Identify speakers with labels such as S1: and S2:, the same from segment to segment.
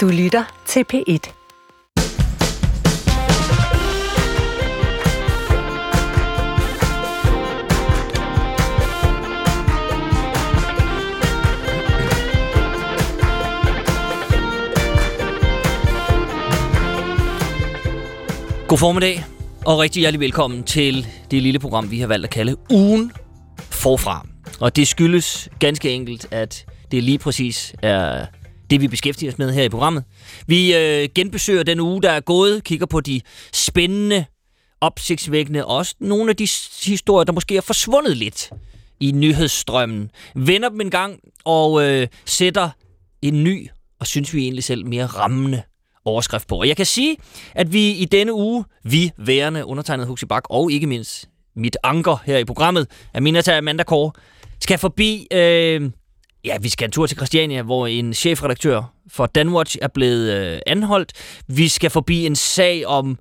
S1: Du lytter til P1.
S2: God formiddag, og rigtig hjertelig velkommen til det lille program, vi har valgt at kalde Ugen Forfra. Og det skyldes ganske enkelt, at det lige præcis er det, vi beskæftiger os med her i programmet. Vi øh, genbesøger den uge, der er gået, kigger på de spændende, opsigtsvækkende, også nogle af de historier, der måske er forsvundet lidt i nyhedsstrømmen. Vender dem en gang og øh, sætter en ny, og synes vi egentlig selv, mere rammende overskrift på. Og jeg kan sige, at vi i denne uge, vi værende undertegnet Huxi Bak, og ikke mindst mit anker her i programmet, Aminata Amanda Kåre, skal forbi, øh, ja, vi skal en tur til Christiania, hvor en chefredaktør for Danwatch er blevet øh, anholdt. Vi skal forbi en sag om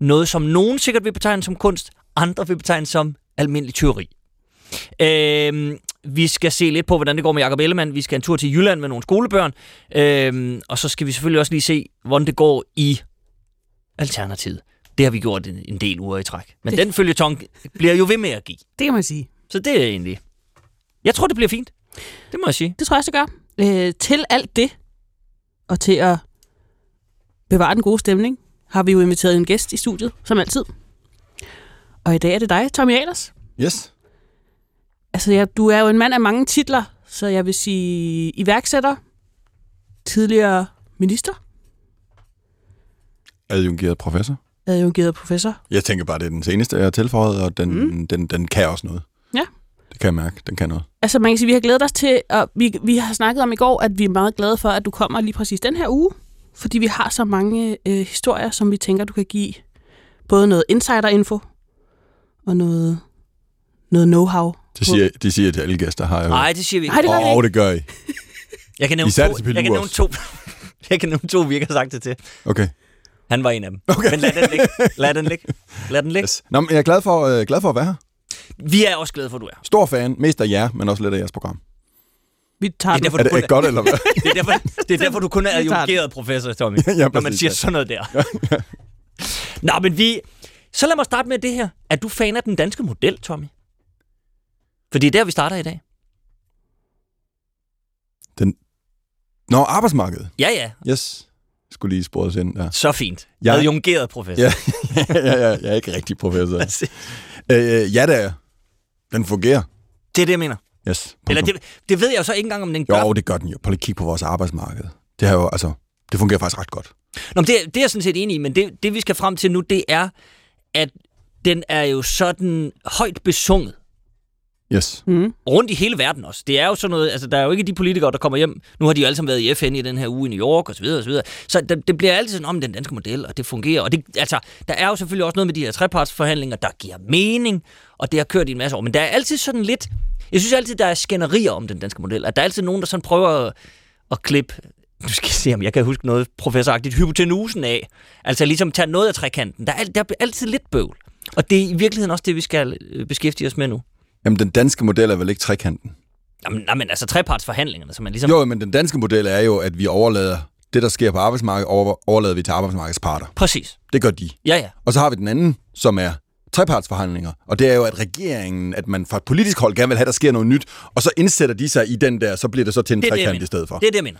S2: noget, som nogen sikkert vil betegne som kunst, andre vil betegne som almindelig teori. Øh, vi skal se lidt på, hvordan det går med Jacob Ellemann. Vi skal en tur til Jylland med nogle skolebørn. Øh, og så skal vi selvfølgelig også lige se, hvordan det går i Alternativet. Det har vi gjort en, en del uger i træk. Men
S3: Det-
S2: den følgetong bliver jo ved med at give.
S3: Det kan man sige.
S2: Så det er egentlig... Jeg tror, det bliver fint. Det må jeg sige.
S3: Det tror jeg også, det gør. Øh, til alt det, og til at bevare den gode stemning, har vi jo inviteret en gæst i studiet, som altid. Og i dag er det dig, Tommy Ahlers.
S4: Yes.
S3: Altså, ja, du er jo en mand af mange titler, så jeg vil sige iværksætter, tidligere minister,
S4: Adjungeret professor.
S3: adjungeret professor.
S4: Jeg tænker bare, det er den seneste, jeg har tilføjet, og den, mm. den, den kan også noget.
S3: Ja.
S4: Det kan jeg mærke. Den kan noget.
S3: Altså, man kan sige, vi har glædet os til, og vi, vi har snakket om i går, at vi er meget glade for, at du kommer lige præcis den her uge, fordi vi har så mange øh, historier, som vi tænker, du kan give både noget insider-info og noget, noget know-how.
S4: De siger, de siger til alle gæster, har jeg
S2: Nej, det siger vi ikke.
S3: Har det gør det
S4: Åh, oh,
S3: ikke.
S4: det gør I.
S2: Jeg kan nævne
S4: Især
S2: to, jeg kan nævne to, jeg kan nævne to, vi ikke har sagt det til.
S4: Okay.
S2: Han var en af dem. Okay. Men lad den ligge. Lad den ligge. Lad den ligge.
S4: Yes. Nå, men jeg er glad for, øh, glad for at være her.
S2: Vi er også glade for, at du er.
S4: Stor fan, mest af jer, men også lidt af jeres program.
S3: Vi tager
S2: Det er
S3: den.
S2: derfor,
S4: Er
S2: du
S4: det godt, eller hvad?
S2: det er derfor, det er derfor du kun er
S3: den.
S2: adjungeret professor, Tommy.
S4: Ja,
S2: når man siger
S4: ja.
S2: sådan noget der. Nå, men vi... Så lad mig starte med det her. Er du fan af den danske model, Tommy? For det er der, vi starter i dag.
S4: Nå, arbejdsmarkedet.
S2: Ja, ja.
S4: Yes. Skulle lige spore os ind der.
S2: Så fint.
S4: Jeg-
S2: Adjungeret professor.
S4: Ja, ja, ja, jeg er ikke rigtig professor.
S2: det
S4: øh, ja, det er jeg. Den fungerer.
S2: er det, jeg mener.
S4: Yes.
S2: Eller det, det ved jeg jo så ikke engang, om den gør.
S4: Jo, det gør den jo. Prøv lige at kigge på vores arbejdsmarked. Det, har jo, altså, det fungerer faktisk ret godt.
S2: Nå, men det, det er jeg sådan set enig i, men det, det vi skal frem til nu, det er, at den er jo sådan højt besunget
S4: Yes.
S3: Mm.
S2: rundt i hele verden også. Det er jo sådan noget, altså der er jo ikke de politikere, der kommer hjem. Nu har de jo alle sammen været i FN i den her uge i New York osv. osv. Så det, det bliver altid sådan om den danske model, og det fungerer. Og det, altså, der er jo selvfølgelig også noget med de her trepartsforhandlinger, der giver mening, og det har kørt i en masse år. Men der er altid sådan lidt, jeg synes altid, der er skænderier om den danske model. At der er altid nogen, der sådan prøver at, at klippe nu skal jeg se, om jeg kan huske noget professoragtigt, hypotenusen af. Altså ligesom tage noget af trekanten. Der er, der er altid lidt bøvl. Og det er i virkeligheden også det, vi skal øh, beskæftige os med nu.
S4: Jamen, den danske model er vel ikke trekanten?
S2: Jamen, nej, men altså trepartsforhandlingerne, så man ligesom...
S4: Jo, men den danske model er jo, at vi overlader det, der sker på arbejdsmarkedet, over, overlader vi til arbejdsmarkedets parter.
S2: Præcis.
S4: Det gør de.
S2: Ja, ja.
S4: Og så har vi den anden, som er trepartsforhandlinger. Og det er jo, at regeringen, at man fra et politisk hold gerne vil have, at der sker noget nyt, og så indsætter de sig i den der, så bliver det så til en
S2: Det er det,
S4: trekant
S2: mener.
S4: i stedet for.
S2: Det er det, jeg mener.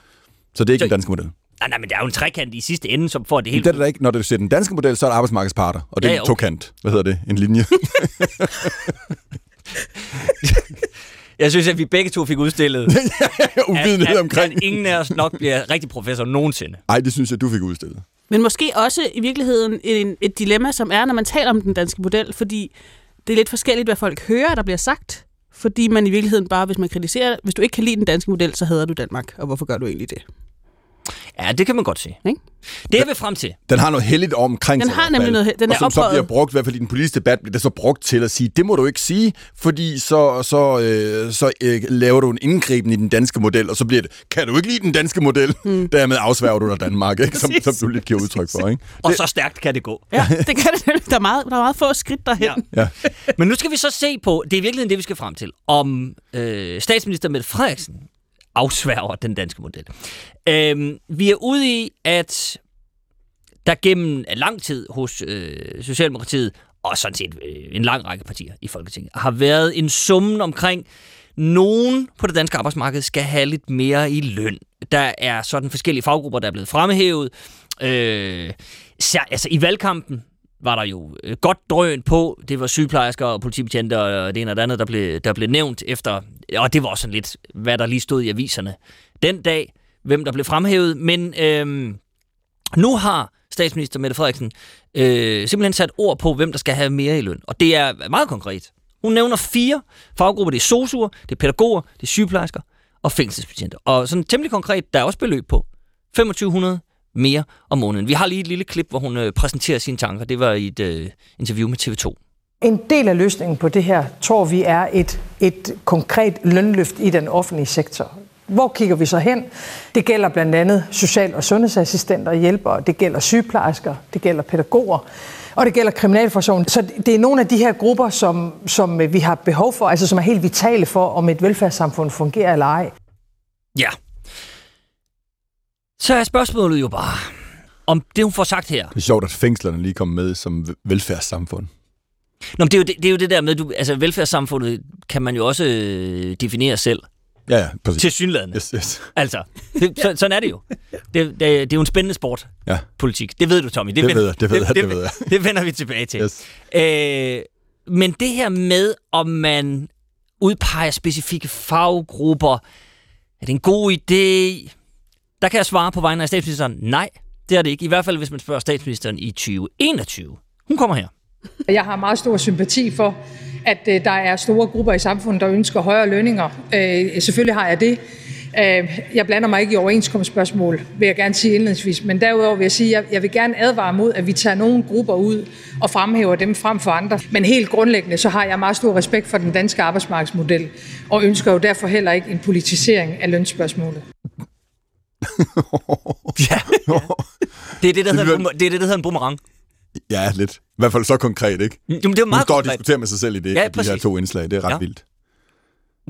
S4: Så det er ikke
S2: Så-
S4: den danske model.
S2: Nej, nej, men der er jo en trekant i sidste ende, som får det hele...
S4: det er der ikke. Når du ser den danske model, så er det arbejdsmarkedets parter. Og det er
S2: Ja,
S4: ja, en
S2: okay.
S4: tokant. Hvad hedder det? En linje.
S2: Jeg synes, at vi begge to fik udstillet,
S4: Uvidenhed
S2: at,
S4: omkring.
S2: at ingen af os nok bliver rigtig professor nogensinde.
S4: Ej, det synes jeg, du fik udstillet.
S3: Men måske også i virkeligheden en, et dilemma, som er, når man taler om den danske model, fordi det er lidt forskelligt, hvad folk hører, der bliver sagt. Fordi man i virkeligheden bare, hvis man kritiserer, hvis du ikke kan lide den danske model, så hader du Danmark. Og hvorfor gør du egentlig det?
S2: Ja, det kan man godt se.
S3: Ikke?
S2: Det jeg vil frem til.
S4: Den har noget heldigt omkring
S3: Den
S4: sig.
S3: har nemlig noget den
S4: og
S3: er
S4: som så bliver brugt, i hvert fald i den politiske debat, bliver det så brugt til at sige, det må du ikke sige, fordi så, så, øh, så øh, laver du en indgriben i den danske model, og så bliver det, kan du ikke lide den danske model? Mm. Dermed afsværger du dig Danmark, ikke? Som, som du lidt giver udtryk for. Ikke?
S2: Og så stærkt kan det gå.
S3: Ja, det kan det. Der er meget, der er meget få skridt derhen.
S2: Ja.
S3: Ja.
S4: Ja.
S2: Men nu skal vi så se på, det er virkelig det, vi skal frem til, om øh, statsminister Mette Frederiksen afsværger den danske model. Øh, vi er ude i, at der gennem lang tid hos øh, Socialdemokratiet, og sådan set øh, en lang række partier i Folketinget, har været en summen omkring, nogen på det danske arbejdsmarked skal have lidt mere i løn. Der er sådan forskellige faggrupper, der er blevet fremhævet. Øh, altså i valgkampen var der jo øh, godt drøn på. Det var sygeplejersker og politibetjente og det ene og det andet, der blev, der blev nævnt efter. Og det var også sådan lidt, hvad der lige stod i aviserne den dag, hvem der blev fremhævet. Men øh, nu har statsminister Mette Frederiksen øh, simpelthen sat ord på, hvem der skal have mere i løn. Og det er meget konkret. Hun nævner fire faggrupper. Det er sosuer, det er pædagoger, det er sygeplejersker og fængselsbetjente. Og sådan temmelig konkret, der er også beløb på 2500 mere om måneden. Vi har lige et lille klip, hvor hun øh, præsenterer sine tanker. Det var i et øh, interview med TV2.
S1: En del af løsningen på det her, tror vi, er et, et konkret lønløft i den offentlige sektor. Hvor kigger vi så hen? Det gælder blandt andet social- og sundhedsassistenter og hjælpere, det gælder sygeplejersker, det gælder pædagoger, og det gælder kriminalforsorgen. Så det er nogle af de her grupper, som, som vi har behov for, altså som er helt vitale for, om et velfærdssamfund fungerer eller ej.
S2: Ja. Så er spørgsmålet jo bare, om det hun får sagt her.
S4: Det er sjovt, at fængslerne lige kommer med som velfærdssamfund.
S2: Nå, men det er, jo det, det er jo det der med, du, altså velfærdssamfundet kan man jo også øh, definere selv.
S4: Ja, ja, præcis.
S2: Til synlædende.
S4: Yes, yes.
S2: Altså, det, så, sådan er det jo. Det, det, det er jo en spændende sport,
S4: Ja.
S2: politik. Det ved du, Tommy.
S4: Det
S2: vender-
S4: ved jeg, det ved jeg, det ved jeg.
S2: Det vender vi tilbage til.
S4: Yes.
S2: Øh, men det her med, om man udpeger specifikke faggrupper, er det en god idé? Der kan jeg svare på vegne af statsministeren, nej, det er det ikke. I hvert fald, hvis man spørger statsministeren i 2021. Hun kommer her.
S1: Jeg har meget stor sympati for, at øh, der er store grupper i samfundet, der ønsker højere lønninger. Øh, selvfølgelig har jeg det. Øh, jeg blander mig ikke i overenskomstspørgsmål, vil jeg gerne sige indledningsvis. Men derudover vil jeg sige, at jeg, jeg vil gerne advare mod, at vi tager nogle grupper ud og fremhæver dem frem for andre. Men helt grundlæggende, så har jeg meget stor respekt for den danske arbejdsmarkedsmodel, og ønsker jo derfor heller ikke en politisering af lønspørgsmålet.
S2: Ja. Det er det, der
S4: Det
S2: hedder, det er det, der hedder en boomerang.
S4: Ja, lidt. I hvert fald så konkret, ikke?
S2: Jamen, det er jo
S4: Hun
S2: meget
S4: står og
S2: konkret.
S4: diskuterer med sig selv i det,
S2: Ja,
S4: de her to indslag. Det er ret
S2: Ja.
S4: vildt.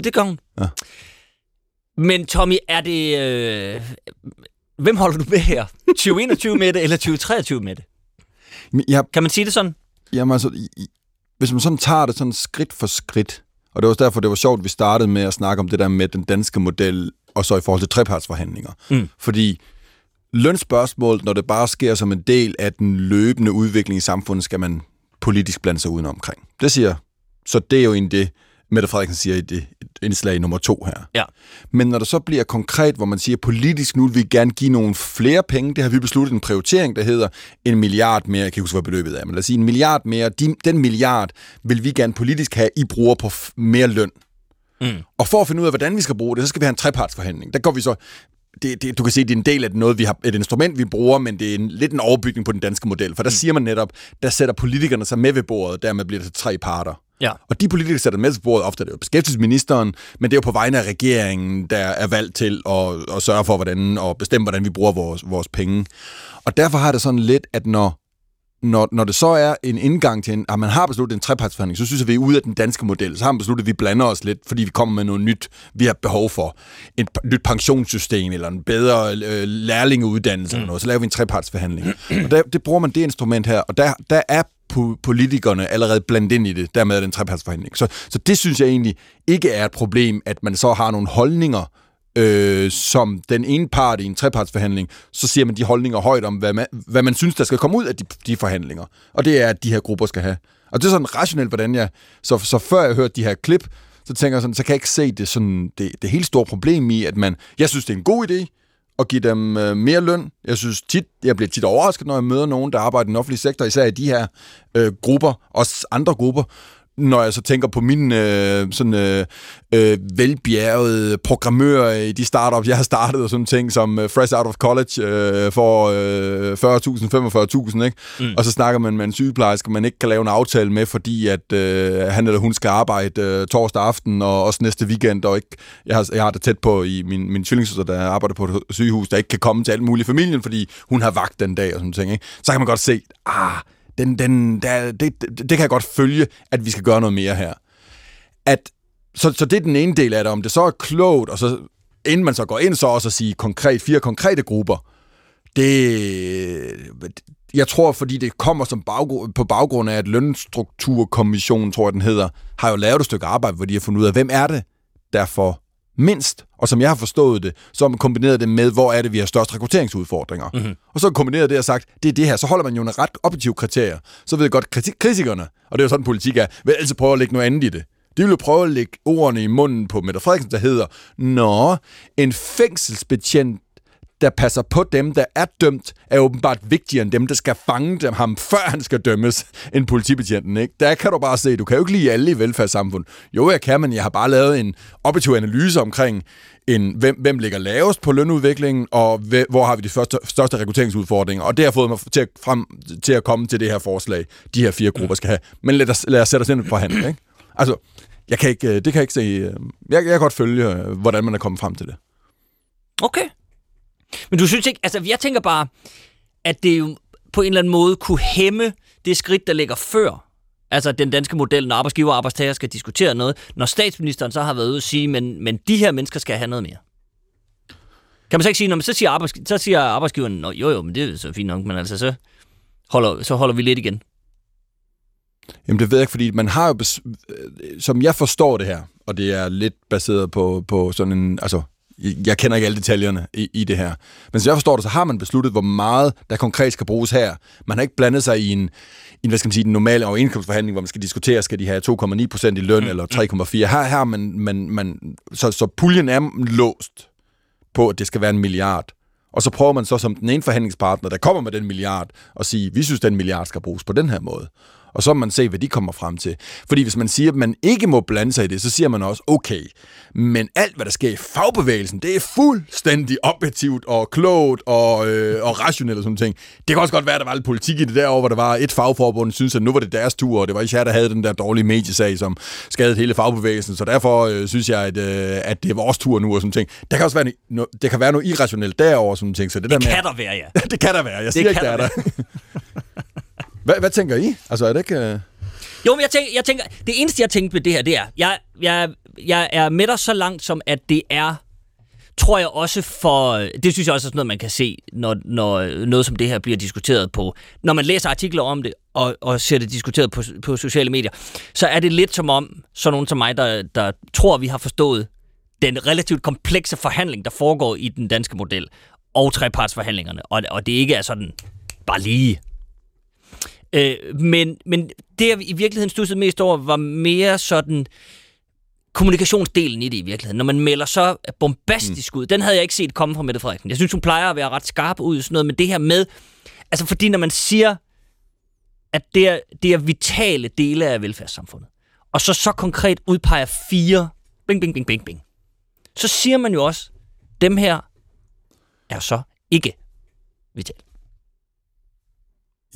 S2: Det gør hun.
S4: Ja.
S2: Men Tommy, er det... Øh, hvem holder du med her? 2021 med det, eller 2023 med det?
S4: Men jeg,
S2: Kan man sige det sådan?
S4: Jamen altså, hvis man sådan tager det sådan skridt for skridt, og det var også derfor, det var sjovt, at vi startede med at snakke om det der med den danske model, og så i forhold til trepartsforhandlinger.
S2: Mm.
S4: Fordi lønspørgsmål, når det bare sker som en del af den løbende udvikling i samfundet, skal man politisk blande sig udenom omkring. Det siger, så det er jo egentlig det, Mette Frederiksen siger i det indslag nummer to her.
S2: Ja.
S4: Men når der så bliver konkret, hvor man siger, politisk nu vil vi gerne give nogle flere penge, det har vi besluttet en prioritering, der hedder en milliard mere, jeg kan ikke huske, hvad beløbet er, men lad os sige en milliard mere, de, den milliard vil vi gerne politisk have, I bruger på mere løn.
S2: Mm.
S4: Og for at finde ud af, hvordan vi skal bruge det, så skal vi have en trepartsforhandling. Der går vi så det, det, du kan se, det er en del af noget, vi har, et instrument, vi bruger, men det er en, lidt en overbygning på den danske model. For der mm. siger man netop, der sætter politikerne sig med ved bordet, dermed bliver det til tre parter.
S2: Ja.
S4: Og de politikere, der sætter med ved bordet, ofte er det jo beskæftigelsesministeren, men det er jo på vegne af regeringen, der er valgt til at, at sørge for, hvordan, og bestemme, hvordan vi bruger vores, vores penge. Og derfor har det sådan lidt, at når, når, når det så er en indgang til en, at man har besluttet en trepartsforhandling, så synes jeg, at vi er ude af den danske model. Så har man besluttet, at vi blander os lidt, fordi vi kommer med noget nyt, vi har behov for. Et nyt pensionssystem, eller en bedre øh, lærlingeuddannelse, mm. eller noget. Så laver vi en trepartsforhandling. og der, det bruger man det instrument her, og der, der er po- politikerne allerede blandet ind i det, dermed er det en trepartsforhandling. Så, så det synes jeg egentlig ikke er et problem, at man så har nogle holdninger, øh, som den ene part i en trepartsforhandling, så siger man de holdninger højt om, hvad man, hvad man synes, der skal komme ud af de, de forhandlinger. Og det er, at de her grupper skal have. Og det er sådan rationelt, hvordan jeg... Så, så før jeg hørte de her klip, så tænker jeg sådan, så kan jeg ikke se det, sådan, det, det helt store problem i, at man... Jeg synes, det er en god idé at give dem øh, mere løn. Jeg synes tit, jeg bliver tit overrasket, når jeg møder nogen, der arbejder i den offentlige sektor, især i de her øh, grupper, også andre grupper, når jeg så tænker på mine øh, sådan øh, øh, velbjergede programmører i de startups, jeg har startet, og sådan ting som øh, fresh out of college øh, for øh, 40.000, 45.000, ikke? Mm. Og så snakker man med en sygeplejerske, man ikke kan lave en aftale med, fordi at øh, han eller hun skal arbejde øh, torsdag aften og også næste weekend, og ikke, jeg har, jeg har det tæt på i min, min tvillingsøster, der arbejder på et sygehus, der ikke kan komme til alt muligt i familien, fordi hun har vagt den dag og sådan ting, ikke? Så kan man godt se, ah, den, den, der, det, det, det kan jeg godt følge, at vi skal gøre noget mere her. At, så, så det er den ene del af det, om det så er klogt, og så inden man så går ind, så også at sige konkret, fire konkrete grupper, det, jeg tror, fordi det kommer som baggrund, på baggrund af, at Lønstrukturkommissionen, tror jeg den hedder, har jo lavet et stykke arbejde, hvor de har fundet ud af, hvem er det, der får mindst. Og som jeg har forstået det, så har man kombineret det med, hvor er det, vi har størst rekrutteringsudfordringer. Mm-hmm. Og så kombineret det og sagt, det er det her. Så holder man jo en ret objektiv kriterier. Så ved jeg godt, kriti- kritikerne, og det er jo sådan, politik er, vil altid prøve at lægge noget andet i det. De vil jo prøve at lægge ordene i munden på Mette Frederiksen, der hedder, Nå, en fængselsbetjent der passer på dem, der er dømt, er åbenbart vigtigere end dem, der skal fange dem, ham, før han skal dømmes, end politibetjenten. Ikke? Der kan du bare se, du kan jo ikke lide alle i velfærdssamfundet. Jo, jeg kan, men jeg har bare lavet en objektiv analyse omkring, en, hvem, hvem ligger lavest på lønudviklingen, og hvor har vi de første, største rekrutteringsudfordringer. Og det har fået mig til at, frem, til at komme til det her forslag, de her fire grupper skal have. Men lad os, lad os sætte os ind på handel. Ikke? Altså, jeg kan ikke, øh, det kan jeg ikke se. Øh, jeg, jeg kan godt følge, øh, hvordan man er kommet frem til det.
S2: Okay. Men du synes ikke, altså jeg tænker bare, at det jo på en eller anden måde kunne hæmme det skridt, der ligger før. Altså den danske model, når arbejdsgiver og arbejdstager skal diskutere noget, når statsministeren så har været ude og sige, men, men de her mennesker skal have noget mere. Kan man så ikke sige, når man så siger, arbejds, så siger arbejdsgiveren, jo jo, men det er så fint nok, men altså så holder, så holder vi lidt igen.
S4: Jamen det ved jeg ikke, fordi man har jo, øh, som jeg forstår det her, og det er lidt baseret på, på sådan en, altså jeg kender ikke alle detaljerne i, i det her. Men så jeg forstår det, så har man besluttet, hvor meget der konkret skal bruges her. Man har ikke blandet sig i en, en hvad skal man sige, den normale overenskomstforhandling, hvor man skal diskutere, skal de have 2,9 procent i løn mm. eller 3,4. Her, her man, man, man, så, så puljen er låst på, at det skal være en milliard. Og så prøver man så som den ene forhandlingspartner, der kommer med den milliard, og sige, vi synes, den milliard skal bruges på den her måde og så må man se, hvad de kommer frem til. Fordi hvis man siger, at man ikke må blande sig i det, så siger man også, okay, men alt, hvad der sker i fagbevægelsen, det er fuldstændig objektivt og klogt og, øh, og rationelt og sådan ting. Det kan også godt være, at der var lidt politik i det derovre, hvor der var et fagforbund, synes, at nu var det deres tur, og det var ikke jer, der havde den der dårlige mediesag, som skadede hele fagbevægelsen. Så derfor øh, synes jeg, at, øh, at det er vores tur nu og sådan ting. Der kan også være, no, det kan være noget irrationelt derover sådan ting. Så
S2: det,
S4: det
S2: der
S4: kan
S2: med, der være,
S4: ja. det kan der være. Jeg siger det ikke, der er der. Hvad, hvad tænker I? Altså, er det ikke... Uh...
S2: Jo, men jeg tænker, jeg tænker, det eneste, jeg tænkte ved det her, det er, jeg, jeg, jeg er med dig så langt, som at det er, tror jeg også for, det synes jeg også er sådan noget, man kan se, når, når noget som det her bliver diskuteret på, når man læser artikler om det, og, og ser det diskuteret på, på sociale medier, så er det lidt som om, så nogen som mig, der, der tror, vi har forstået den relativt komplekse forhandling, der foregår i den danske model, og trepartsforhandlingerne, og, og det ikke er sådan bare lige Øh, men, men det, jeg i virkeligheden stussede mest over, var mere sådan kommunikationsdelen i det i virkeligheden. Når man melder så bombastisk mm. ud, den havde jeg ikke set komme fra Mette Frederiksen. Jeg synes, hun plejer at være ret skarp ud i sådan noget, men det her med, altså fordi når man siger, at det er, det er vitale dele af velfærdssamfundet, og så så konkret udpeger fire, bing, bing, bing, bing, bing, så siger man jo også, dem her er så ikke vitale.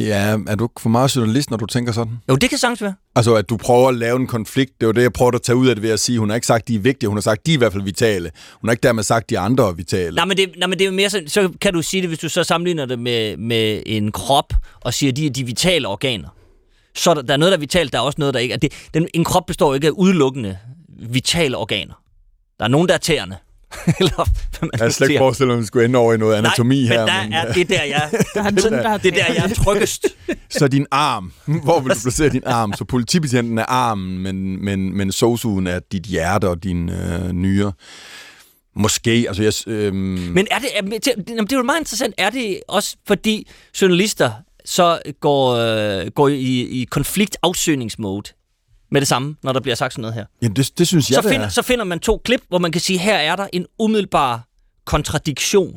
S4: Ja, er du for meget journalist, når du tænker sådan?
S2: Jo, det kan sagtens være.
S4: Altså, at du prøver at lave en konflikt, det er jo det, jeg prøver at tage ud af det ved at sige. Hun har ikke sagt, de er vigtige, hun har sagt, de er i hvert fald vitale. Hun har ikke dermed sagt, de andre er vitale.
S2: Nej, men det, nej, men det er jo mere så, så kan du sige det, hvis du så sammenligner det med, med en krop, og siger, de er de vitale organer. Så der, der er noget, der er vitalt, der er også noget, der ikke er. Det, den, en krop består ikke af udelukkende vitale organer. Der er nogen, der er tæerne.
S4: Eller, man jeg har slet ikke forestillet, at vi skulle ende over i noget anatomi
S2: Nej,
S4: her.
S2: men der er, det der, jeg, der er, sådan, der, det der, jeg er tryggest.
S4: Så din arm, hvor vil du placere din arm? Så politibetjenten er armen, men, men, men sosuen er dit hjerte og din øh, nyre. Måske, altså jeg... Øhm...
S2: Men er det, det, det er jo meget interessant, er det også fordi journalister så går, øh, går i, i konflikt-afsøgningsmode med det samme, når der bliver sagt sådan noget her.
S4: Jamen, det, det synes jeg,
S2: så, finder, så finder man to klip, hvor man kan sige, her er der en umiddelbar kontradiktion.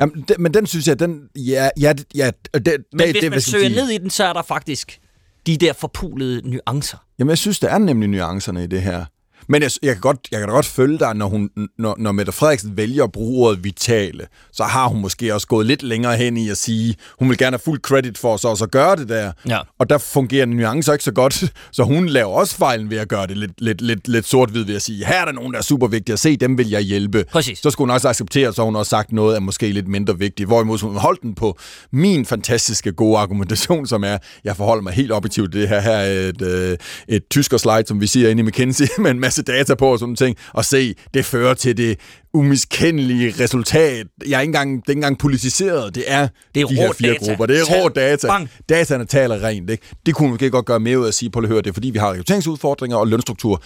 S4: Jamen, det, men den synes jeg, den... Ja, ja, ja det,
S2: men det, hvis det, man søger ned i den, så er der faktisk de der forpulede nuancer.
S4: Jamen, jeg synes, der er nemlig nuancerne i det her. Men jeg, jeg, kan godt, jeg kan da godt følge dig, når, hun, når, når Mette Frederiksen vælger at bruge ordet vitale, så har hun måske også gået lidt længere hen i at sige, hun vil gerne have fuld credit for så også gøre det der.
S2: Ja.
S4: Og der fungerer nuancer ikke så godt, så hun laver også fejlen ved at gøre det lidt, lidt, lidt, lidt sort-hvid ved at sige, her er der nogen, der er super vigtige at se, dem vil jeg hjælpe.
S2: Præcis.
S4: Så skulle hun også acceptere, så hun også sagt noget, der måske lidt mindre vigtigt. Hvorimod hun holdt den på min fantastiske gode argumentation, som er, jeg forholder mig helt objektivt det her. Her er et, øh, et tysker slide, som vi siger inde i McKinsey, med en masse data på og sådan ting, og se, det fører til det umiskendelige resultat. Jeg er ikke engang, det er ikke engang politiseret. Det er,
S2: Det er
S4: de her fire
S2: data.
S4: grupper. Det er
S2: Tal.
S4: rå data.
S2: Bang.
S4: Dataerne taler rent. Ikke? Det kunne man måske godt gøre mere ud af at sige, på at høre, det er fordi, vi har rekrutteringsudfordringer og lønstruktur.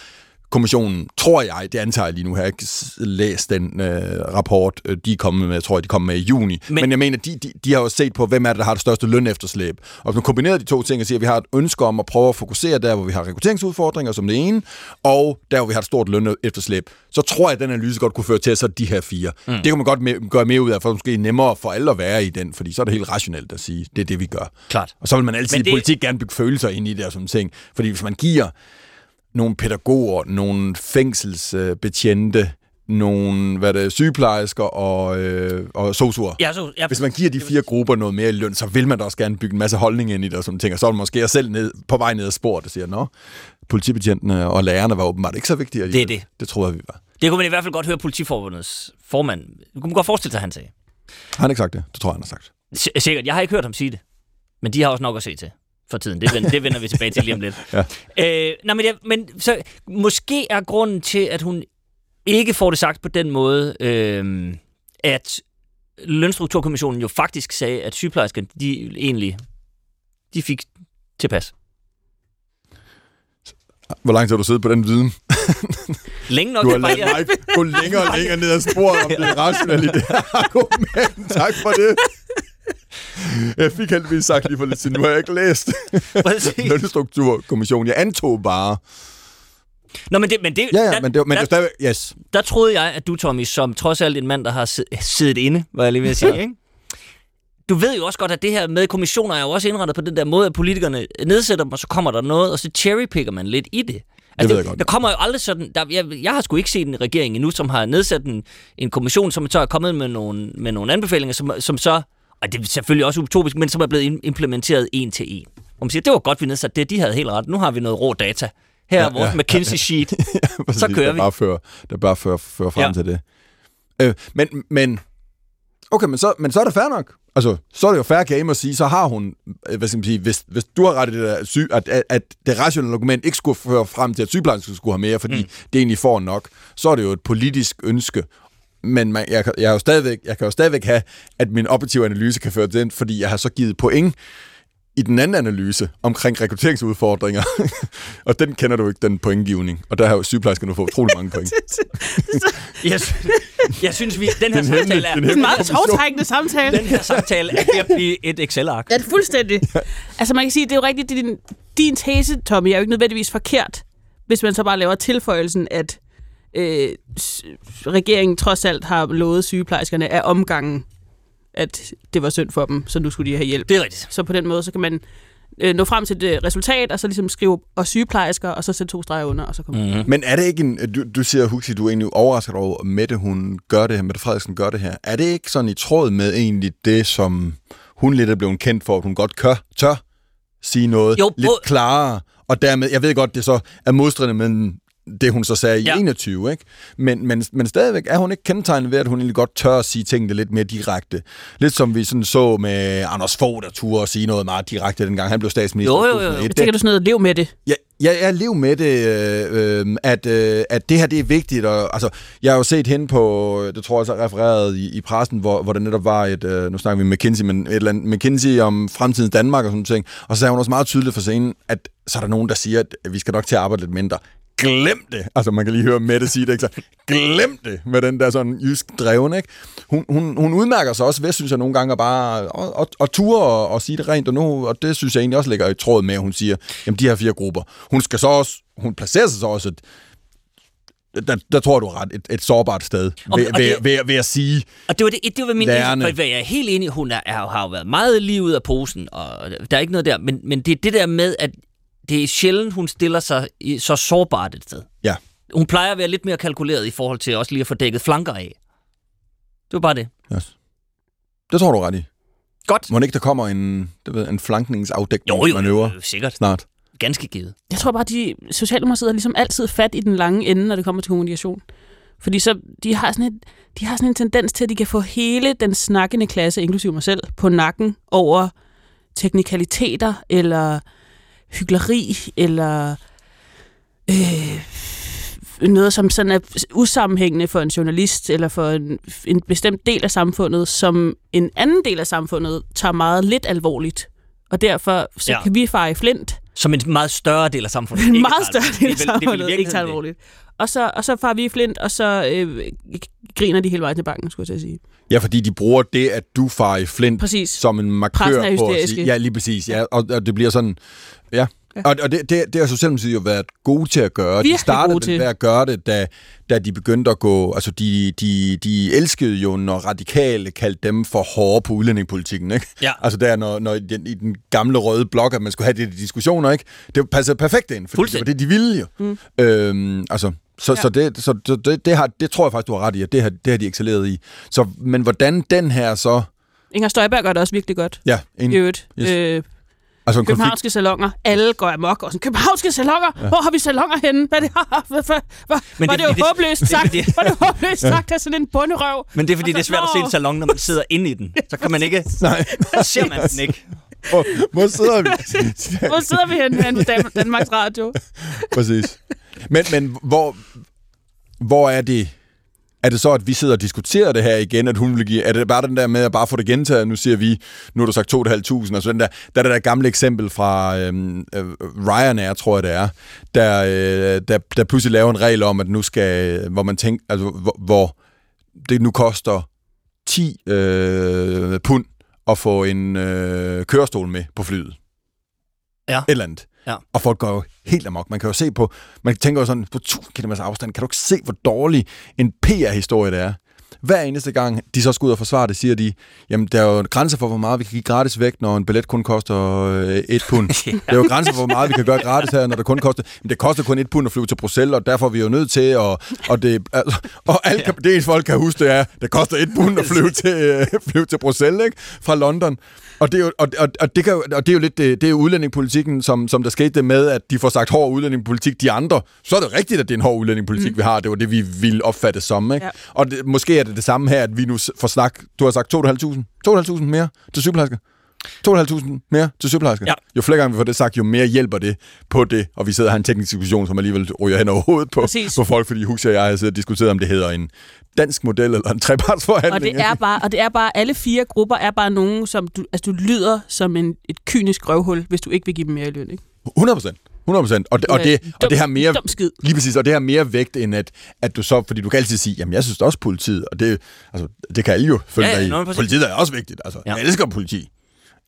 S4: Kommissionen, tror jeg, det antager jeg lige nu, har jeg ikke læst den øh, rapport, øh, de er kommet med, jeg tror, de kom med i juni. Men,
S2: Men-
S4: jeg mener, de, de, de har jo set på, hvem er det, der har det største løn efterslæb. Og hvis man kombinerer de to ting og siger, at vi har et ønske om at prøve at fokusere der, hvor vi har rekrutteringsudfordringer som det ene, og der, hvor vi har et stort løn efterslæb, så tror jeg, at den analyse godt kunne føre til, at så de her fire. Mm. Det kan man godt me- gøre mere ud af, for det er måske nemmere for alle at være i den, fordi så er det helt rationelt at sige, det er det, vi gør.
S2: Klart.
S4: Og så vil man altid
S2: Men
S4: i
S2: det-
S4: politik gerne bygge følelser ind i det og sådan ting. Fordi hvis man giver nogle pædagoger, nogle fængselsbetjente, nogle hvad er det, sygeplejersker og, øh, og sosuer.
S2: Ja, så, ja,
S4: Hvis man giver de fire grupper noget mere i løn, så vil man da også gerne bygge en masse holdning ind i det og sådan ting. Og så er man måske selv ned, på vej ned ad sporet og siger, nå, politibetjentene og lærerne var åbenbart ikke så vigtige.
S2: Det er det.
S4: Det troede jeg, vi var.
S2: det kunne man i hvert fald godt høre politiforbundets formand. Det kunne man godt forestille sig, han sagde.
S4: Har han ikke sagt det? Det tror jeg, han har sagt.
S2: S- sikkert. Jeg har ikke hørt ham sige det. Men de har også nok at se til for tiden. Det, vender, det vender vi tilbage til lige om lidt.
S4: Ja.
S2: Øh, nej, men, jeg, men så, måske er grunden til, at hun ikke får det sagt på den måde, øh, at Lønstrukturkommissionen jo faktisk sagde, at sygeplejerskerne, de egentlig, de fik tilpas.
S4: Hvor lang tid har du siddet på den viden?
S2: Længe nok.
S4: Du har ladet mig gå længere og længere ned ad sporet om det rationelle i det argument. Tak for det. Jeg fik heldigvis sagt lige for lidt siden, nu har jeg ikke læst. Lønstrukturkommissionen. Jeg antog bare.
S2: Nå, men det, men det,
S4: Ja, ja,
S2: der,
S4: men det, var- men det
S2: der,
S4: er stadig... Yes.
S2: der troede jeg, at du, Tommy, som trods alt en mand, der har sid- siddet inde, var jeg lige ved at sige, ikke? Du ved jo også godt, at det her med kommissioner er jo også indrettet på den der måde, at politikerne nedsætter dem, og så kommer der noget, og så cherrypicker man lidt i det. Altså,
S4: ved jeg godt.
S2: Der kommer jo aldrig sådan... Der, jeg, jeg har sgu ikke set en regering endnu, som har nedsat en, en kommission, som så er kommet med nogle, med nogle anbefalinger, som, som så... Og det er selvfølgelig også utopisk, men som er blevet im- implementeret en til en. Og man siger, det var godt, vi nedsatte det. De havde helt ret. Nu har vi noget rå data. Her er
S4: Ja,
S2: vores
S4: ja,
S2: McKinsey-sheet.
S4: Præcis,
S2: Så kører
S4: der
S2: vi.
S4: Bare fører, der bare fører, fører frem
S2: Ja.
S4: ja. til det. Øh, men, men, okay, men så, men så er det fair nok. Altså, så er det jo fair game at sige, så har hun, øh, hvad skal man sige, hvis, hvis du har ret i det der, syg, at, at, at det rationelle argument ikke skulle føre frem til, at sygeplejersken skulle have mere, fordi mm. det egentlig får nok, så er det jo et politisk ønske. Men man, jeg, kan- jeg, er jo stadigvæk, jeg kan jo stadigvæk have, at min objektive analyse kan føre til den, fordi jeg har så givet point i den anden analyse omkring rekrutteringsudfordringer. og den kender du ikke, den pointgivning. Og der har jo sygeplejersker nu fået utrolig mange point.
S2: Jeg, sy- jeg synes, vi, den her
S4: Den
S2: samtale er...
S4: den
S3: er en meget tovtrækkende samtale.
S2: Den her samtale er ved at blive et Excel-ark.
S3: Ja, det er fuldstændig. altså man kan sige, det er jo rigtigt, din, din tese, Tommy, er jo ikke nødvendigvis forkert, hvis man så bare laver tilføjelsen, at øh, regeringen trods alt har lovet sygeplejerskerne af omgangen, at det var synd for dem, så nu skulle de have hjælp.
S2: Det er rigtigt.
S3: Så på den måde, så kan man øh, nå frem til det resultat, og så ligesom skrive og sygeplejersker, og så sætte to streger under, og så komme. Mm.
S4: Men er det ikke en... Du, du siger, Huxi, du er egentlig overrasket over, at Mette, hun gør det her, Mette Frederiksen gør det her. Er det ikke sådan i tråd med egentlig det, som hun lidt er blevet kendt for, at hun godt kør, tør sige noget
S2: Jo,
S4: lidt klarere, og dermed, jeg ved godt, det så er modstridende med det, hun så sagde i
S2: Ja.
S4: 21, ikke? Men, men, men stadigvæk er hun ikke kendetegnet ved, at hun egentlig godt tør at sige tingene lidt mere direkte. Lidt som vi sådan så med Anders Fogh, der turde at sige noget meget direkte, dengang han blev statsminister.
S2: Jo, jo, jo.
S4: 2001.
S3: Jeg tænker, du sådan noget, lev med det.
S4: Ja, jeg er liv med det, øh, øh, at, øh, at det her det er vigtigt. Og, altså, jeg har jo set hende på, det tror jeg så er refereret i, i pressen, hvor, hvor der netop var et, øh, nu snakker vi McKinsey, men et eller andet McKinsey om fremtidens Danmark og sådan ting. Og så sagde hun også meget tydeligt for scenen, at så er der nogen, der siger, at vi skal nok til at arbejde lidt mindre. Glem det! Altså, man kan lige høre Mette sige det, ikke? Så, glem det med den der sådan jysk dreven, ikke? Hun, hun, hun udmærker sig også ved, synes jeg, nogle gange at bare at, at, at ture og, og sige det rent, og, nu, og det synes jeg egentlig også ligger i tråd med, at hun siger, jamen de her fire grupper. Hun skal så også, hun placerer sig så også et, der, der tror du ret, et, et sårbart sted,
S2: Og-
S4: ved,
S2: og
S4: ved,
S2: det-
S4: ved, ved at sige,
S2: Og det var, det, det var min
S4: Lærerne.
S2: for jeg er helt enig, hun er, er, har jo været meget lige ud af posen, og der er ikke noget der, men, men det er det der med, at det er sjældent, hun stiller sig i så sårbart et sted.
S4: ja,
S2: Hun plejer at være lidt mere kalkuleret i forhold til også lige at få dækket flanker af. Det var bare det.
S4: yes. det tror du ret i.
S2: Godt.
S4: Må ikke, der kommer en, det ved, en
S2: Jo, jo,
S4: flankningsafdækningsmanøvre
S2: jo, sikkert.
S4: snart?
S2: Ganske givet.
S3: Jeg tror bare, de Socialdemokratiet har ligesom altid fat i den lange ende, når det kommer til kommunikation. Fordi så, de har, sådan et, de har sådan en tendens til, at de kan få hele den snakkende klasse, inklusive mig selv, på nakken over teknikaliteter, eller hyggeleri, eller øh, noget, som sådan er usammenhængende for en journalist eller for en, en bestemt del af samfundet, som en anden del af samfundet tager meget lidt alvorligt. Og derfor så
S2: Ja.
S3: kan vi fare i flint.
S2: Som en meget større del af samfundet.
S3: En meget større del af
S2: det vel- det vel i
S3: samfundet ikke tager
S2: det.
S3: alvorligt. Og så, og så farer vi i flint, og så øh, griner de hele vejen til banken, skulle jeg til at sige.
S4: Ja, fordi de bruger det, at du farer i flint
S3: Præcis.
S4: som en markør
S3: er
S4: på at sige, ja, lige præcis, ja, og, og det bliver sådan, ja. Og, og det, det, det har Socialdemokratiet jo været gode til at gøre.
S3: Virkelig
S4: de startede
S3: gode til.
S4: med at gøre det, da, da de begyndte at gå... Altså, de, de, de elskede jo, når radikale kaldte dem for hårde på udlændingepolitikken, ikke?
S2: Ja.
S4: Altså, der, når, når i, den, i den gamle røde blok, at man skulle have de diskussioner, ikke? Det passede perfekt ind, fordi det var det, de ville jo. Mm. Øhm, altså, så, ja. så, det, så, så det, det, har, det tror jeg faktisk, du har ret i, at det har, det har de excelleret i. Så, men hvordan den her så...
S3: Inger Støjberg gør det også virkelig godt.
S4: Ja, en,
S3: I øvrigt.
S4: Yes.
S3: Øh,
S4: altså en konflikt,
S3: københavnske salonger. Alle går amok. Og sådan, københavnske salonger? Ja. Hvor har vi salonger henne? Hvad er det? Hvad, hvad, hvad,
S2: Men
S3: var
S2: det
S3: det,
S2: er
S3: det jo
S2: det-
S3: håbløst
S2: det
S3: sagt?
S2: fordi-
S3: Var det håbløst sagt af sådan en bunderøv?
S2: Men det er fordi,
S3: Og
S2: det er
S3: så-
S2: svært at se en salon, når man sidder inde i den. Så kan man ikke...
S4: Nej.
S2: Så ser man den ikke.
S4: Hvor, hvor sidder vi?
S3: Hvor sidder vi henne, henne på Dan- Danmarks Radio?
S4: Præcis. Men, men hvor, hvor er det... Er det så, at vi sidder og diskuterer det her igen, at hun vil give... Er det bare den der med at bare få det gentaget? Nu siger vi, nu har du sagt 2.500, altså den der, der er det der gamle eksempel fra øhm, øh, Ryanair, tror jeg det er, der, øh, der, der pludselig laver en regel om, at nu skal, hvor man tænker, altså hvor, hvor det nu koster 10 øh, pund at få en øh, kørestol med på flyet.
S2: Ja.
S4: Et eller andet.
S2: Ja.
S4: Og folk går jo helt amok. Man kan jo se på, man tænker jo sådan, på 1000 km afstand, kan du ikke se, hvor dårlig en PR-historie det er? Hver eneste gang, de så skal ud og forsvare det, siger de, jamen der er jo grænser for, hvor meget vi kan give gratis væk, når en billet kun koster øh, et pund. Der er jo grænser for, hvor meget vi kan gøre gratis her, når det kun koster... Men det koster kun et pund at flyve til Bruxelles, og derfor er vi jo nødt til at... Og, det, altså, og alt kan, det, folk kan huske, det er, det koster et pund at flyve til, øh, flyve til Bruxelles, ikke? Fra London. Og det er jo, og, og, og det, kan, jo- og det er jo lidt det, det er jo udlændingepolitikken, som, som der skete det med, at de får sagt hård udlændingepolitik, de andre. Så er det rigtigt, at det er en hård udlændingepolitik, mm. vi har. Det var det, vi ville opfatte som. Ikke?
S3: Ja.
S4: Og det, måske er det det samme her, at vi nu får snak... Du har sagt 2.500. 2.500 mere til sygeplejersker. 2.500 mere til sygeplejersker.
S2: Ja.
S4: Jo flere gange vi får det sagt, jo mere hjælper det på det. Og vi sidder og har en teknisk diskussion, som alligevel ryger hen over hovedet på,
S3: Præcis.
S4: på folk, fordi Huxi og jeg har siddet og diskuteret, om det hedder en dansk model eller en trepartsforhandling.
S3: Og det er bare, og det er bare, alle fire grupper er bare nogen, som du, altså du lyder som en, et kynisk røvhul, hvis du ikke vil give dem mere i løn, ikke?
S4: 100 procent. 100 procent. Og, det- og, det,
S3: dum-
S4: og det har mere... Lige præcis, og det har mere vægt, end at, at du så... Fordi du kan altid sige, jamen jeg synes også politiet, og det, altså, det kan alle jo følge
S2: Ja,
S4: ja, dig i. Politiet er også vigtigt. Altså,
S2: ja.
S4: Jeg elsker politi.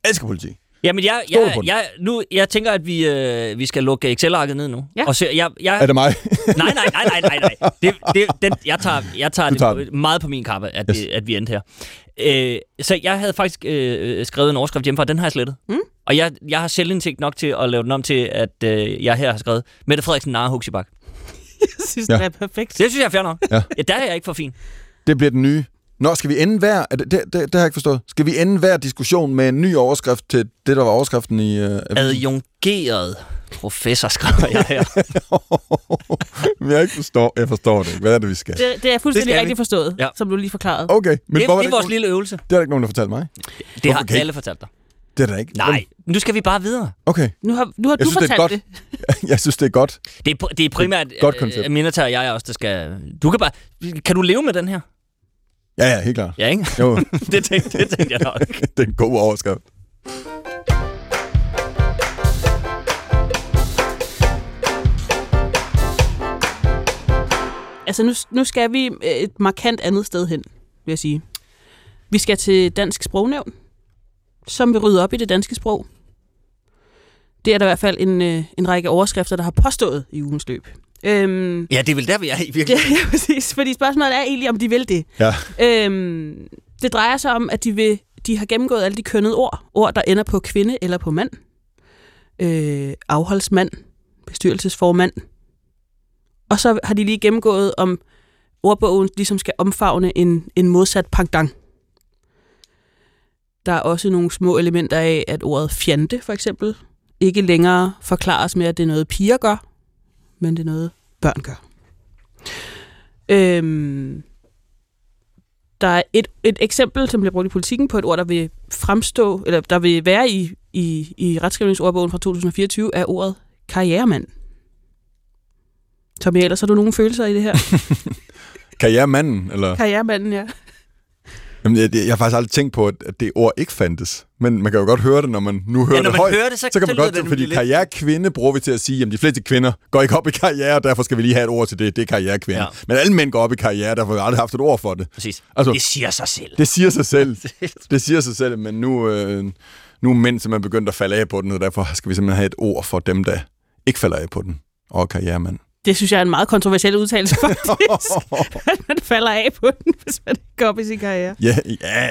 S4: Jeg elsker politi.
S2: Jamen, jeg, jeg,
S4: den.
S2: jeg, nu, jeg tænker, at vi, øh, vi skal lukke Excel-arket ned nu.
S3: Ja.
S2: Og så, jeg, jeg,
S4: Er det mig?
S2: nej, nej, nej, nej, nej, nej. Det, det, den, jeg tager, jeg tager,
S4: Du tager
S2: det meget på min kappe, at,
S4: Yes.
S2: yes. at vi endte her. Øh, så jeg havde faktisk øh, skrevet en overskrift hjemmefra, den har jeg slettet.
S3: Mm.
S2: Og jeg, jeg har selvindsigt nok til at lave den om til, at øh, jeg her har skrevet, Mette Frederiksen Nare Huxibak.
S3: Jeg synes,
S4: ja.
S3: det er perfekt.
S2: Det synes jeg er fair nok.
S4: Ja.
S2: ja der er jeg ikke for fin.
S4: Det bliver den nye. Nå, skal vi ende hver... er Det, det, det, det har jeg ikke forstået. Skal vi ende hver diskussion med en ny overskrift til det, der var overskriften i... Uh,
S2: Adjungeret professor, skriver jeg her.
S4: jeg ikke forstår. Jeg forstår det ikke. Hvad er det, vi skal?
S3: Det, det er fuldstændig
S2: Det
S3: rigtigt forstået,
S2: Ja.
S3: som du lige forklarede.
S4: Okay, men
S2: Det,
S4: hvorfor
S2: det er vores lille øvelse.
S4: det er der ikke nogen, der fortalte mig.
S2: Det har
S4: I-
S2: alle fortalt dig.
S4: Det er der ikke.
S2: Nej, nu skal vi bare videre.
S4: Okay,
S3: Nu har, nu har
S4: Jeg
S3: du
S4: synes, det er
S3: fortalt
S4: godt.
S3: det.
S4: jeg synes, det er godt.
S2: Det er, det er primært
S4: godt koncept.
S2: øh, Minata og jeg også, der skal... Du kan bare... Kan du leve med den her?
S4: Ja, ja, helt klart.
S2: Ja, ikke?
S4: Jo,
S2: det, tænkte, det tænkte jeg nok.
S4: det er en god overskrift.
S3: Altså, nu, nu skal vi øh, et markant andet sted hen, vil jeg sige. Vi skal til Dansk Sprognævn, som vil rydde op i det danske sprog. Det er der i hvert fald en, øh, en række overskrifter, der har påstået i ugens løb. Øhm,
S2: Ja, det er vel der, vi er i
S3: ja,
S2: virkelig.
S3: ja, præcis. Fordi spørgsmålet er egentlig, om de vil det.
S4: Ja.
S3: Øhm, det drejer sig om, at de, vil, de har gennemgået alle de kønnede ord. Ord, der ender på kvinde eller på mand. Øh, afholdsmand, bestyrelsesformand. Og så har de lige gennemgået, om ordbogen ligesom skal omfavne en, en modsat pendant. Der er også nogle små elementer af, at ordet fjante, for eksempel, ikke længere forklares med, at det er noget piger gør, men det er noget børn gør. Øhm, der er et, et eksempel, som bliver brugt i politikken på et ord, der vil fremstå, eller der vil være i, i, i retskrivningsordbogen fra 2024, er ordet karrieremand. Tommy, ellers har du nogle følelser i det her?
S4: Karrieremanden, eller?
S3: Karrieremanden, ja.
S4: Jamen, jeg, jeg har faktisk aldrig tænkt på, at det ord ikke fandtes. Men man kan jo godt høre det, når man nu hører
S2: Ja, når
S4: det højt.
S2: hører det, så-
S4: så kan man godt,
S2: det
S4: fordi
S2: lidt-
S4: karrierekvinde bruger vi til at sige, at de fleste kvinder går ikke op i karriere, og derfor skal vi lige have et ord til det. Det er karrierekvinde.
S2: Ja.
S4: Men alle mænd går op i karriere, derfor har vi aldrig haft et ord for det.
S2: Præcis.
S4: Altså-
S2: det siger sig selv.
S4: Det siger sig selv. Det siger sig selv, men nu, øh, nu er mænd simpelthen begyndt at falde af på den, og derfor skal vi simpelthen have et ord for dem, der ikke falder af på den. Og karrieremand.
S3: Det synes jeg er en meget kontroversiel udtalelse, faktisk. at man falder af på den, hvis man ikke går op i sin karriere.
S4: Ja, ja.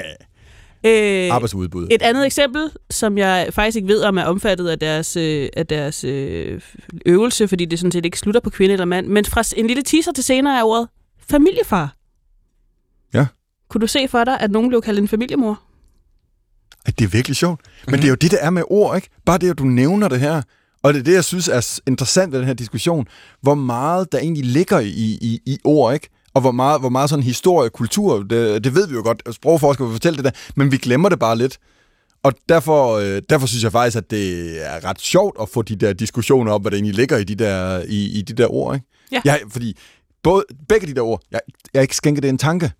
S3: Øh,
S4: Arbejdsudbud.
S3: et andet eksempel, som jeg faktisk ikke ved, om er omfattet af deres, øh, af deres øh, øvelse, fordi det sådan set ikke slutter på kvinde eller mand, men fra en lille teaser til senere er ordet familiefar.
S4: Ja.
S3: Kunne du se for dig, at nogen blev kaldt en familiemor?
S4: At det er virkelig sjovt. Men det er jo det, der er med ord, ikke? Bare det, at du nævner det her. Og det er det, jeg synes er interessant ved den her diskussion. Hvor meget der egentlig ligger i, i, i ord, ikke? Og hvor meget, hvor meget sådan historie, kultur, det, det ved vi jo godt. Sprogforskere vil fortælle det der, men vi glemmer det bare lidt. Og derfor, øh, derfor synes jeg faktisk, at det er ret sjovt at få de der diskussioner op, hvad der egentlig ligger i de der, i, i de der ord, ikke?
S3: Ja.
S4: Jeg, fordi både, begge de der ord, jeg, jeg ikke skænket det en tanke.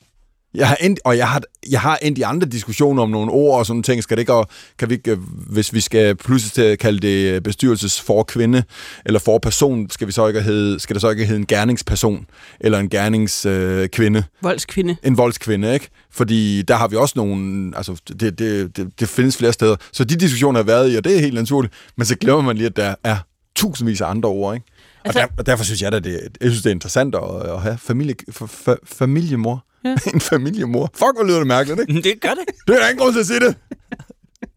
S4: Jeg har endt, og jeg har, jeg har endt i andre diskussioner om nogle ord og sådan ting. Skal det ikke, og kan vi ikke, øh, hvis vi skal pludselig til at kalde det bestyrelses for kvinde eller for person, skal, vi så ikke hedde, skal det så ikke hedde en gerningsperson eller en gerningskvinde? Øh, kvinde?
S3: Voldskvinde.
S4: en voldskvinde, ikke? Fordi der har vi også nogle, altså det, det, det, det findes flere steder. Så de diskussioner har været i, og det er helt naturligt. Men så glemmer man lige, at der er tusindvis af andre ord, ikke?
S3: Altså-
S4: og, der, og derfor synes jeg, at det, jeg synes, det er interessant at, at have familie, fa, fa, familiemor.
S3: Ja.
S4: en familiemor. Fuck, hvor lyder det mærkeligt, ikke?
S2: Det gør det.
S4: Det er der ingen grund til at sige det.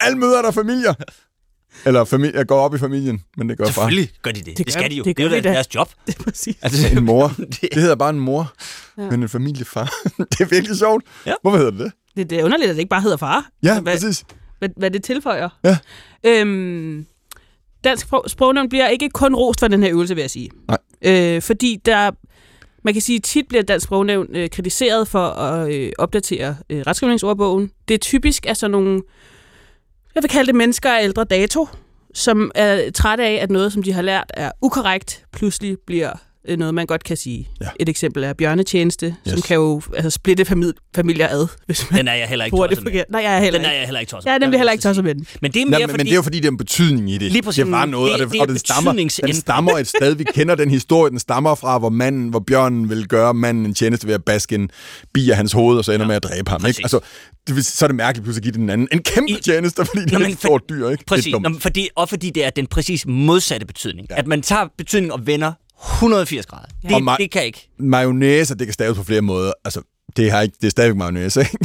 S4: Alle møder der er familier. Eller familie, jeg går op i familien, men det gør far.
S2: Selvfølgelig gør de det. Det,
S3: Det
S2: skal de jo.
S3: det
S2: Det, er jo deres job.
S3: Det er præcis.
S2: Altså,
S4: En mor.
S2: det,
S4: hedder bare en mor, Ja. men en familiefar. det er virkelig sjovt.
S2: Ja.
S4: Hvorfor hedder det det?
S3: Det, det er underligt, at det ikke bare hedder far.
S4: Ja,
S3: hvad,
S4: præcis.
S3: hvad, hvad det tilføjer.
S4: Ja.
S3: Øhm, dansk sprog- sprognævn bliver ikke kun rost for den her øvelse, vil jeg sige.
S4: Nej.
S3: Øh, fordi der, man kan sige, tit bliver dansk sprognævn øh, kritiseret for at øh, opdatere øh, retskrivningsordbogen. Det er typisk af sådan nogle, jeg vil kalde det mennesker af ældre dato, som er trætte af, at noget, som de har lært, er ukorrekt, pludselig bliver noget, man godt kan sige.
S4: Ja.
S3: Et eksempel er bjørnetjeneste, yes. som kan jo altså, splitte famili- familier ad, hvis man
S2: den er jeg heller ikke
S3: bruger det forkert. Nej, jeg er heller
S2: Den er
S3: ikke.
S2: jeg heller ikke tosset
S3: Jeg er nemlig heller ikke tosset med den.
S2: Men det er mere
S4: Nej, men,
S2: fordi...
S4: men det er jo fordi, det er en betydning i det.
S2: Lige præcis.
S4: Det var noget, og,
S2: Det-
S4: det,
S2: det er
S4: og den, stammer, den stammer et sted. Vi kender den historie, den stammer fra, hvor manden, hvor bjørnen vil gøre manden en tjeneste ved at baske en bi af hans hoved, og så ender
S2: Ja,
S4: med at dræbe ham.
S2: præcis.
S4: Ikke? Altså, det, vil- så er det mærkeligt pludselig at give den anden en kæmpe
S2: I-
S4: tjeneste, fordi det
S2: Nå,
S4: er et stort dyr. Ikke?
S2: Præcis,
S4: er
S2: Nå, fordi, og fordi det er den præcis modsatte betydning. Ja. At man tager betydning og vender 180 grader. Det,
S4: Og mig-
S2: det kan ikke.
S4: Mayonnaise, det kan staves på flere måder. Altså, det, har ikke, det er stadigvæk mayonnaise, ikke?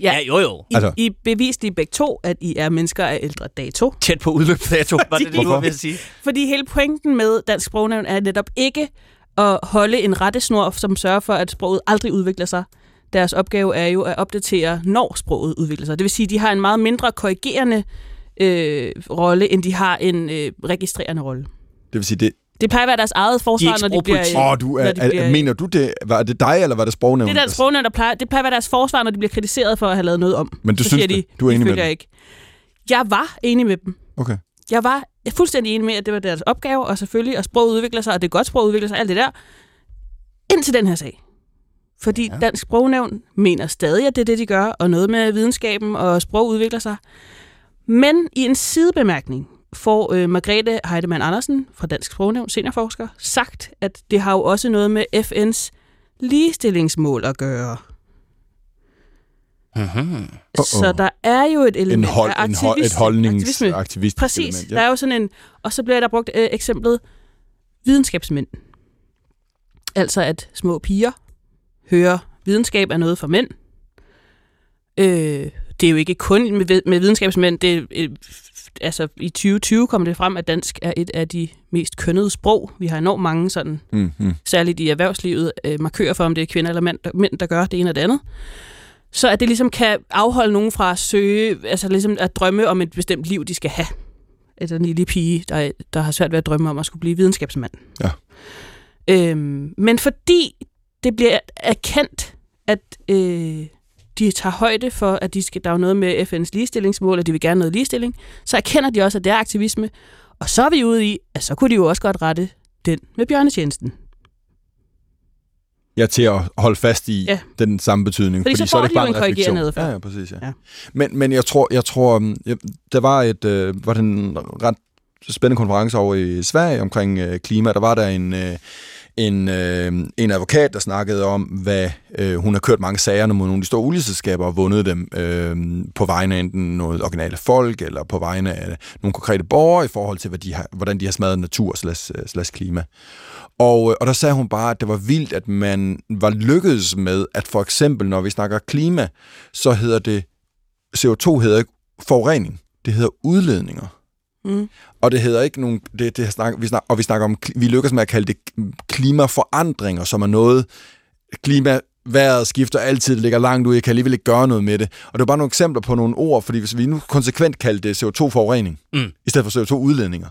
S2: Ja, ja jo jo.
S3: I,
S4: Altså-
S3: I bevis lige begge to, at I er mennesker af ældre dato.
S2: Tæt på udløbsdato, var det det, du
S4: Hvorfor?
S2: var ved at sige?
S3: Fordi hele pointen med dansk sprognævn er netop ikke at holde en rettesnor, som sørger for, at sproget aldrig udvikler sig. Deres opgave er jo at opdatere, når sproget udvikler sig. Det vil sige, at de har en meget mindre korrigerende øh, rolle, end de har en øh, registrerende rolle.
S4: Det vil sige, det...
S3: Det plejer at være deres eget forsvar,
S2: ikke
S3: når de bliver...
S4: Åh, du er,
S3: når de
S4: er,
S3: bliver-
S4: mener du det? Var det dig, eller var det sprognævnet?
S3: Det er dansk sprognævn, der plejer, det plejer at være deres forsvar, når de bliver kritiseret for at have lavet noget om.
S4: Men du
S3: så
S4: synes
S3: siger de,
S4: det? Du er
S3: "I
S4: enig med
S3: følger
S4: dem?"
S3: ikke. Jeg var enig med dem.
S4: Okay.
S3: Jeg var fuldstændig enig med, at det var deres opgave, og selvfølgelig, at sproget udvikler sig, og det er godt sprog udvikler sig, alt det der. Indtil den her sag. Fordi ja. Dansk Sprognævn mener stadig, at det er det, de gør, og noget med videnskaben og sprog udvikler sig. Men i en sidebemærkning får øh, Margrethe Heidemann Andersen fra Dansk Sprognævn, seniorforsker, sagt, at det har jo også noget med FN's ligestillingsmål at gøre. Uh-oh. Så der er jo et element
S4: En, hold,
S3: af
S4: en hold, et
S3: aktivisme-
S4: holdnings
S3: aktivisme.
S4: aktivistisk
S3: Præcis.
S4: element.
S3: Der er jo sådan en... Og så bliver der brugt øh, eksemplet videnskabsmænd. Altså at små piger hører, videnskab er noget for mænd. Øh, det er jo ikke kun med, med videnskabsmænd. Det, er, øh, altså i 2020 kom det frem, at dansk er et af de mest kønnede sprog. Vi har enormt mange sådan,
S4: Mm, mm.
S3: særligt i erhvervslivet, øh, markører for, om det er kvinder eller mænd der, mænd, der gør det ene og det andet. Så at det ligesom kan afholde nogen fra at søge, altså ligesom at drømme om et bestemt liv, de skal have. Altså en lille pige, der, der har svært ved at drømme om at skulle blive videnskabsmand.
S4: Ja.
S3: Øhm, men fordi det bliver erkendt, at øh, de tager højde for, at de skal, der er jo noget med FN's ligestillingsmål, og de vil gerne noget ligestilling, så erkender de også, at det er aktivisme. Og så er vi ude i, at så kunne de jo også godt rette den med bjørnetjenesten.
S4: Ja, til at holde fast i
S3: Ja.
S4: den samme betydning.
S3: Fordi så
S4: er
S3: får
S4: det ikke bare
S3: en
S4: refleksion.
S3: adfærd.
S4: Ja, ja, præcis. Ja.
S3: Ja.
S4: Men, men jeg tror, jeg tror um, jeg, der var et øh, var det en ret spændende konference over i Sverige omkring øh, klima. Der var der en, øh, en, øh, en advokat, der snakkede om, hvad øh, hun har kørt mange sager mod nogle af de store olieselskaber og vundet dem øh, på vegne af enten noget originale folk, eller på vegne af nogle konkrete borgere i forhold til, hvad de har, hvordan de har smadret natur og øh, klima. Og, øh, og der sagde hun bare, at det var vildt, at man var lykkedes med, at for eksempel, når vi snakker klima, så hedder det, CO2 hedder ikke forurening, det hedder udledninger.
S3: Mm.
S4: Og det hedder ikke nogen, det, det snak, vi snakker, og vi snakker om, vi lykkes med at kalde det klimaforandringer, som er noget, klima, vejret skifter altid, det ligger langt ude, jeg kan alligevel ikke gøre noget med det. Og det er bare nogle eksempler på nogle ord, fordi hvis vi nu konsekvent kaldte det CO2-forurening,
S2: Mm.
S4: i stedet for CO2-udledninger,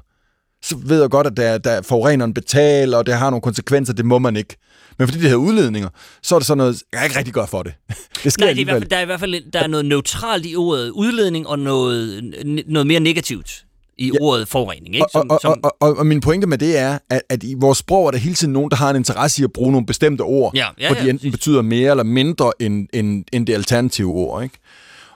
S4: så ved jeg godt, at der, der forureneren betaler, og det har nogle konsekvenser, det må man ikke. Men fordi det hedder udledninger, så er det sådan noget, jeg er ikke rigtig godt for det. Det sker
S2: Nej, det er i hvert fald, der er i hvert fald der er noget neutralt i ordet udledning, og noget, noget mere negativt i ja. ordet forurening. Ikke?
S4: Og, og, og, og, og, og min pointe med det er, at, at i vores sprog er der hele tiden nogen, der har en interesse i at bruge nogle bestemte ord,
S2: Ja, ja,
S4: hvor de
S2: ja,
S4: enten betyder mere eller mindre end, end, end det alternative ord. Ikke?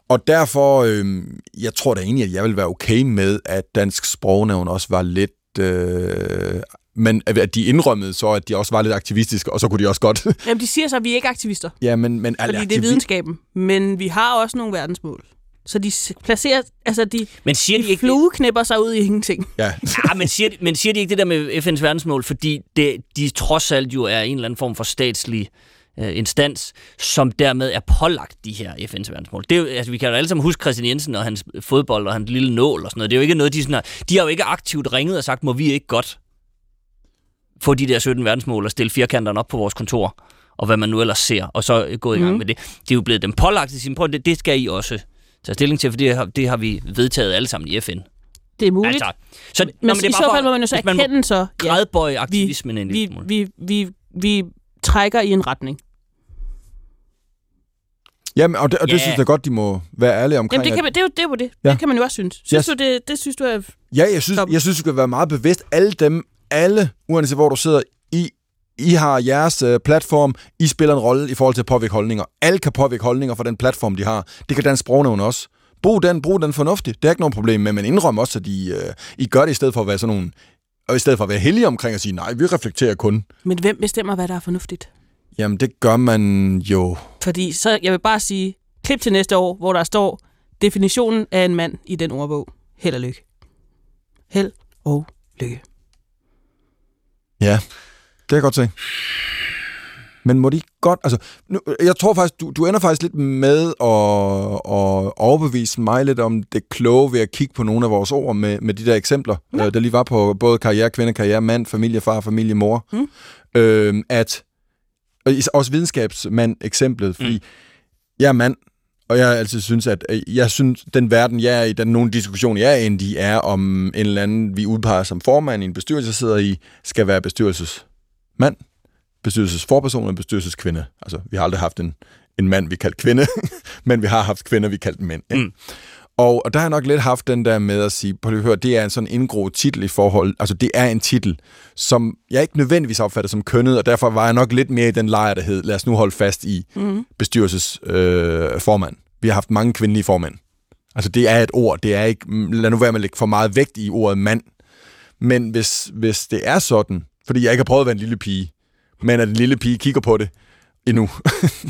S4: Og derfor, øh, jeg tror da egentlig, at jeg vil være okay med, at dansk sprognævn også var lidt... Øh, men at de indrømmede så, at de også var lidt aktivistiske, og så kunne de også godt...
S3: Jamen, de siger så, at vi er ikke aktivister,
S4: ja, men, men
S3: fordi det er videnskaben. Men vi har også nogle verdensmål. Så de placerer, altså de,
S2: men siger de
S3: de
S2: ikke det?
S3: flueknipper sig ud i ingenting.
S4: Ja.
S2: Ja, men siger, de, men siger de ikke det der med FN's verdensmål, fordi det, de trods alt jo er en eller anden form for statslig øh, instans, som dermed er pålagt de her FN's verdensmål. Det er jo, altså, vi kan jo alle sammen huske Christian Jensen og hans fodbold og hans lille nål og sådan noget. Det er jo ikke noget, de sådan har, de har jo ikke aktivt ringet og sagt, må vi ikke godt få de der 17 verdensmål og stille firkanterne op på vores kontor, og hvad man nu ellers ser, og så gå i gang
S3: Mhm.
S2: med det. Det er jo blevet dem pålagt til sin prøv, det, det skal I også tage stilling til, for det har, det har vi vedtaget alle sammen i FN.
S3: Det er muligt.
S2: Altså, så,
S3: men, men i så fald må man jo så erkende så, ja,
S2: gradbøje aktivismen en
S3: vi,
S2: lille smule.
S3: vi, vi, vi trækker i en retning.
S4: Jamen, og det, og det
S2: Ja.
S4: synes jeg godt, de må være ærlige omkring.
S3: Jamen, det, kan, man- det, er jo, det er jo det.
S4: Ja.
S3: Det kan man jo også synes. Synes
S4: Yes.
S3: du, det, det synes du er...
S4: Ja, jeg synes,
S3: Stop.
S4: jeg synes, du skal være meget bevidst. Alle dem, alle, uanset hvor du sidder, I, I har jeres uh, platform, I spiller en rolle i forhold til at påvirke holdninger. Alle kan påvirke holdninger fra den platform, de har. Det kan Dansk Sprognævn også. Brug den, brug den fornuftigt. Det er ikke noget problem med, men indrøm også, at I, uh, I gør det i stedet for at være sådan nogle og i stedet for at være heldige omkring at sige, nej, vi reflekterer kun.
S3: Men hvem bestemmer, hvad der er fornuftigt?
S4: Jamen, det gør man jo.
S3: Fordi så, jeg vil bare sige, klip til næste år, hvor der står definitionen af en mand i den ordbog. Held og lykke. Held og lykke.
S4: Ja, kan jeg godt se. Men må de godt... Altså, nu, jeg tror faktisk, du, du ender faktisk lidt med at, at overbevise mig lidt om det kloge ved at kigge på nogle af vores ord med, med de der eksempler, ja. øh, der lige var på både karriere, kvinde, karriere, mand, familie, far, familie, mor.
S3: Mm.
S4: Øh, at... Og også videnskabsmand eksemplet, fordi mm. jeg er mand, og jeg har altid synes, at øh, jeg synes, den verden, jeg er i, den nogle diskussioner, jeg er i, er om en eller anden, vi udpeger som formand i en bestyrelse, sidder i, skal være bestyrelsesmand, bestyrelsesforperson og bestyrelseskvinde. Altså, vi har aldrig haft en, en mand, vi kaldte kvinde, men vi har haft kvinder, vi kaldte mænd. Ikke?
S2: Mm.
S4: Og, og der har jeg nok lidt haft den der med at sige, på det hør, det er en sådan indgroet titel i forhold, altså det er en titel, som jeg ikke nødvendigvis opfatter som kønnet, og derfor var jeg nok lidt mere i den lejr, der hed, lad os nu holde fast i
S3: Mm.
S4: bestyrelsesformand. Øh, formand. vi har haft mange kvindelige formænd. Altså det er et ord, det er ikke, lad nu være med at lægge for meget vægt i ordet mand. Men hvis, hvis det er sådan, fordi jeg ikke har prøvet at være en lille pige, men at en lille pige kigger på det endnu.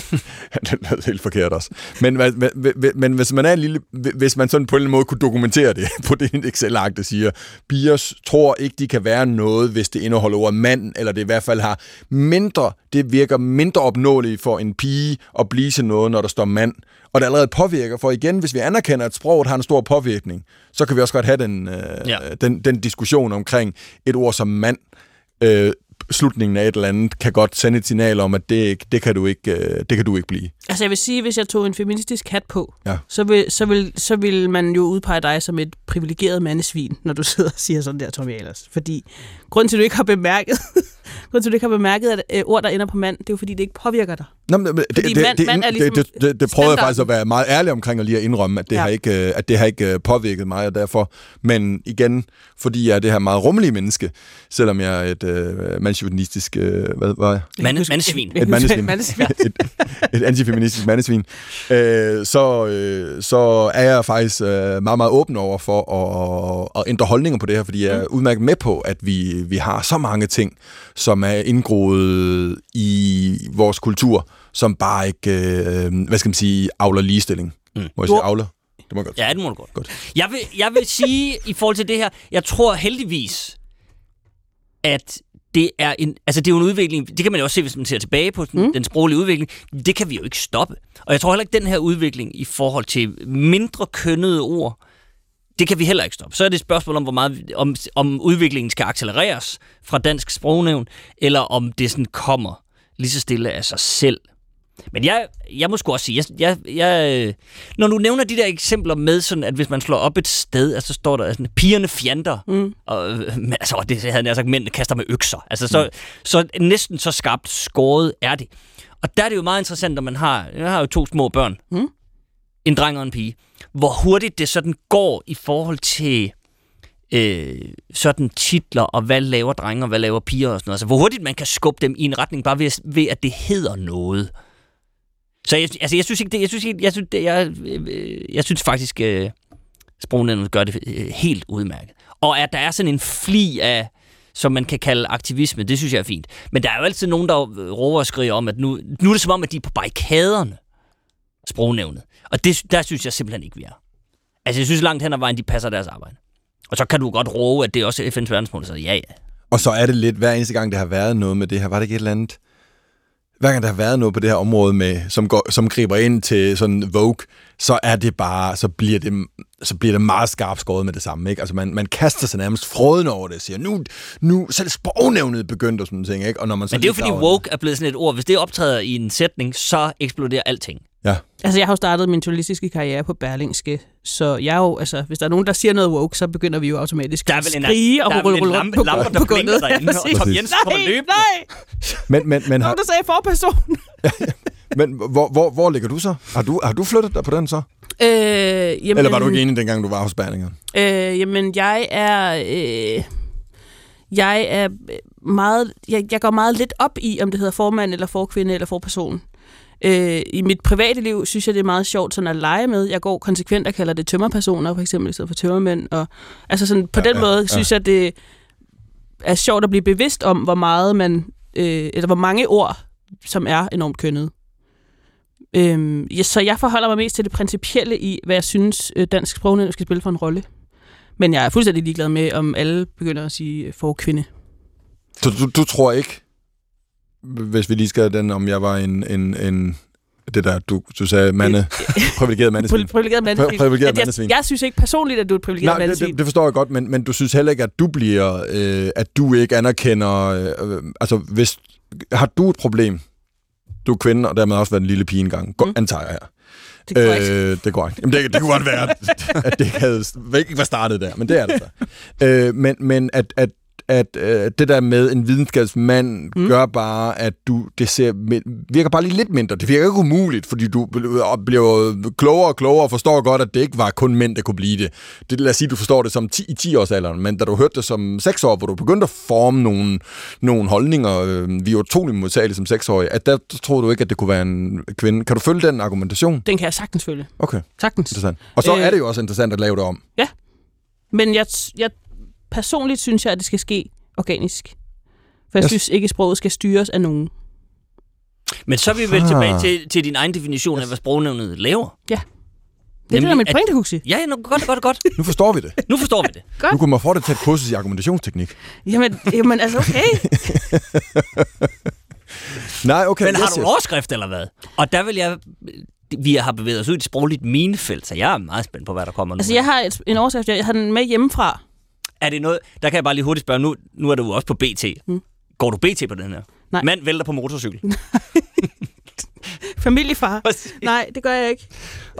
S4: det er helt forkert også. Men, men, men, hvis man er en lille, hvis man sådan på en eller anden måde kunne dokumentere det på det Excel-ark, der siger, bier tror ikke, de kan være noget, hvis det indeholder ordet mand, eller det i hvert fald har mindre, det virker mindre opnåeligt for en pige at blive til noget, når der står mand. Og det allerede påvirker, for igen, hvis vi anerkender, at sproget har en stor påvirkning, så kan vi også godt have den, øh,
S2: Ja.
S4: den, den diskussion omkring et ord som mand, øh, slutningen af et eller andet, kan godt sende et signal om, at det, det, kan, du ikke, øh, det kan du ikke blive.
S3: Altså jeg vil sige, hvis jeg tog en feministisk hat på,
S4: Ja.
S3: så, vil, så, vil, så vil man jo udpege dig som et privilegeret mandesvin, når du sidder og siger sådan der, Tommy Ahlers. Fordi grunden til, at du ikke har bemærket, grunden til, at du ikke har bemærket, at øh, ord, der ender på mand, det er jo fordi, det ikke påvirker dig.
S4: Nå, men, det, det,
S3: Fordi
S4: det,
S3: mand-
S4: det,
S3: mand er ligesom
S4: det, det, det, det prøvede jeg faktisk at være meget ærlig omkring og lige at indrømme, at det,
S3: Ja.
S4: har, ikke, øh, at det har ikke øh, påvirket mig, og derfor, men igen, fordi jeg er det her meget rummelige menneske, selvom jeg er et øh, mandsjuvenistisk, øh, hvad var jeg?
S2: Mand, mandsvin.
S4: Et mandesvin.
S3: mandesvin.
S4: et, et antifeministisk mandesvin. Øh, så, øh, så er jeg faktisk øh, meget, meget åben over for at, at ændre holdninger på det her, fordi jeg er udmærket med på, at vi, vi har så mange ting, som er indgroet i vores kultur, som bare ikke, øh, hvad skal man sige, avler ligestilling. Mm. Må jeg sige avler? Det må jeg godt.
S2: Ja, det må du godt.
S4: Godt.
S2: Jeg vil, jeg vil sige, i forhold til det her, jeg tror heldigvis, at det er en, altså det er jo en udvikling, det kan man jo også se, hvis man ser tilbage på den, mm. den sproglige udvikling, det kan vi jo ikke stoppe. Og jeg tror heller ikke, den her udvikling i forhold til mindre kønnede ord, det kan vi heller ikke stoppe. Så er det et spørgsmål om, hvor meget, om, om udviklingen skal accelereres fra dansk sprognævn, eller om det sådan kommer lige så stille af sig selv. Men jeg, jeg må sgu også sige, jeg, jeg, jeg, øh, når du nævner de der eksempler med, sådan, at hvis man slår op et sted, altså, så står der sådan, pigerne fjanter, mm. og øh, men, altså, det havde jeg sagt, mændene kaster med økser. Altså, så, mm. så næsten så skarpt skåret er det. Og der er det jo meget interessant, når man har, jeg har jo to små børn,
S3: Mm.
S2: en dreng og en pige, hvor hurtigt det sådan går i forhold til øh, sådan titler, og hvad laver drenge, og hvad laver piger og sådan noget. Altså, hvor hurtigt man kan skubbe dem i en retning, bare ved, ved at det hedder noget. Så jeg, altså, jeg synes ikke, det, jeg synes ikke, jeg synes, det, jeg, øh, jeg synes faktisk, øh, sprognævnet gør det øh, helt udmærket. Og at der er sådan en fli af, som man kan kalde aktivisme, det synes jeg er fint. Men der er jo altid nogen, der råber og skriger om, at nu, nu er det som om, at de er på barrikaderne, sprognævnet. Og det, der synes jeg simpelthen ikke, vi er. Altså, jeg synes langt hen ad vejen, de passer deres arbejde. Og så kan du godt råbe, at det er også FN's verdensmål, så ja, ja.
S4: Og så er det lidt, hver eneste gang, der har været noget med det her, var det ikke et eller andet? Hver gang der har været noget på det her område, med, som, går, som griber ind til sådan Vogue, så er det bare, så bliver det, så bliver det meget skarpt skåret med det samme. Ikke? Altså man, man kaster sig nærmest fråden over det og siger, nu, nu selv sprognævnet begyndt og sådan ting. Ikke? Og når man så
S2: Men det er jo fordi woke er blevet sådan et ord. Hvis det optræder i en sætning, så eksploderer alting.
S4: Ja.
S3: Altså, jeg har jo startet min journalistiske karriere på Berlingske, så jeg er jo, altså, hvis der er nogen, der siger noget woke, så begynder vi jo automatisk
S2: Der er
S3: at
S2: vel en,
S3: skrige og rulle rundt
S2: lampe,
S3: på,
S2: lamper, der
S3: på gulvet.
S2: derinde, og. Tom Jensen kommer
S3: nej,
S2: løbende.
S3: nej,
S4: Men, men, men, har,
S3: nogen, der sagde forperson.
S4: men hvor, hvor, hvor ligger du så? Har du, har du flyttet dig på den så?
S3: Øh, jamen,
S4: Eller var du ikke enig, dengang du var hos Berlinger?
S3: Øh, jamen, jeg er... Øh, jeg er meget... Jeg, jeg går meget lidt op i, om det hedder formand, eller forkvinde, eller forperson. Øh, I mit private liv synes jeg, det er meget sjovt sådan at lege med. Jeg går konsekvent og kalder det tømmerpersoner, for eksempel, i stedet for tømmermænd. Og, altså sådan, på
S4: Ja,
S3: den
S4: ja,
S3: måde
S4: ja.
S3: synes jeg, det er sjovt at blive bevidst om, hvor meget man... Øh, eller hvor mange ord, som er enormt kønnet. Øhm, ja, så jeg forholder mig mest til det principielle i, hvad jeg synes, øh, dansk sprognævn skal spille for en rolle. Men jeg er fuldstændig ligeglad med, om alle begynder at sige for kvinde.
S4: Så du, du tror ikke, hvis vi lige skal den, om jeg var en, en, en det der, du, du sagde, mande, privilegeret mandesvin.
S3: Pri- Privilegeret mandesvin.
S4: Pri- privilegeret
S3: At jeg,
S4: mandesvin.
S3: jeg synes ikke personligt, at du er et privilegeret
S4: Nej, det,
S3: mandesvin.
S4: det, det forstår jeg godt, men, men du synes heller ikke, at du bliver, øh, at du ikke anerkender, øh, altså hvis, har du et problem, du er kvinde, og dermed også været en lille pige engang, mm.
S3: Mm.
S4: antager jeg.
S3: det går ikke.
S4: Øh, det er korrekt. Jamen, det, det kunne godt være, at, at det havde, ikke var startet der, men det er det så. Øh, men men at, at, at øh, det der med en videnskabsmand mm. Gør bare, at du det ser, virker bare lige lidt mindre. Det virker ikke umuligt, fordi du bl- bliver klogere og klogere og forstår godt, at det ikke var kun mænd, der kunne blive det. det lad os sige, du forstår det som 10, i 10-årsalderen, men da du hørte det som 6 år, hvor du begyndte at forme nogle, nogle holdninger, øh, vi er utrolig modtagelige som 6-årige, at der troede du ikke, at det kunne være en kvinde. Kan du følge den argumentation?
S3: Den kan jeg sagtens følge.
S4: Okay,
S3: Sagtens.
S4: interessant. Og så
S3: Øh.
S4: er det jo også interessant at lave det om.
S3: Men jeg, jeg personligt synes jeg, at det skal ske organisk. For jeg
S4: Jeg-
S3: synes ikke, at sproget skal styres af nogen.
S2: Men så er vi vel
S4: Ah.
S2: tilbage til, til din egen definition af, hvad sprognævnet laver.
S3: Det er det, der er mit pointe, Huxi.
S2: Ja, no, godt, godt, godt.
S4: Nu forstår vi det.
S2: Nu forstår vi det.
S3: Godt.
S4: Nu kunne man få det til et kursus i argumentationsteknik.
S3: Jamen, jamen altså, okay.
S4: Nej, okay.
S2: Men har
S4: yes,
S2: du en
S4: yes.
S2: overskrift eller hvad? Og der vil jeg... Vi har bevæget os ud i et sprogligt minefelt, så jeg er meget spændt på, hvad der kommer nu.
S3: Altså, jeg har et, en overskrift. Jeg har den med hjemmefra.
S2: Er det noget... Der kan jeg bare lige hurtigt spørge. Nu, nu er du også på BT.
S3: Mm.
S2: Går du BT på den her?
S3: Nej.
S2: Mand vælter på motorcykel.
S3: Familiefar.
S2: Præcis.
S3: Nej, det gør jeg ikke.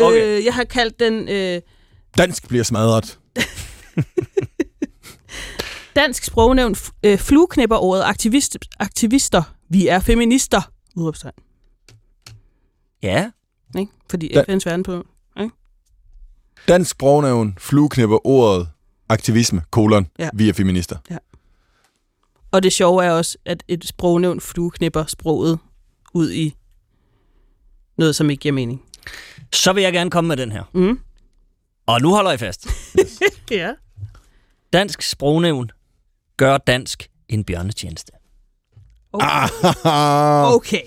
S2: Okay.
S3: Øh, jeg har kaldt den... Øh,
S4: Dansk bliver smadret.
S3: Dansk Sprognævn øh, flueknipper ordet aktivist, aktivister. Vi er feminister. Udopstegn.
S2: Ja.
S3: Ikke? Fordi
S4: Da-
S3: FN's verden på.
S4: Dansk sprognævn flueknipper ordet aktivisme, kolon,
S3: Ja.
S4: ja. vi er feminister.
S3: Og det sjove er også, at et sprognævn flueknipper sproget ud i noget, som ikke giver mening.
S2: Så vil jeg gerne komme med den her.
S3: Mm.
S2: Og nu holder I fast.
S3: Ja.
S2: Dansk sprognævn gør dansk en bjørnetjeneste.
S3: Okay.
S4: Ah,
S3: okay.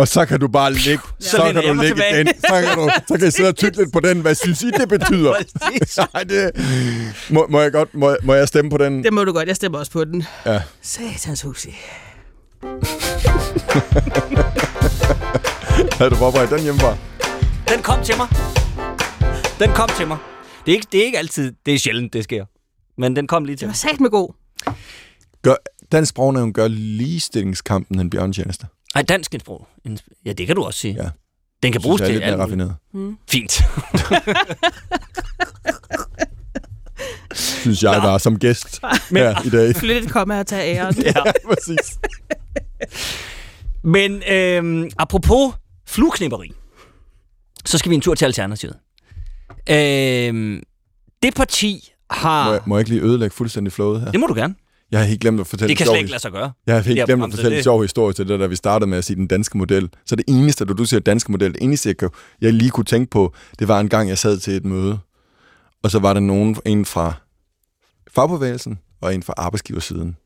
S4: Og så kan du bare ligge,
S2: Så
S4: så,
S2: læner
S4: kan
S2: jeg
S4: du
S2: mig
S4: ligge
S2: tilbage.
S4: den, så kan, du, så kan jeg sidde og tykke lidt på den. Hvad synes I, det betyder? Nej, det, må, må, jeg godt, må, må jeg stemme på den?
S3: Det må du godt. Jeg stemmer også på den.
S4: Ja.
S3: Satans husi.
S4: Havde du forberedt den hjemmefra?
S2: Den kom til mig. Den kom til mig. Det er ikke, det er ikke altid, det er sjældent, det sker. Men den kom lige til
S3: Det var
S2: mig.
S3: sat med god.
S4: Gør, dansk sprognævn gør ligestillingskampen en bjørntjeneste.
S2: Ej, dansk sprog. Ja, det kan du også sige.
S4: Ja.
S2: Den kan bruges
S4: jeg er
S2: til
S4: lidt mere
S2: alt muligt.
S4: raffineret.
S2: Fint.
S4: Synes jeg var som gæst her i dag.
S3: Flyt et komma og tage æren.
S2: ja.
S4: Præcis.
S2: Men øhm, apropos flueknipperi, så skal vi en tur til Alternativet. Øhm, det parti har...
S4: Må jeg, må jeg ikke lige ødelægge fuldstændig flowet her?
S2: Det må du gerne.
S4: Jeg har helt glemt at fortælle
S2: Det kan slet ikke lade sig gøre.
S4: Jeg har helt glemt at fortælle en sjov historie til det, da vi startede med at sige den danske model. Så det eneste, da du siger danske model, det eneste, jeg, kan, jeg lige kunne tænke på, det var en gang, jeg sad til et møde, og så var der nogen, en fra fagbevægelsen og en fra arbejdsgiversiden.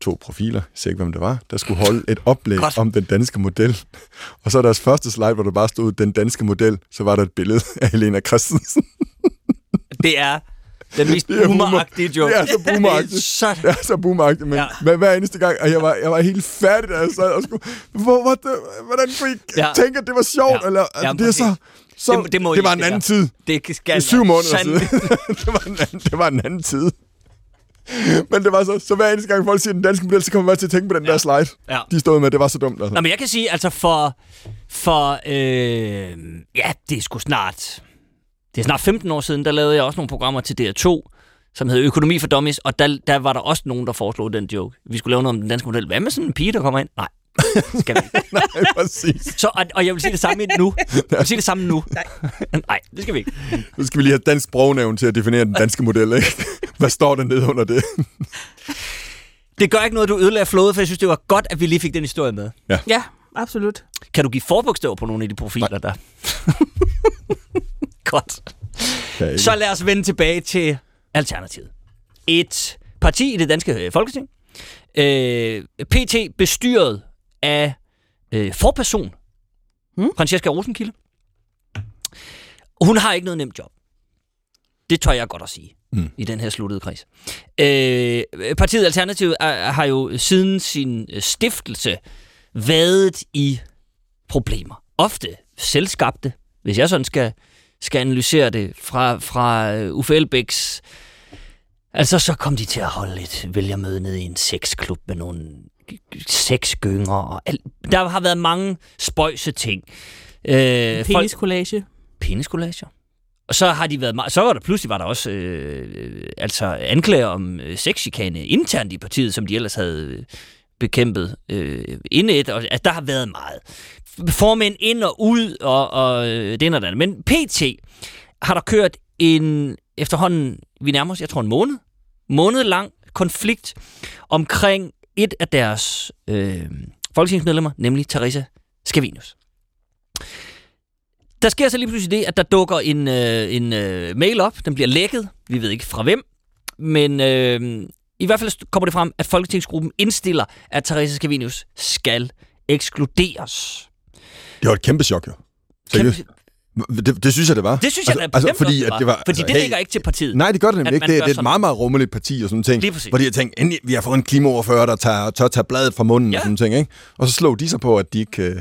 S4: To profiler, jeg ser ikke, hvem det var, der skulle holde et oplæg
S2: Godt.
S4: om den danske model. Og så deres første slide, hvor der bare stod den danske model, så var der et billede af Helena Christensen.
S2: Det er den mest
S4: er
S2: boomeragtige joke.
S4: Det er så boomeragtigt.
S2: Det så...
S4: Det er så boomagtigt, men
S2: Ja.
S4: ja. hver, hver eneste gang, og jeg var, jeg var helt færdig, da jeg sad og skulle... Hvor, hvor, det, hvordan kunne I
S2: Ja.
S4: ja. tænke, at det var sjovt?
S2: Ja.
S4: Ja. Eller, altså,
S2: Jamen,
S4: det er så... så
S2: Det- det må
S4: det var en anden tid.
S2: Det skal
S4: syv måneder siden. det, var en anden, det var en anden tid. Men det var så, så hver eneste gang folk siger den danske model, så kommer man bare til at tænke på den ja. der slide.
S2: Ja.
S4: De stod med, det var så dumt. Altså.
S2: Nå, men jeg kan sige, altså for... For... Øh, ja, det er sgu snart... Det er snart 15 år siden, der lavede jeg også nogle programmer til DR2, som hed Økonomi for Dummies, og der, der var der også nogen, der foreslog den joke. Vi skulle lave noget om den danske model. Hvad med sådan en pige, der kommer ind? Nej, skal vi ikke.
S4: Nej, præcis.
S2: Så, og, og jeg vil sige det samme nu. Jeg vil sige det samme nu. Nej. Nej, det skal vi ikke.
S4: Nu skal vi lige have dansk sprognævn til at definere den danske model, ikke? Hvad står der nede under det?
S2: Det gør ikke noget, du ødelagde flowet, for jeg synes, det var godt, at vi lige fik den historie med.
S3: Ja, absolut.
S2: Kan du give forbogstaver på nogle af de profiler, der? godt. Så lad os vende tilbage til Alternativet. Et parti i det danske øh, folketing. Øh, PT bestyret af øh, forperson.
S3: Hmm?
S2: Francesca Rosenkilde. Hun har ikke noget nemt job. Det tør jeg godt at sige
S4: Mm.
S2: i den her sluttede kreds. Øh, partiet Alternativet er, har jo siden sin øh, stiftelse været i problemer. Ofte selvskabte, hvis jeg sådan skal, skal analysere det fra, fra øh, Uffe Elbæks Altså, så kom de til at holde et vælgermøde nede i en sexklub med nogle sexgynger og alt. Der har været mange spøjse ting. Øh, folk-
S3: Peniskollage.
S2: peniskollager. Og så har de været meget, så var der pludselig var der også øh, altså anklager om øh, sexchikane internt i partiet, som de ellers havde øh, bekæmpet øh, inde et, og altså, der har været meget. Formænd ind og ud, og, og øh, det ene og det andet. Men PT har der kørt en efterhånden, vi nærmer os, jeg tror en måned, måned lang konflikt omkring et af deres øh, folketingsmedlemmer, nemlig Teresa Scavenius. Der sker så lige pludselig det, at der dukker en, øh, en øh, mail op. Den bliver lækket. Vi ved ikke fra hvem. Men øh, i hvert fald kommer det frem, at Folketingsgruppen indstiller, at Teresa Scavenius skal ekskluderes.
S4: Det var et kæmpe chok, jo. Seriøst. Det, det synes jeg, det var.
S2: Det synes jeg
S4: altså, altså, fordi, at det var,
S2: Fordi
S4: altså,
S2: det
S4: hey,
S2: ligger ikke til partiet.
S4: Nej, det gør det nemlig ikke. Det, det er et meget, meget rummeligt parti og sådan ting.
S2: Lige præcis.
S4: Hvor de har tænkt, endelig, vi har fået en klimaoverfører, der tager, tør tage bladet fra munden
S2: Ja.
S4: og sådan ting, ikke? Og så slog de sig på, at de ikke øh,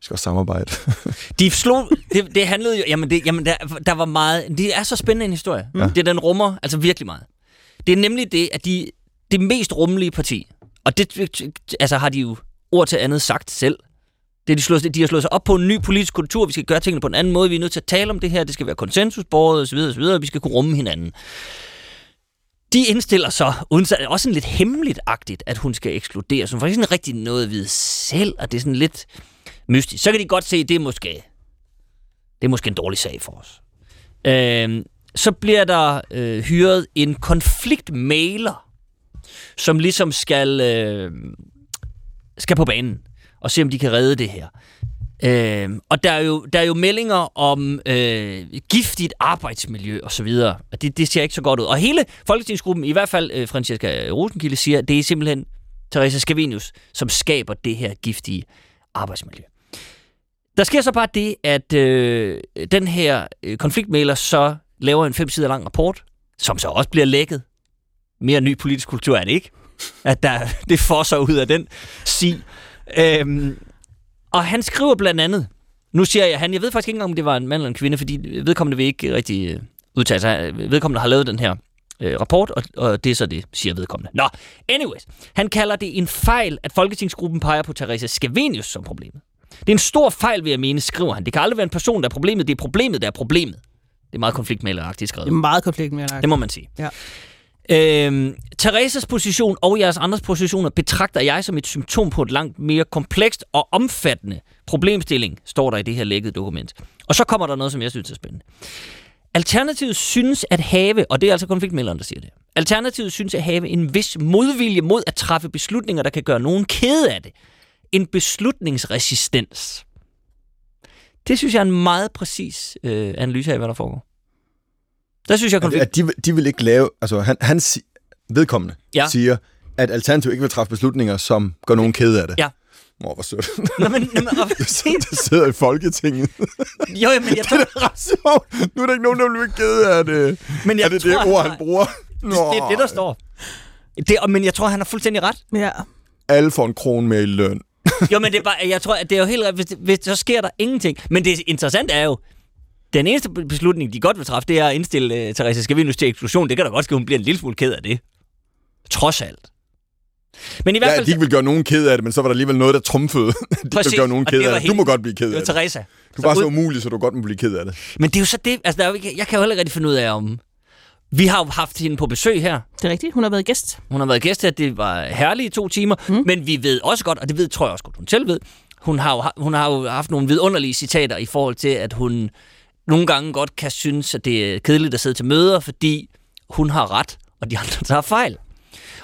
S4: skal også samarbejde.
S2: De slog... Det, det handlede jo... Jamen, det, jamen der, der var meget... Det er så spændende en historie. Ja. Det den rummer altså virkelig meget. Det er nemlig det, at de... Det mest rummelige parti, og det altså, har de jo ord til andet sagt selv, det, de, slår, de har slået sig op på en ny politisk kultur. Vi skal gøre tingene på en anden måde. Vi er nødt til at tale om det her. Det skal være konsensusbordet osv. osv. Vi skal kunne rumme hinanden. de indstiller så, uden så, også sådan lidt hemmeligt-agtigt, at hun skal ekskluderes. Hun får ikke sådan rigtig noget at vide selv, og det er sådan lidt mystisk. Så kan de godt se, at det er måske, det er måske en dårlig sag for os. Øh, så bliver der øh, hyret en konfliktmailer, som ligesom skal, øh, skal på banen og se, om de kan redde det her. Øh, og der er, jo, der er jo meldinger om øh, giftigt arbejdsmiljø og så videre. Og det, det ser ikke så godt ud. Og hele folketingsgruppen, i hvert fald øh, Francesca Rosenkilde, siger, at det er simpelthen Teresa Scavenius, som skaber det her giftige arbejdsmiljø. Der sker så bare det, at øh, den her øh, konfliktmæler så laver en fem sider lang rapport, som så også bliver lækket. Mere ny politisk kultur er det ikke. At der, det får sig ud af den sig. Øhm, og han skriver blandt andet, nu siger jeg han, jeg ved faktisk ikke engang, om det var en mand eller en kvinde, fordi vedkommende vil ikke rigtig øh, udtale sig. Vedkommende har lavet den her øh, rapport, og, og det er så det, siger vedkommende. Nå, anyways. Han kalder det en fejl, at Folketingsgruppen peger på Teresa Scavenius som problemet. Det er en stor fejl, vil jeg mene, skriver han. Det kan aldrig være en person, der er problemet. Det er problemet, der er problemet. Det er meget konfliktmæleragtigt skrevet.
S3: Det er meget konfliktmæleragtigt.
S2: Det må man sige.
S3: Ja.
S2: Øhm, Theresas position og jeres andres positioner betragter jeg som et symptom på et langt mere komplekst og omfattende problemstilling, står der i det her lækkede dokument. Og så kommer der noget, som jeg synes er spændende. Alternativet synes at have, og det er altså konfliktmelderen, der siger det, Alternativet synes at have en vis modvilje mod at træffe beslutninger, der kan gøre nogen kede af det. En beslutningsresistens. Det synes jeg er en meget præcis øh, analyse af, hvad der foregår. Der synes jeg, konflikt...
S4: At de, de vil ikke lave... Altså, han, han si, vedkommende
S2: Ja.
S4: siger, at Alternativ ikke vil træffe beslutninger, som gør nogen kede af det.
S2: Ja.
S4: Åh, hvor sødt.
S2: Nå, men, nå, men, og,
S4: Der sidder i Folketinget.
S2: jo, men jeg tror,
S4: det er ret sjovt. Nu er der ikke nogen, der bliver kede af det.
S2: Men jeg
S4: er det
S2: tror,
S4: det
S2: han
S4: ord,
S2: har-
S4: han bruger? Nå,
S2: det er det, der står. Det, men jeg tror, han har fuldstændig ret.
S3: Ja.
S4: Alle får en krone med i løn.
S2: Jo, men det er bare, jeg tror, at det er jo helt ret, hvis, hvis så sker der ingenting. Men det interessante er jo, den eneste beslutning, de godt vil træffe, det er at indstille uh, Teresa Scavenius til eksklusion. Det kan da godt ske, hun bliver en lille smule ked af det. Trods alt. Men i hvert
S4: Ja,
S2: fald...
S4: de ikke vil gøre nogen ked af det, men så var der alligevel noget, der trumfede. de
S2: Præcis,
S4: vil gøre nogen
S2: og
S4: ked
S2: det
S4: af
S2: var
S4: det. Du må godt blive ked
S2: det var
S4: af det.
S2: Teresa.
S4: Du er bare så
S2: ud-
S4: umulig, så du godt må blive ked af det.
S2: Men det er jo så det, altså der er jo ikke, jeg kan jo heller ikke rigtig finde ud af om... Vi har jo haft hende på besøg her.
S3: Det er rigtigt. Hun har været gæst.
S2: Hun har været gæst her, det var herlige to timer, mm. men vi ved også godt, og det ved, tror jeg også godt, hun selv ved, hun har, jo, hun har jo haft nogle vidunderlige citater i forhold til, at hun nogle gange godt kan synes, at det er kedeligt at sidde til møder, fordi hun har ret, og de andre tager fejl.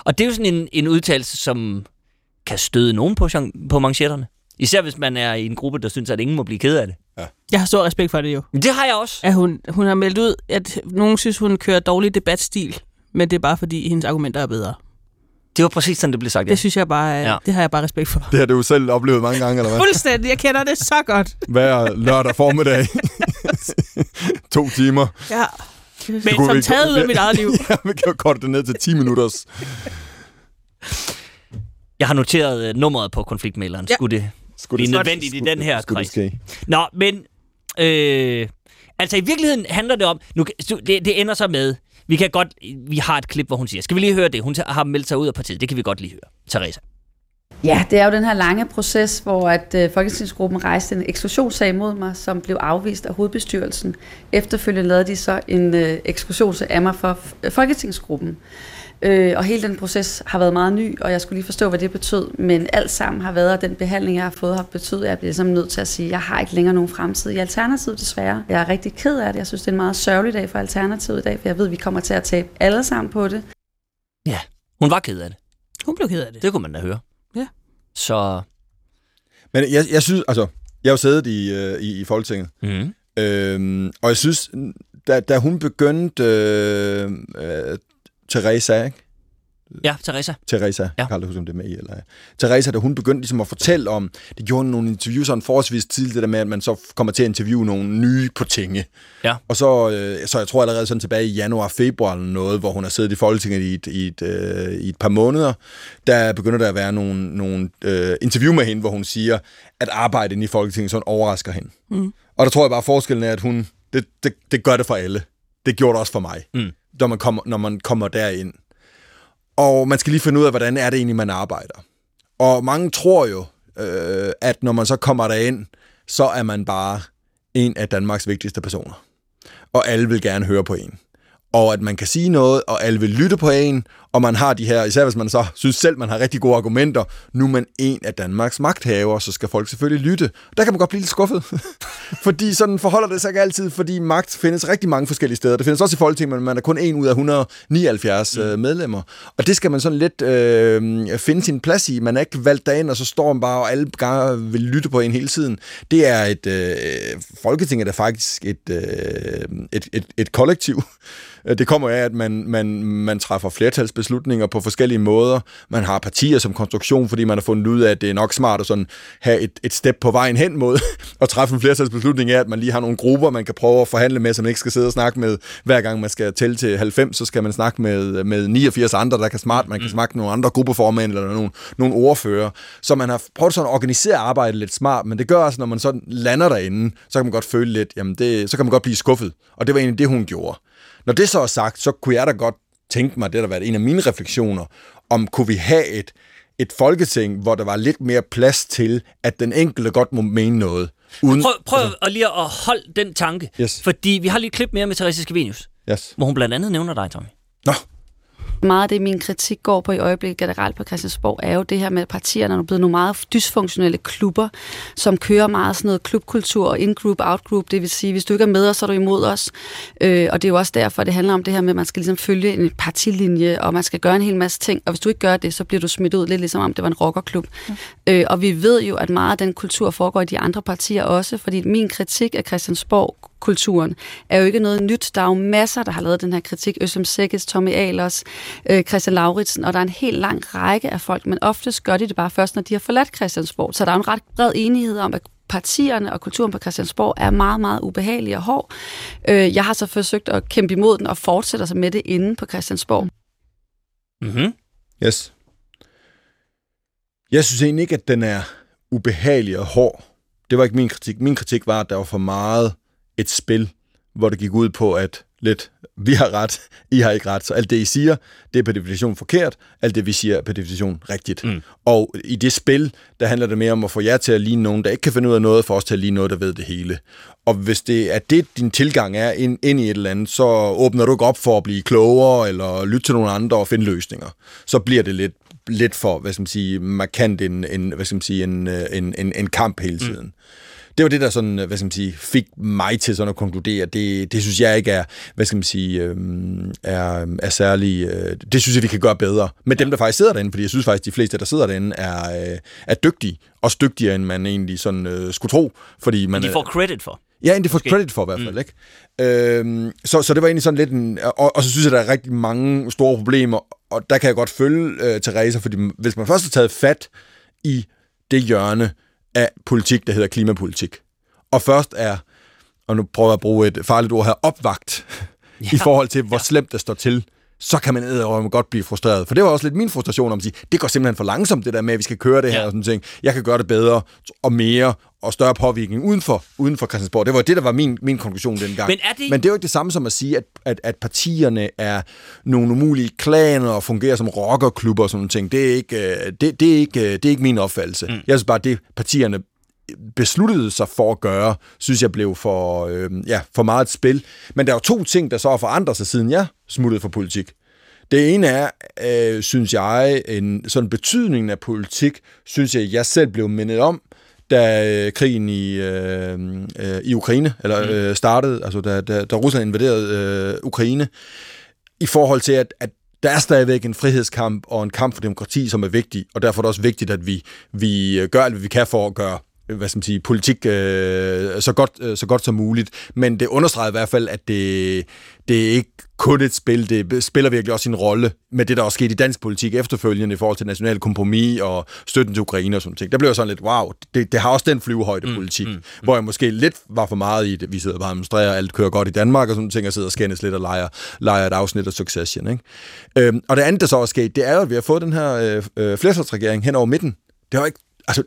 S2: Og det er jo sådan en, en udtalelse, som kan støde nogen på, på manchetterne. Især hvis man er i en gruppe, der synes, at ingen må blive ked af det.
S3: Jeg har stor respekt for det jo.
S2: Det har jeg også.
S3: At hun, hun har meldt ud, at nogen synes, hun kører dårlig debatstil, men det er bare fordi, hendes argumenter er bedre.
S2: Det var præcis sådan, det blev sagt. Ja.
S3: Det synes jeg bare,
S2: Ja.
S3: ja. det har jeg bare respekt for.
S4: Det har du selv oplevet mange gange, eller hvad?
S3: Fuldstændig, jeg kender det så godt.
S4: Hver lørdag formiddag. to timer.
S3: Ja.
S4: kunne
S3: Som taget ud af mit eget liv.
S4: Ja, vi kan jo korte det ned til 10 minutters.
S2: Jeg har noteret uh, nummeret på konfliktmælderen.
S3: Ja.
S2: Skulle det
S4: Skulle
S2: blive
S4: det-
S2: nødvendigt i
S4: skulle-
S2: den her
S4: skulle
S2: kreds? Nå, men... Øh, altså i virkeligheden handler det om... Nu, det, det ender så med... Vi kan godt... Vi har et klip, hvor hun siger... Skal vi lige høre det? Hun har meldt sig ud af partiet. Det kan vi godt lige høre. Teresa.
S5: Ja, det er jo den her lange proces, hvor at øh, Folketingsgruppen rejste en eksklusionssag mod mig, som blev afvist af hovedbestyrelsen. Efterfølgende lavede de så en øh, eksklusionssag af mig for øh, Folketingsgruppen. Øh, og hele den proces har været meget ny, og jeg skulle lige forstå, hvad det betød. Men alt sammen har været, og den behandling, jeg har fået, har betydet, at jeg bliver nødt til at sige, at jeg har ikke længere nogen fremtid i Alternativet, desværre. Jeg er rigtig ked af det. Jeg synes, det er en meget sørgelig dag for Alternativet i dag, for jeg ved, at vi kommer til at tabe alle sammen på det.
S2: Ja, hun var ked af det.
S3: Hun blev ked af det.
S2: Det kunne man da høre.
S3: Ja.
S2: Så...
S4: Men jeg, jeg synes, altså, jeg har jo siddet i, øh, i, i Folketinget,
S2: Mm.
S4: øhm, og jeg synes, da, da hun begyndte, øh, øh, Teresa, ikke?
S2: Ja, Teresa.
S4: Teresa,
S2: Ja.
S4: jeg kan aldrig huske, om det er med i, eller Teresa, da hun begyndte ligesom at fortælle om, det gjorde hun nogle interviews sådan forholdsvis tidligt, det der med, at man så kommer til at interviewe nogle nye på tinge.
S2: Ja.
S4: Og så, øh, så jeg tror allerede sådan tilbage i januar, februar eller noget, hvor hun har siddet i Folketinget i et, i et, øh, i et par måneder, der begynder der at være nogle, nogle øh, interview med hende, hvor hun siger, at arbejdet i Folketinget sådan overrasker hende.
S3: Mm.
S4: Og der tror jeg bare, forskellen er, at hun, det, det, det gør det for alle. Det gjorde det også for mig,
S2: Mm
S4: når, man kommer, når man kommer derind. Og man skal lige finde ud af, hvordan er det egentlig, man arbejder. Og mange tror jo, øh, at når man så kommer derind, så er man bare en af Danmarks vigtigste personer. Og alle vil gerne høre på en. og at man kan sige noget, og alle vil lytte på en, og man har de her, især hvis man så synes selv, man har rigtig gode argumenter, nu er man en af Danmarks magthaver, så skal folk selvfølgelig lytte. Der kan man godt blive lidt skuffet, fordi sådan forholder det sig ikke altid, fordi magt findes rigtig mange forskellige steder. Det findes også i Folketinget, men man er kun en ud af 179 mm. Øh, medlemmer, og det skal man sådan lidt øh, finde sin plads i. Man er ikke valgt derind, og så står man bare, og alle gange vil lytte på en hele tiden. Det er et, øh, Folketinget er faktisk et, øh, et, et, et kollektiv, det kommer af, at man, man, man træffer flertalsbeslutninger på forskellige måder. Man har partier som konstruktion, fordi man har fundet ud af, at det er nok smart at sådan have et, et step på vejen hen mod at træffe en flertalsbeslutning af, at man lige har nogle grupper, man kan prøve at forhandle med, som ikke skal sidde og snakke med, hver gang man skal tælle til 90, så skal man snakke med, med 89 andre, der kan smart, man kan mm. snakke med nogle andre gruppeformænd eller nogle, nogle ordfører. Så man har prøvet sådan at organisere arbejdet lidt smart, men det gør også, når man sådan lander derinde, så kan man godt føle lidt, jamen det, så kan man godt blive skuffet. Og det var egentlig det, hun gjorde. Når det så er sagt, så kunne jeg da godt tænke mig, det der været en af mine refleksioner, om kunne vi have et, et folketing, hvor der var lidt mere plads til, at den enkelte godt må mene noget.
S2: Uden, prøv prøv altså, at lige at holde den tanke,
S4: yes.
S2: fordi vi har lige et klip mere med Therese Skavenius,
S4: yes.
S2: hvor hun blandt andet nævner dig, Tommy.
S4: Nå,
S5: meget af det, min kritik går på i øjeblikket generelt på Christiansborg, er jo det her med, at partierne er blevet nogle meget dysfunktionelle klubber, som kører meget sådan noget klubkultur og in-group, out-group. Det vil sige, hvis du ikke er med os, så er du imod os. Øh, og det er jo også derfor, det handler om det her med, at man skal ligesom følge en partilinje, og man skal gøre en hel masse ting. Og hvis du ikke gør det, så bliver du smidt ud, lidt ligesom om det var en rockerklub. Ja. Øh, og vi ved jo, at meget af den kultur foregår i de andre partier også, fordi min kritik af Christiansborg kulturen er jo ikke noget nyt. Der er jo masser, der har lavet den her kritik. Øsem Sækkes, Tommy Ahlers, øh, Christian Lauritsen, og der er en helt lang række af folk, men oftest gør de det bare først, når de har forladt Christiansborg. Så der er en ret bred enighed om, at partierne og kulturen på Christiansborg er meget, meget ubehagelig og hård. Øh, jeg har så forsøgt at kæmpe imod den og fortsætter så med det inde på Christiansborg.
S2: Mhm.
S4: Yes. Jeg synes egentlig ikke, at den er ubehagelig og hård. Det var ikke min kritik. Min kritik var, at der var for meget et spil, hvor det gik ud på, at lidt, vi har ret, I har ikke ret. Så alt det, I siger, det er per definition forkert. Alt det, vi siger, er per definition rigtigt. Mm. Og i det spil, der handler det mere om at få jer til at ligne nogen, der ikke kan finde ud af noget, for os til at ligne noget, der ved det hele. Og hvis det er det, din tilgang er ind, ind i et eller andet, så åbner du ikke op for at blive klogere, eller lytte til nogle andre og finde løsninger. Så bliver det lidt lidt for, hvad skal man sige, markant en, en, hvad skal man sige, en, en, en, en kamp hele tiden. Mm det var det, der sådan, hvad skal man sige, fik mig til sådan at konkludere. Det, det synes jeg ikke er, hvad skal man sige, øh, er, er særlig... Øh, det synes jeg, vi kan gøre bedre med dem, der faktisk sidder derinde, fordi jeg synes faktisk, de fleste, der sidder derinde, er, øh, er dygtige. Også dygtigere, end man egentlig sådan øh, skulle tro. Fordi man,
S2: de får credit for.
S4: Ja, de får credit for i hvert fald, mm. ikke? Øhm, så, så det var egentlig sådan lidt en... Og, og så synes jeg, der er rigtig mange store problemer, og der kan jeg godt følge øh, Therese, fordi hvis man først har taget fat i det hjørne, af politik, der hedder klimapolitik. Og først er, og nu prøver jeg at bruge et farligt ord her, opvagt ja. i forhold til, hvor slemt det står til så kan man edderrømme godt blive frustreret. For det var også lidt min frustration om at sige, det går simpelthen for langsomt, det der med, at vi skal køre det her ja. og sådan ting. Jeg kan gøre det bedre og mere og større påvirkning uden for, uden for Christiansborg. Det var det, der var min, min konklusion dengang.
S2: Men, er det...
S4: Men det er jo ikke det samme som at sige, at, at, at partierne er nogle umulige klaner og fungerer som rockerklubber og sådan ting. Det er ikke, øh, det, det er ikke, øh, det er ikke min opfattelse. Mm. Jeg synes bare, det partierne besluttede sig for at gøre, synes jeg blev for, øh, ja, for meget et spil. Men der er jo to ting, der så har forandret sig, siden jeg smuttede for politik. Det ene er, øh, synes jeg, en sådan betydningen af politik, synes jeg, jeg selv blev mindet om, da øh, krigen i, øh, øh, i Ukraine eller mm. øh, startede, altså da, da, da Rusland invaderede øh, Ukraine, i forhold til, at, at der er stadigvæk en frihedskamp og en kamp for demokrati, som er vigtig, og derfor er det også vigtigt, at vi, vi gør alt, hvad vi kan for at gøre hvad skal man sige, politik øh, så, godt, øh, så godt som muligt. Men det understreger i hvert fald, at det, det er ikke kun et spil, det spiller virkelig også sin rolle med det, der også skete i dansk politik efterfølgende i forhold til national kompromis og støtten til Ukraine og sådan ting. Der blev jeg sådan lidt, wow, det, det har også den flyvehøjde mm, politik, mm, mm, hvor jeg måske lidt var for meget i det. Vi sidder bare og administrerer, alt kører godt i Danmark og sådan ting, og sidder og skændes lidt og leger, leger et afsnit af Succession. Ikke? Øhm, og det andet, der så er sket, det er jo, at vi har fået den her øh, øh, flertalsregering hen over midten. Det har ikke, altså,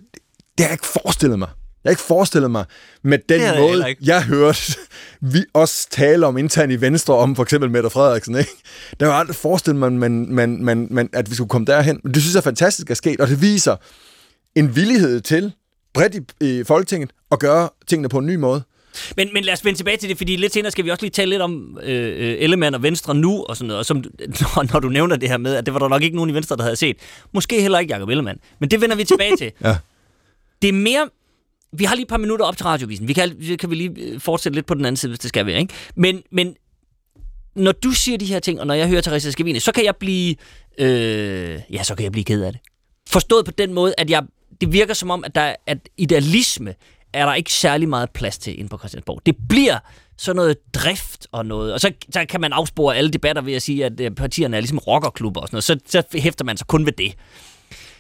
S4: det har jeg ikke forestillet mig. Jeg har ikke forestillet mig med den det måde, jeg, jeg hørte vi også tale om internt i Venstre, om for eksempel Mette Frederiksen. Ikke? Der var aldrig forestillet mig, man, man, man, man, at vi skulle komme derhen. Men det synes jeg er fantastisk at sket, og det viser en villighed til bredt i, i Folketinget at gøre tingene på en ny måde.
S2: Men, men lad os vende tilbage til det, fordi lidt senere skal vi også lige tale lidt om øh, øh Ellemann og Venstre nu, og sådan noget, og som, når, når du nævner det her med, at det var der nok ikke nogen i Venstre, der havde set. Måske heller ikke Jacob Ellemann. Men det vender vi tilbage til.
S4: Ja.
S2: Det er mere... Vi har lige et par minutter op til radiovisen. Vi kan, kan vi lige øh, fortsætte lidt på den anden side, hvis det skal være, ikke? Men, men når du siger de her ting, og når jeg hører Therese Skavine, så kan jeg blive... Øh, ja, så kan jeg blive ked af det. Forstået på den måde, at jeg, det virker som om, at, der, at idealisme er der ikke særlig meget plads til inde på Christiansborg. Det bliver sådan noget drift og noget, og så, så kan man afspore alle debatter ved at sige, at øh, partierne er ligesom rockerklubber og sådan noget, så, så hæfter man sig kun ved det.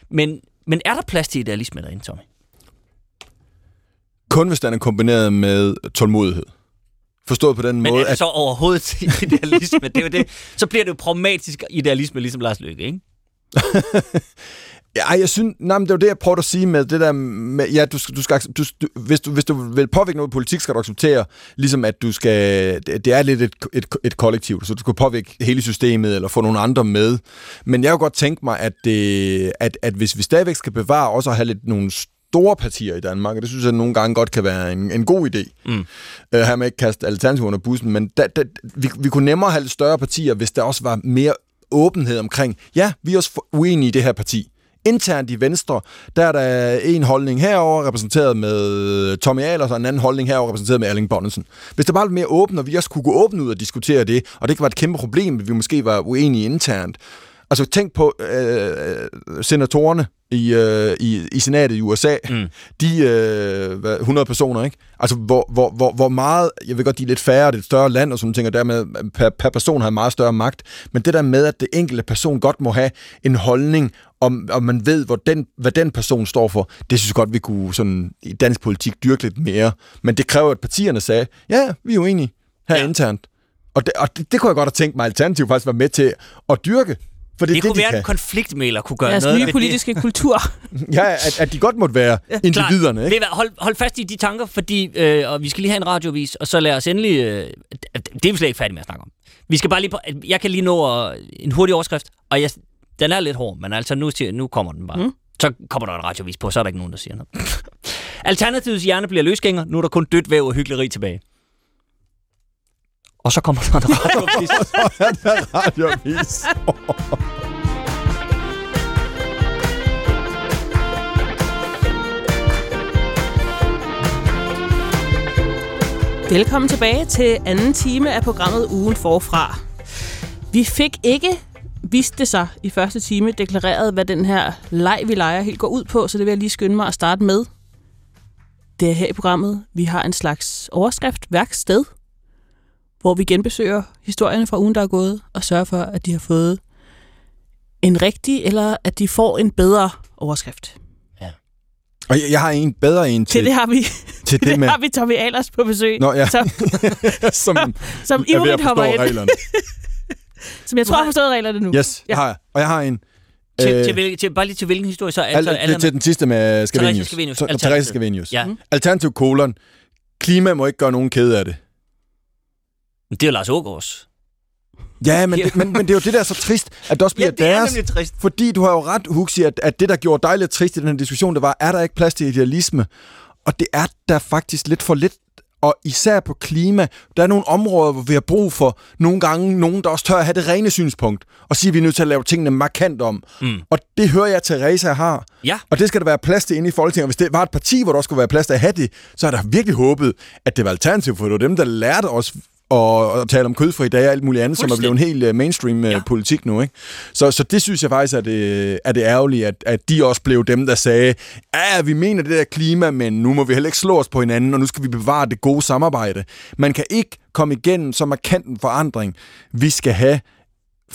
S2: Men, men er der plads til idealisme derinde, Tommy?
S4: Kun hvis den er kombineret med tålmodighed. Forstået på den
S2: Men
S4: måde,
S2: er det så overhovedet idealisme? det er jo det. Så bliver det jo pragmatisk idealisme, ligesom Lars Løkke, ikke?
S4: Ja, jeg synes, nej, men det er jo det, jeg prøver at sige med det der med, ja, du, du skal, du, du, hvis, du, hvis du vil påvirke noget politik, skal du acceptere, ligesom at du skal, det, det er lidt et, et, et kollektiv, så du skal påvirke hele systemet, eller få nogle andre med. Men jeg kunne godt tænke mig, at, det, at, at hvis vi stadigvæk skal bevare også at have lidt nogle store partier i Danmark, og det synes jeg nogle gange godt kan være en, en god idé. Mm. Uh, her med ikke kaste alternativer under bussen, men da, da, vi, vi kunne nemmere have lidt større partier, hvis der også var mere åbenhed omkring, ja, vi er også uenige i det her parti. Internt i Venstre, der er der en holdning herover repræsenteret med Tommy Ahlers, og en anden holdning herover repræsenteret med Erling Bonnesen. Hvis der bare var mere åbent, og vi også kunne gå åbent ud og diskutere det, og det kan være et kæmpe problem, at vi måske var uenige internt. Altså tænk på øh, senatorerne i, øh, i, i senatet i USA. Mm. De øh, hvad, 100 personer, ikke? Altså hvor, hvor, hvor, hvor meget, jeg ved godt, de er lidt færre, det er et større land og sådan ting, og dermed per, per person har meget større magt, men det der med, at det enkelte person godt må have en holdning, om, om man ved, hvor den, hvad den person står for, det synes jeg godt, vi kunne sådan, i dansk politik dyrke lidt mere. Men det kræver, at partierne sagde, ja, vi er jo enige her ja. internt. Og det, og det, det kunne jeg godt have tænkt mig, alternativt faktisk var med til at dyrke.
S2: For det, det, det kunne de være, kan. en konfliktmæler kunne gøre
S3: Deres
S2: noget
S3: nye politiske
S2: det.
S3: kultur.
S4: ja, at, at de godt måtte være ja, individerne. Ikke?
S2: Hold, hold fast i de tanker, fordi øh, og vi skal lige have en radiovis, og så lad os endelig... Øh, det er vi slet ikke færdige med at snakke om. Vi skal bare lige... Jeg kan lige nå en hurtig overskrift, og jeg, den er lidt hård, men altså nu, nu kommer den bare. Mm. Så kommer der en radiovis på, så er der ikke nogen, der siger noget. Alternativets hjerne bliver løsgænger, nu er der kun dødt væv og hyggeleri tilbage. Og så kommer der en radiovis.
S4: så er der radiovis.
S3: Velkommen tilbage til anden time af programmet Ugen Forfra. Vi fik ikke, viste det sig i første time, deklareret, hvad den her leg, vi leger, helt går ud på, så det vil jeg lige skynde mig at starte med. Det er her i programmet, vi har en slags overskrift, værksted, hvor vi genbesøger historierne fra ugen, der er gået, og sørger for, at de har fået en rigtig, eller at de får en bedre overskrift.
S4: Ja. Og jeg, jeg har en bedre en til...
S3: Til det har vi,
S4: til
S3: det, det med... har vi Tommy Ahlers på besøg.
S4: Nå, ja.
S3: Som,
S4: som,
S3: som ivrigt hopper ind.
S4: reglerne.
S3: som jeg tror har forstået reglerne nu.
S4: Yes, ja. har jeg. Og jeg har en...
S2: Til, øh, til, til, til, bare lige til hvilken historie så?
S4: Altså, al, til, til den sidste med Scavenius.
S2: Scavenius.
S4: Therese Scavenius.
S2: Ja.
S4: Alternativ kolon. Klima må ikke gøre nogen kede af det.
S2: Det er jo Lars Ågaards.
S4: Ja, men det, men, men det er jo det, der er så trist, at det også bliver
S2: ja,
S4: det deres.
S2: trist.
S4: Fordi du har jo ret, Huxi, at, at det, der gjorde dig lidt trist i den her diskussion, det var, er der ikke plads til idealisme? Og det er der faktisk lidt for lidt og især på klima, der er nogle områder, hvor vi har brug for nogle gange nogen, der også tør at have det rene synspunkt, og sige, at vi er nødt til at lave tingene markant om. Mm. Og det hører jeg, Teresa har.
S2: Ja.
S4: Og det skal der være plads til inde i Folketinget. Og hvis det var et parti, hvor der også skulle være plads til at have det, så er der virkelig håbet, at det var alternativ, for det var dem, der lærte os og, og tale om kødfri dage og alt muligt andet, som er blevet en helt uh, mainstream uh, ja. politik nu. Ikke? Så, så det synes jeg faktisk er det, er det ærgerlige, at, at de også blev dem, der sagde, ja, vi mener det der klima, men nu må vi heller ikke slå os på hinanden, og nu skal vi bevare det gode samarbejde. Man kan ikke komme igennem så markant en forandring, vi skal have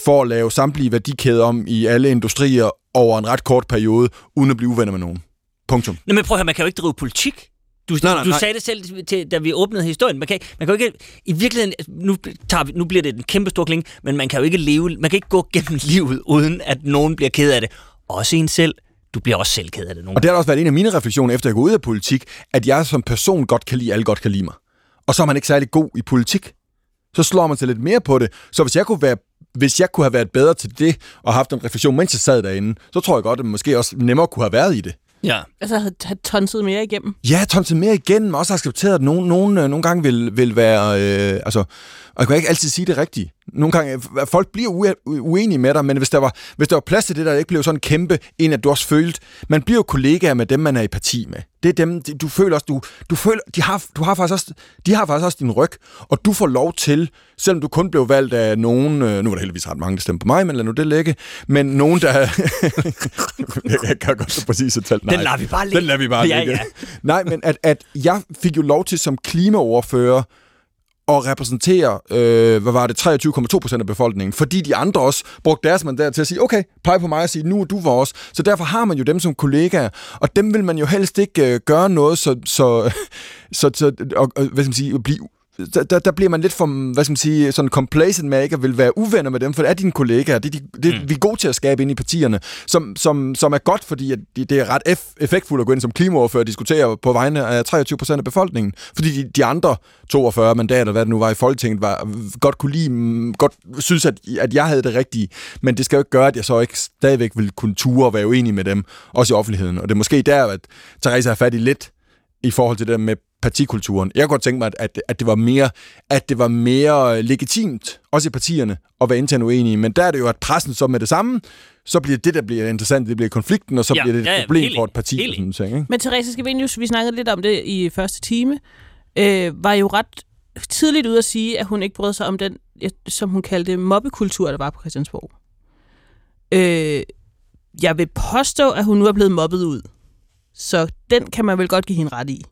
S4: for at lave samtlige værdikæder om i alle industrier over en ret kort periode, uden at blive uvenner med nogen. Punktum.
S2: Nå, men prøv at høre, man kan jo ikke drive politik du, nej, nej, du nej. sagde det selv, til, da vi åbnede historien. Man kan, man kan jo ikke... I virkeligheden... Nu, tager vi, nu bliver det en kæmpe stor kling, men man kan jo ikke leve... Man kan ikke gå gennem livet, uden at nogen bliver ked af det. Også en selv. Du bliver også selv ked af det. Nogen.
S4: Og det har også været en af mine refleksioner, efter jeg går ud af politik, at jeg som person godt kan lide, alle godt kan lide mig. Og så er man ikke særlig god i politik. Så slår man sig lidt mere på det. Så hvis jeg kunne være hvis jeg kunne have været bedre til det, og haft en refleksion, mens jeg sad derinde, så tror jeg godt, at man måske også nemmere kunne have været i det.
S2: Ja.
S3: Altså have, have tonset mere igennem.
S4: Ja, tonset mere igennem, og også accepteret, at nogen, nogen øh, nogle gange vil, vil være... Øh, altså, og jeg kan ikke altid sige det rigtigt. Nogle gange, øh, folk bliver ue- uenige med dig, men hvis der, var, hvis der var plads til det, der ikke blev sådan kæmpe, en at du også følte, man bliver jo kollegaer med dem, man er i parti med. Det er dem, de- du føler også, du, du føler, de har, du har faktisk også, de har faktisk også din ryg, og du får lov til, selvom du kun blev valgt af nogen, øh, nu var der heldigvis ret mange, der stemte på mig, men lad nu det ligge, men nogen, der... jeg kan godt så præcis et tal. Nej,
S2: Den lader vi bare ligge.
S4: Den lader vi bare ligge.
S2: ja.
S4: Nej, men at, at jeg fik jo lov til som klimaoverfører at repræsentere, øh, hvad var det, 23,2 procent af befolkningen, fordi de andre også brugte deres mandat til at sige, okay, pege på mig og sige, nu er du vores. Så derfor har man jo dem som kollegaer, og dem vil man jo helst ikke øh, gøre noget, så, så, så, så og, og, hvad skal man sige, blive der, der, der bliver man lidt for, hvad skal man sige, sådan complacent med ikke at vil være uvenner med dem, for det er dine kollegaer, det, er de, det mm. vi er gode til at skabe ind i partierne, som, som, som er godt, fordi at det det er ret eff- effektfuldt at gå ind som klimaoverfører og diskutere på vegne af 23 procent af befolkningen, fordi de, de andre 42 mandater, hvad det nu var i Folketinget, var, godt kunne lide, mm, godt synes, at, at jeg havde det rigtige, men det skal jo ikke gøre, at jeg så ikke stadigvæk vil kunne ture og være uenig med dem, også i offentligheden, og det er måske der, at Therese har fat i lidt i forhold til det der med partikulturen. Jeg kunne godt tænke mig, at, at, at, det var mere, at det var mere legitimt, også i partierne, at være internt uenige. Men der er det jo, at pressen så med det samme, så bliver det, der bliver interessant, det bliver konflikten, og så
S2: Ja,
S4: bliver det et
S2: ja,
S4: problem
S2: helt
S4: for et parti.
S2: helt
S4: Og sådan, ting, ikke?
S3: Men Therese Scavenius, vi snakkede lidt om det i første time, øh, var jo ret tidligt ude at sige, at hun ikke brød sig om den, som hun kaldte mobbekultur, der var på Christiansborg. Øh, jeg vil påstå, at hun nu er blevet mobbet ud. Så den kan man vel godt give hende ret i.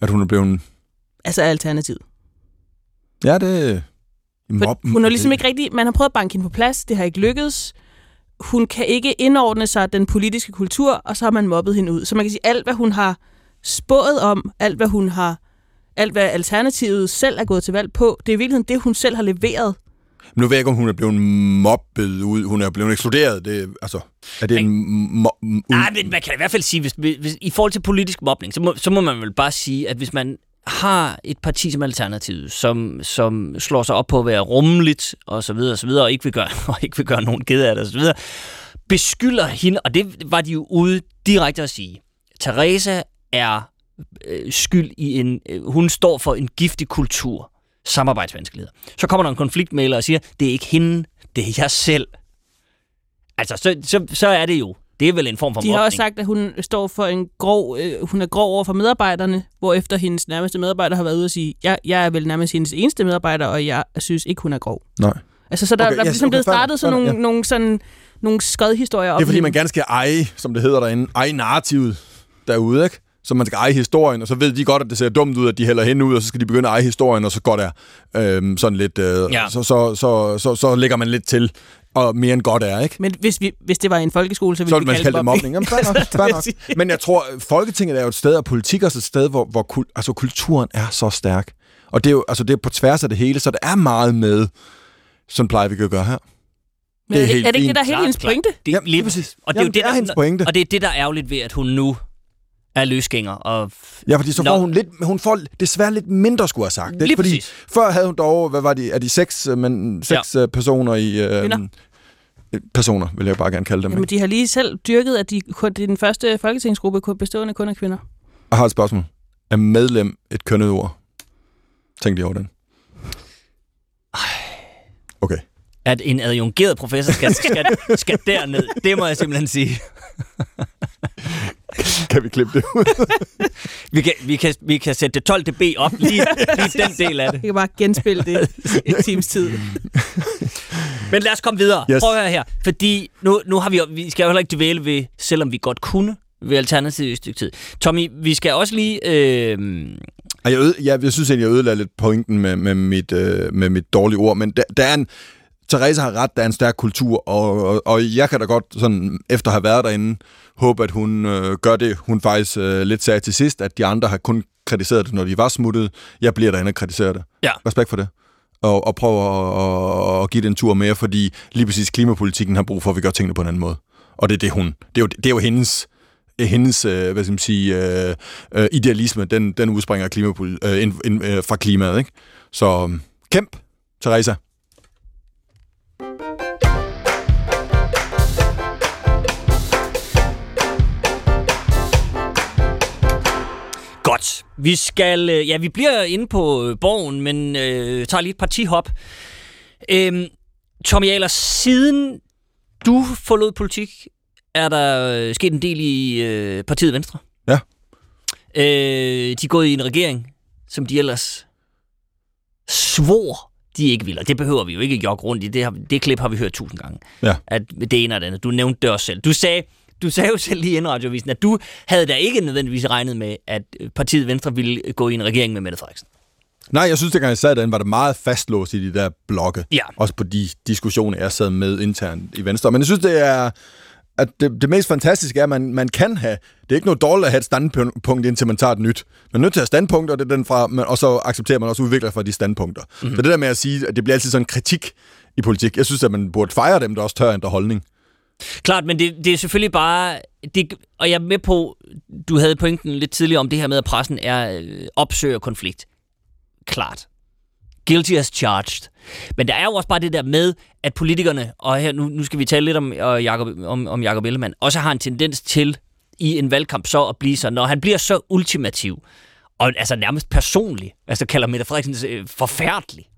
S4: At hun er blevet...
S3: Altså alternativet.
S4: Ja, det...
S3: For
S4: Mob,
S3: hun er ligesom ikke rigtig... Man har prøvet at banke hende på plads, det har ikke lykkedes. Hun kan ikke indordne sig den politiske kultur, og så har man mobbet hende ud. Så man kan sige, alt hvad hun har spået om, alt hvad hun har... Alt hvad Alternativet selv er gået til valg på, det er i virkeligheden det, hun selv har leveret.
S4: Nu ved jeg ikke, om hun er blevet mobbet ud. Hun er blevet ekskluderet. Det, altså, er det en mo- ud?
S2: Ah, men man kan i hvert fald sige, hvis, hvis, i forhold til politisk mobning, så må, så må man vel bare sige, at hvis man har et parti som Alternativet, som, som slår sig op på at være rummeligt og så videre og så videre, og ikke vil gøre, og ikke vil gøre nogen ked af det og så videre, beskylder hende, og det var de jo ude direkte at sige, Teresa er øh, skyld i en, øh, hun står for en giftig kultur, samarbejdsvanskeligheder. Så kommer der en konfliktmæler og siger, det er ikke hende, det er jeg selv. Altså, så, så, så er det jo, det er vel en form for
S3: De har
S2: mobning.
S3: også sagt, at hun står for en grov... Øh, hun er grov over for medarbejderne, hvor efter hendes nærmeste medarbejder har været ude og sige, jeg, jeg er vel nærmest hendes eneste medarbejder, og jeg synes ikke, hun er grov.
S4: Nej.
S3: Altså, så der,
S4: Okay,
S3: der er
S4: ja,
S3: ligesom
S4: okay,
S3: blevet startet sådan
S4: fair nok,
S3: nogle, nogle, sådan, nogle skadhistorier op.
S4: Det er fordi, man gerne skal eje, som det hedder derinde, eje narrativet derude, ikke? Så man skal eje historien, og så ved de godt, at det ser dumt ud, at de hælder hende ud, og så skal de begynde at eje historien, og så går der øhm, sådan lidt... Øh,
S2: Ja.
S4: så, så, så, så, så lægger man lidt til, og mere end godt er, ikke?
S3: Men hvis, vi, hvis det var en folkeskole, så ville
S4: Så
S3: vi
S4: man
S3: kalde
S4: det
S3: mobning.
S4: Jamen, fair nok, fair nok. Men jeg tror, Folketinget er jo et sted, og politik er et sted, hvor, hvor kul, altså, kulturen er så stærk. Og det er jo altså, det er på tværs af det hele, så der er meget med, sådan plejer vi at gøre her.
S3: Men
S4: Det er
S3: er, det,
S4: helt
S3: er det ikke det, der er hele hendes pointe?
S2: Det,
S4: Jamen,
S2: lige præcis. Og det er jo
S4: Jamen,
S2: det,
S4: det er
S2: der,
S4: hendes pointe.
S2: Og det er det, der er ærgerligt ved, at hun nu er løsgænger. Og
S4: Ja, fordi så
S2: Nå.
S4: får hun lidt, hun får desværre lidt mindre, skulle have sagt.
S2: Lige
S4: fordi
S2: præcis.
S4: før havde hun dog, hvad var de, er de seks, øh, men, seks ja. personer i... Øh,
S3: Kvinder.
S4: personer, vil jeg bare gerne kalde dem.
S3: Jamen, de har lige selv dyrket, at de, kun, det er den første folketingsgruppe kun bestående kun af kvinder.
S4: Jeg har et spørgsmål. Er medlem et kønnet ord? Tænk lige over den. Okay.
S2: at en adjungeret professor skal, skal, skal derned, det må jeg simpelthen sige.
S4: Kan vi klippe det ud?
S2: Vi kan, vi kan, vi kan sætte det 12 dB op, lige, lige den del af det.
S3: Jeg kan bare genspille det i times tid.
S2: Men lad os komme videre.
S4: Yes.
S2: Prøv at høre her. Fordi nu, nu har vi, vi skal jo heller ikke dvæle ved, selvom vi godt kunne, ved alternativet i et stykke tid. Tommy, vi skal også lige... Øh,
S4: Jeg, øde, jeg, jeg synes egentlig, jeg ødelagde lidt pointen med, med, mit, øh, med mit dårlige ord, men der, der er en... Therese har ret, der er en stærk kultur, og, og, og jeg kan da godt, sådan, efter at have været derinde, håbe, at hun øh, gør det, hun faktisk øh, lidt sagde til sidst, at de andre har kun kritiseret det, når de var smuttet. Jeg bliver derinde og kritiserer det.
S2: Ja.
S4: Respekt for det. Og, og prøve at, at, at give det en tur mere, fordi lige præcis klimapolitikken har brug for, at vi gør tingene på en anden måde. Og det er det, hun... Det er jo, det er jo hendes hendes øh, hvad skal man sige, øh, øh, idealisme, den, den udspringer klimapol- øh, ind, ind, øh, fra klimaet. Ikke? Så øh, kæmp, Teresa.
S2: Godt. Vi skal, øh, ja, vi bliver inde på øh, borgen, men øh, tager lige et partihop. Øhm, Tommy Ahlers, siden du forlod politik, er der øh, sket en del i øh, partiet Venstre.
S4: Ja.
S2: Øh, de er gået i en regering, som de ellers svor, de ikke vil. Og det behøver vi jo ikke jogge rundt i. Det, har, det klip har vi hørt tusind gange.
S4: Ja.
S2: At det ene og det andet. Du nævnte det også selv. Du sagde, du sagde jo selv lige i radioavisen, at du havde da ikke nødvendigvis regnet med, at partiet Venstre ville gå i en regering med Mette Frederiksen.
S4: Nej, jeg synes, at jeg sad derinde, var det meget fastlåst i de der blokke.
S2: Ja.
S4: Også på de diskussioner, jeg sad med internt i Venstre. Men jeg synes, det er at det, det mest fantastiske er, at man, man kan have... Det er ikke noget dårligt at have et standpunkt, indtil man tager et nyt. Man er nødt til at have standpunkter, det er den fra, men, og så accepterer man også udvikler fra de standpunkter. Mm-hmm. Så det der med at sige, at det bliver altid sådan en kritik i politik, jeg synes, at man burde fejre dem, der også tør ændre holdning.
S2: Klart, men det, det er selvfølgelig bare... Det, og jeg er med på, du havde pointen lidt tidligere om det her med, at pressen er øh, opsøger konflikt. Klart. Guilty as charged. Men der er jo også bare det der med, at politikerne, og her nu, nu skal vi tale lidt om, og Jacob, om, om Jacob Ellemann, også har en tendens til i en valgkamp så at blive så, når han bliver så ultimativ, og altså nærmest personlig, altså kalder Mette Frederiksen øh, forfærdelig,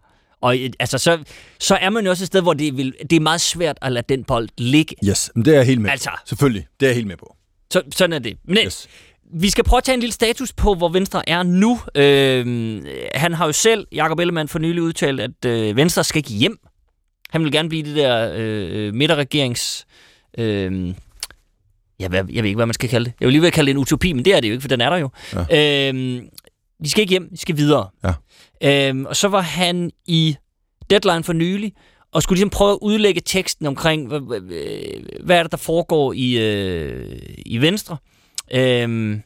S2: og øh, altså, så, så er man jo også et sted, hvor det, vil, det er meget svært at lade den bold ligge.
S4: Yes, men det er jeg helt med
S2: Altså.
S4: på. Selvfølgelig, det er jeg helt med på.
S2: Så, sådan er det. Men
S4: Yes.
S2: vi skal prøve at tage en lille status på, hvor Venstre er nu. Øh, han har jo selv, Jakob Ellemann, for nylig udtalt, at øh, Venstre skal ikke hjem. Han vil gerne blive det der øh, midterregerings... Øh, jeg, ved, jeg ved ikke, hvad man skal kalde det. Jeg vil lige ved at kalde det en utopi, men det er det jo ikke, for den er der jo. Ja. Øh, de skal ikke hjem, de skal videre.
S4: Ja.
S2: Øh, og så var han i Deadline for nylig, og skulle ligesom prøve at udlægge teksten omkring, hvad, hvad, hvad er det, der foregår i, øh, i Venstre. Øhm,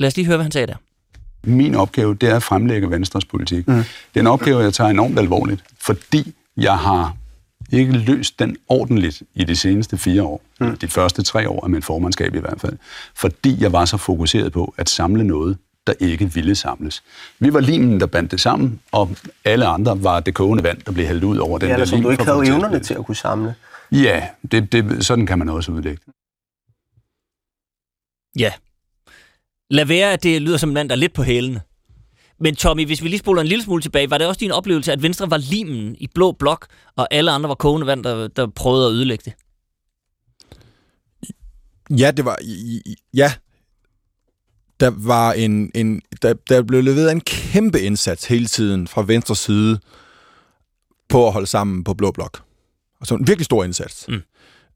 S2: lad os lige høre, hvad han sagde der.
S6: Min opgave, det er at fremlægge Venstres politik. Mm. Det er en opgave, jeg tager enormt alvorligt, fordi jeg har ikke løst den ordentligt i de seneste fire år. Mm. De første tre år af min formandskab i hvert fald. Fordi jeg var så fokuseret på at samle noget, der ikke ville samles. Vi var limen, der bandt det sammen, og alle andre var det kogende vand, der blev hældt ud over den
S7: Ja,
S6: der
S7: eller som
S6: lim
S7: du ikke havde evnerne til at kunne samle.
S6: Ja, det, det, sådan kan man også udlægge det.
S2: Ja. Lad være, at det lyder som en mand, der er lidt på hælene. Men Tommy, hvis vi lige spoler en lille smule tilbage, var det også din oplevelse, at Venstre var limen i blå blok, og alle andre var kogende vand, der, der prøvede at ødelægge det?
S4: Ja, det var... Ja. Der var en... en der, der blev leveret en kæmpe indsats hele tiden fra venstre side på at holde sammen på Blå Blok. Altså en virkelig stor indsats.
S2: Mm.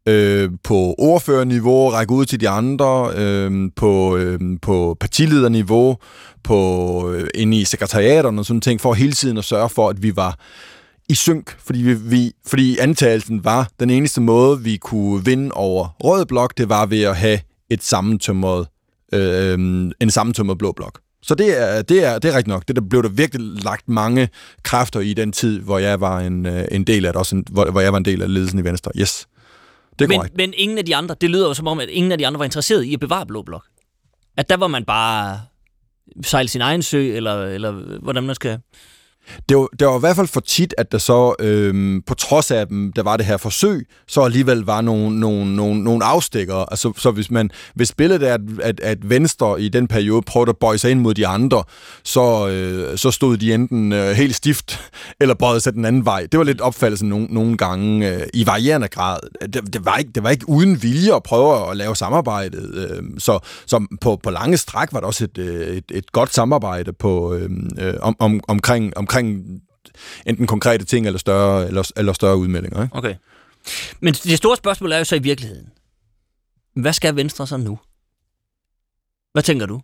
S4: Øh, på ordførerniveau, række ud til de andre, øh, på, øh, på partilederniveau, på øh, inde i sekretariaterne og sådan ting, for hele tiden at sørge for, at vi var i synk, fordi, vi, vi, fordi antagelsen var, den eneste måde, vi kunne vinde over rød blok, det var ved at have et sammentømret, øh, en sammentømret blå blok. Så det er, det er, det er rigtigt nok. Det der blev der virkelig lagt mange kræfter i den tid, hvor jeg var en, øh, en del af det, også en, hvor, hvor jeg var en del af ledelsen i Venstre. Yes, det er
S2: Men,
S4: korrekt.
S2: men ingen af de andre, det lyder jo som om, at ingen af de andre var interesseret i at bevare blå blok. At der var man bare sejle sin egen sø, eller, eller hvordan man skal
S4: det var, det var i hvert fald for tit, at der så, øhm, på trods af dem, der var det her forsøg, så alligevel var nogle, nogle, nogle, nogle afstikkere. Altså, så hvis man hvis billedet er, at, at, at Venstre i den periode prøvede at bøje sig ind mod de andre, så, øh, så stod de enten øh, helt stift, eller bøjede sig den anden vej. Det var lidt opfattelsen nogle, nogle gange øh, i varierende grad. Det, det, var ikke, det var ikke uden vilje at prøve at lave samarbejdet. Øh, så så på, på lange stræk var det også et, øh, et, et godt samarbejde på, øh, øh om, om, omkring, omkring enten konkrete ting eller større, eller, eller større udmeldinger. Ikke?
S2: Okay. Men det store spørgsmål er jo så i virkeligheden. Hvad skal Venstre så nu? Hvad tænker du?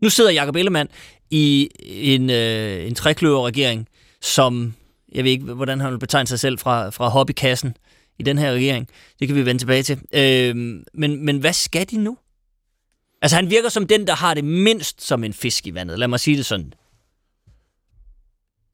S2: Nu sidder Jakob Ellemann i en, øh, en trekløverregering, som, jeg ved ikke, hvordan han vil betegne sig selv fra, fra hobbykassen i den her regering. Det kan vi vende tilbage til. Øh, men, men hvad skal de nu? Altså, han virker som den, der har det mindst som en fisk i vandet. Lad mig sige det sådan.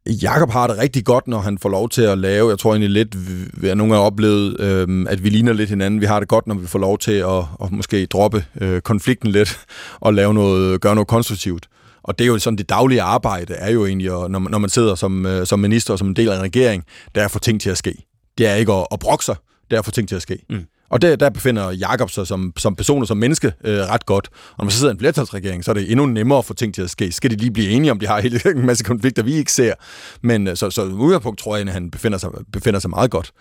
S4: Jakob har det rigtig godt, når han får lov til at lave, jeg tror egentlig lidt, vi har nogle oplevet, øhm, at vi ligner lidt hinanden. Vi har det godt, når vi får lov til at, at måske droppe øh, konflikten lidt og lave noget, gøre noget konstruktivt. Og det er jo sådan, det daglige arbejde er jo egentlig, at, når, man, når man sidder som, øh, som minister og som en del af en regering, der er at få ting til at ske. Det er ikke at, at brokke sig, det er at få ting til at ske.
S2: Mm.
S4: Og der, der befinder Jakob sig som, som person og som menneske øh, ret godt. Og når man så sidder i en flertalsregering, så er det endnu nemmere at få ting til at ske. Skal de lige blive enige om, de har hele en masse konflikter, vi ikke ser. Men øh, så, så udgangspunkt tror jeg, at han befinder sig, befinder sig meget godt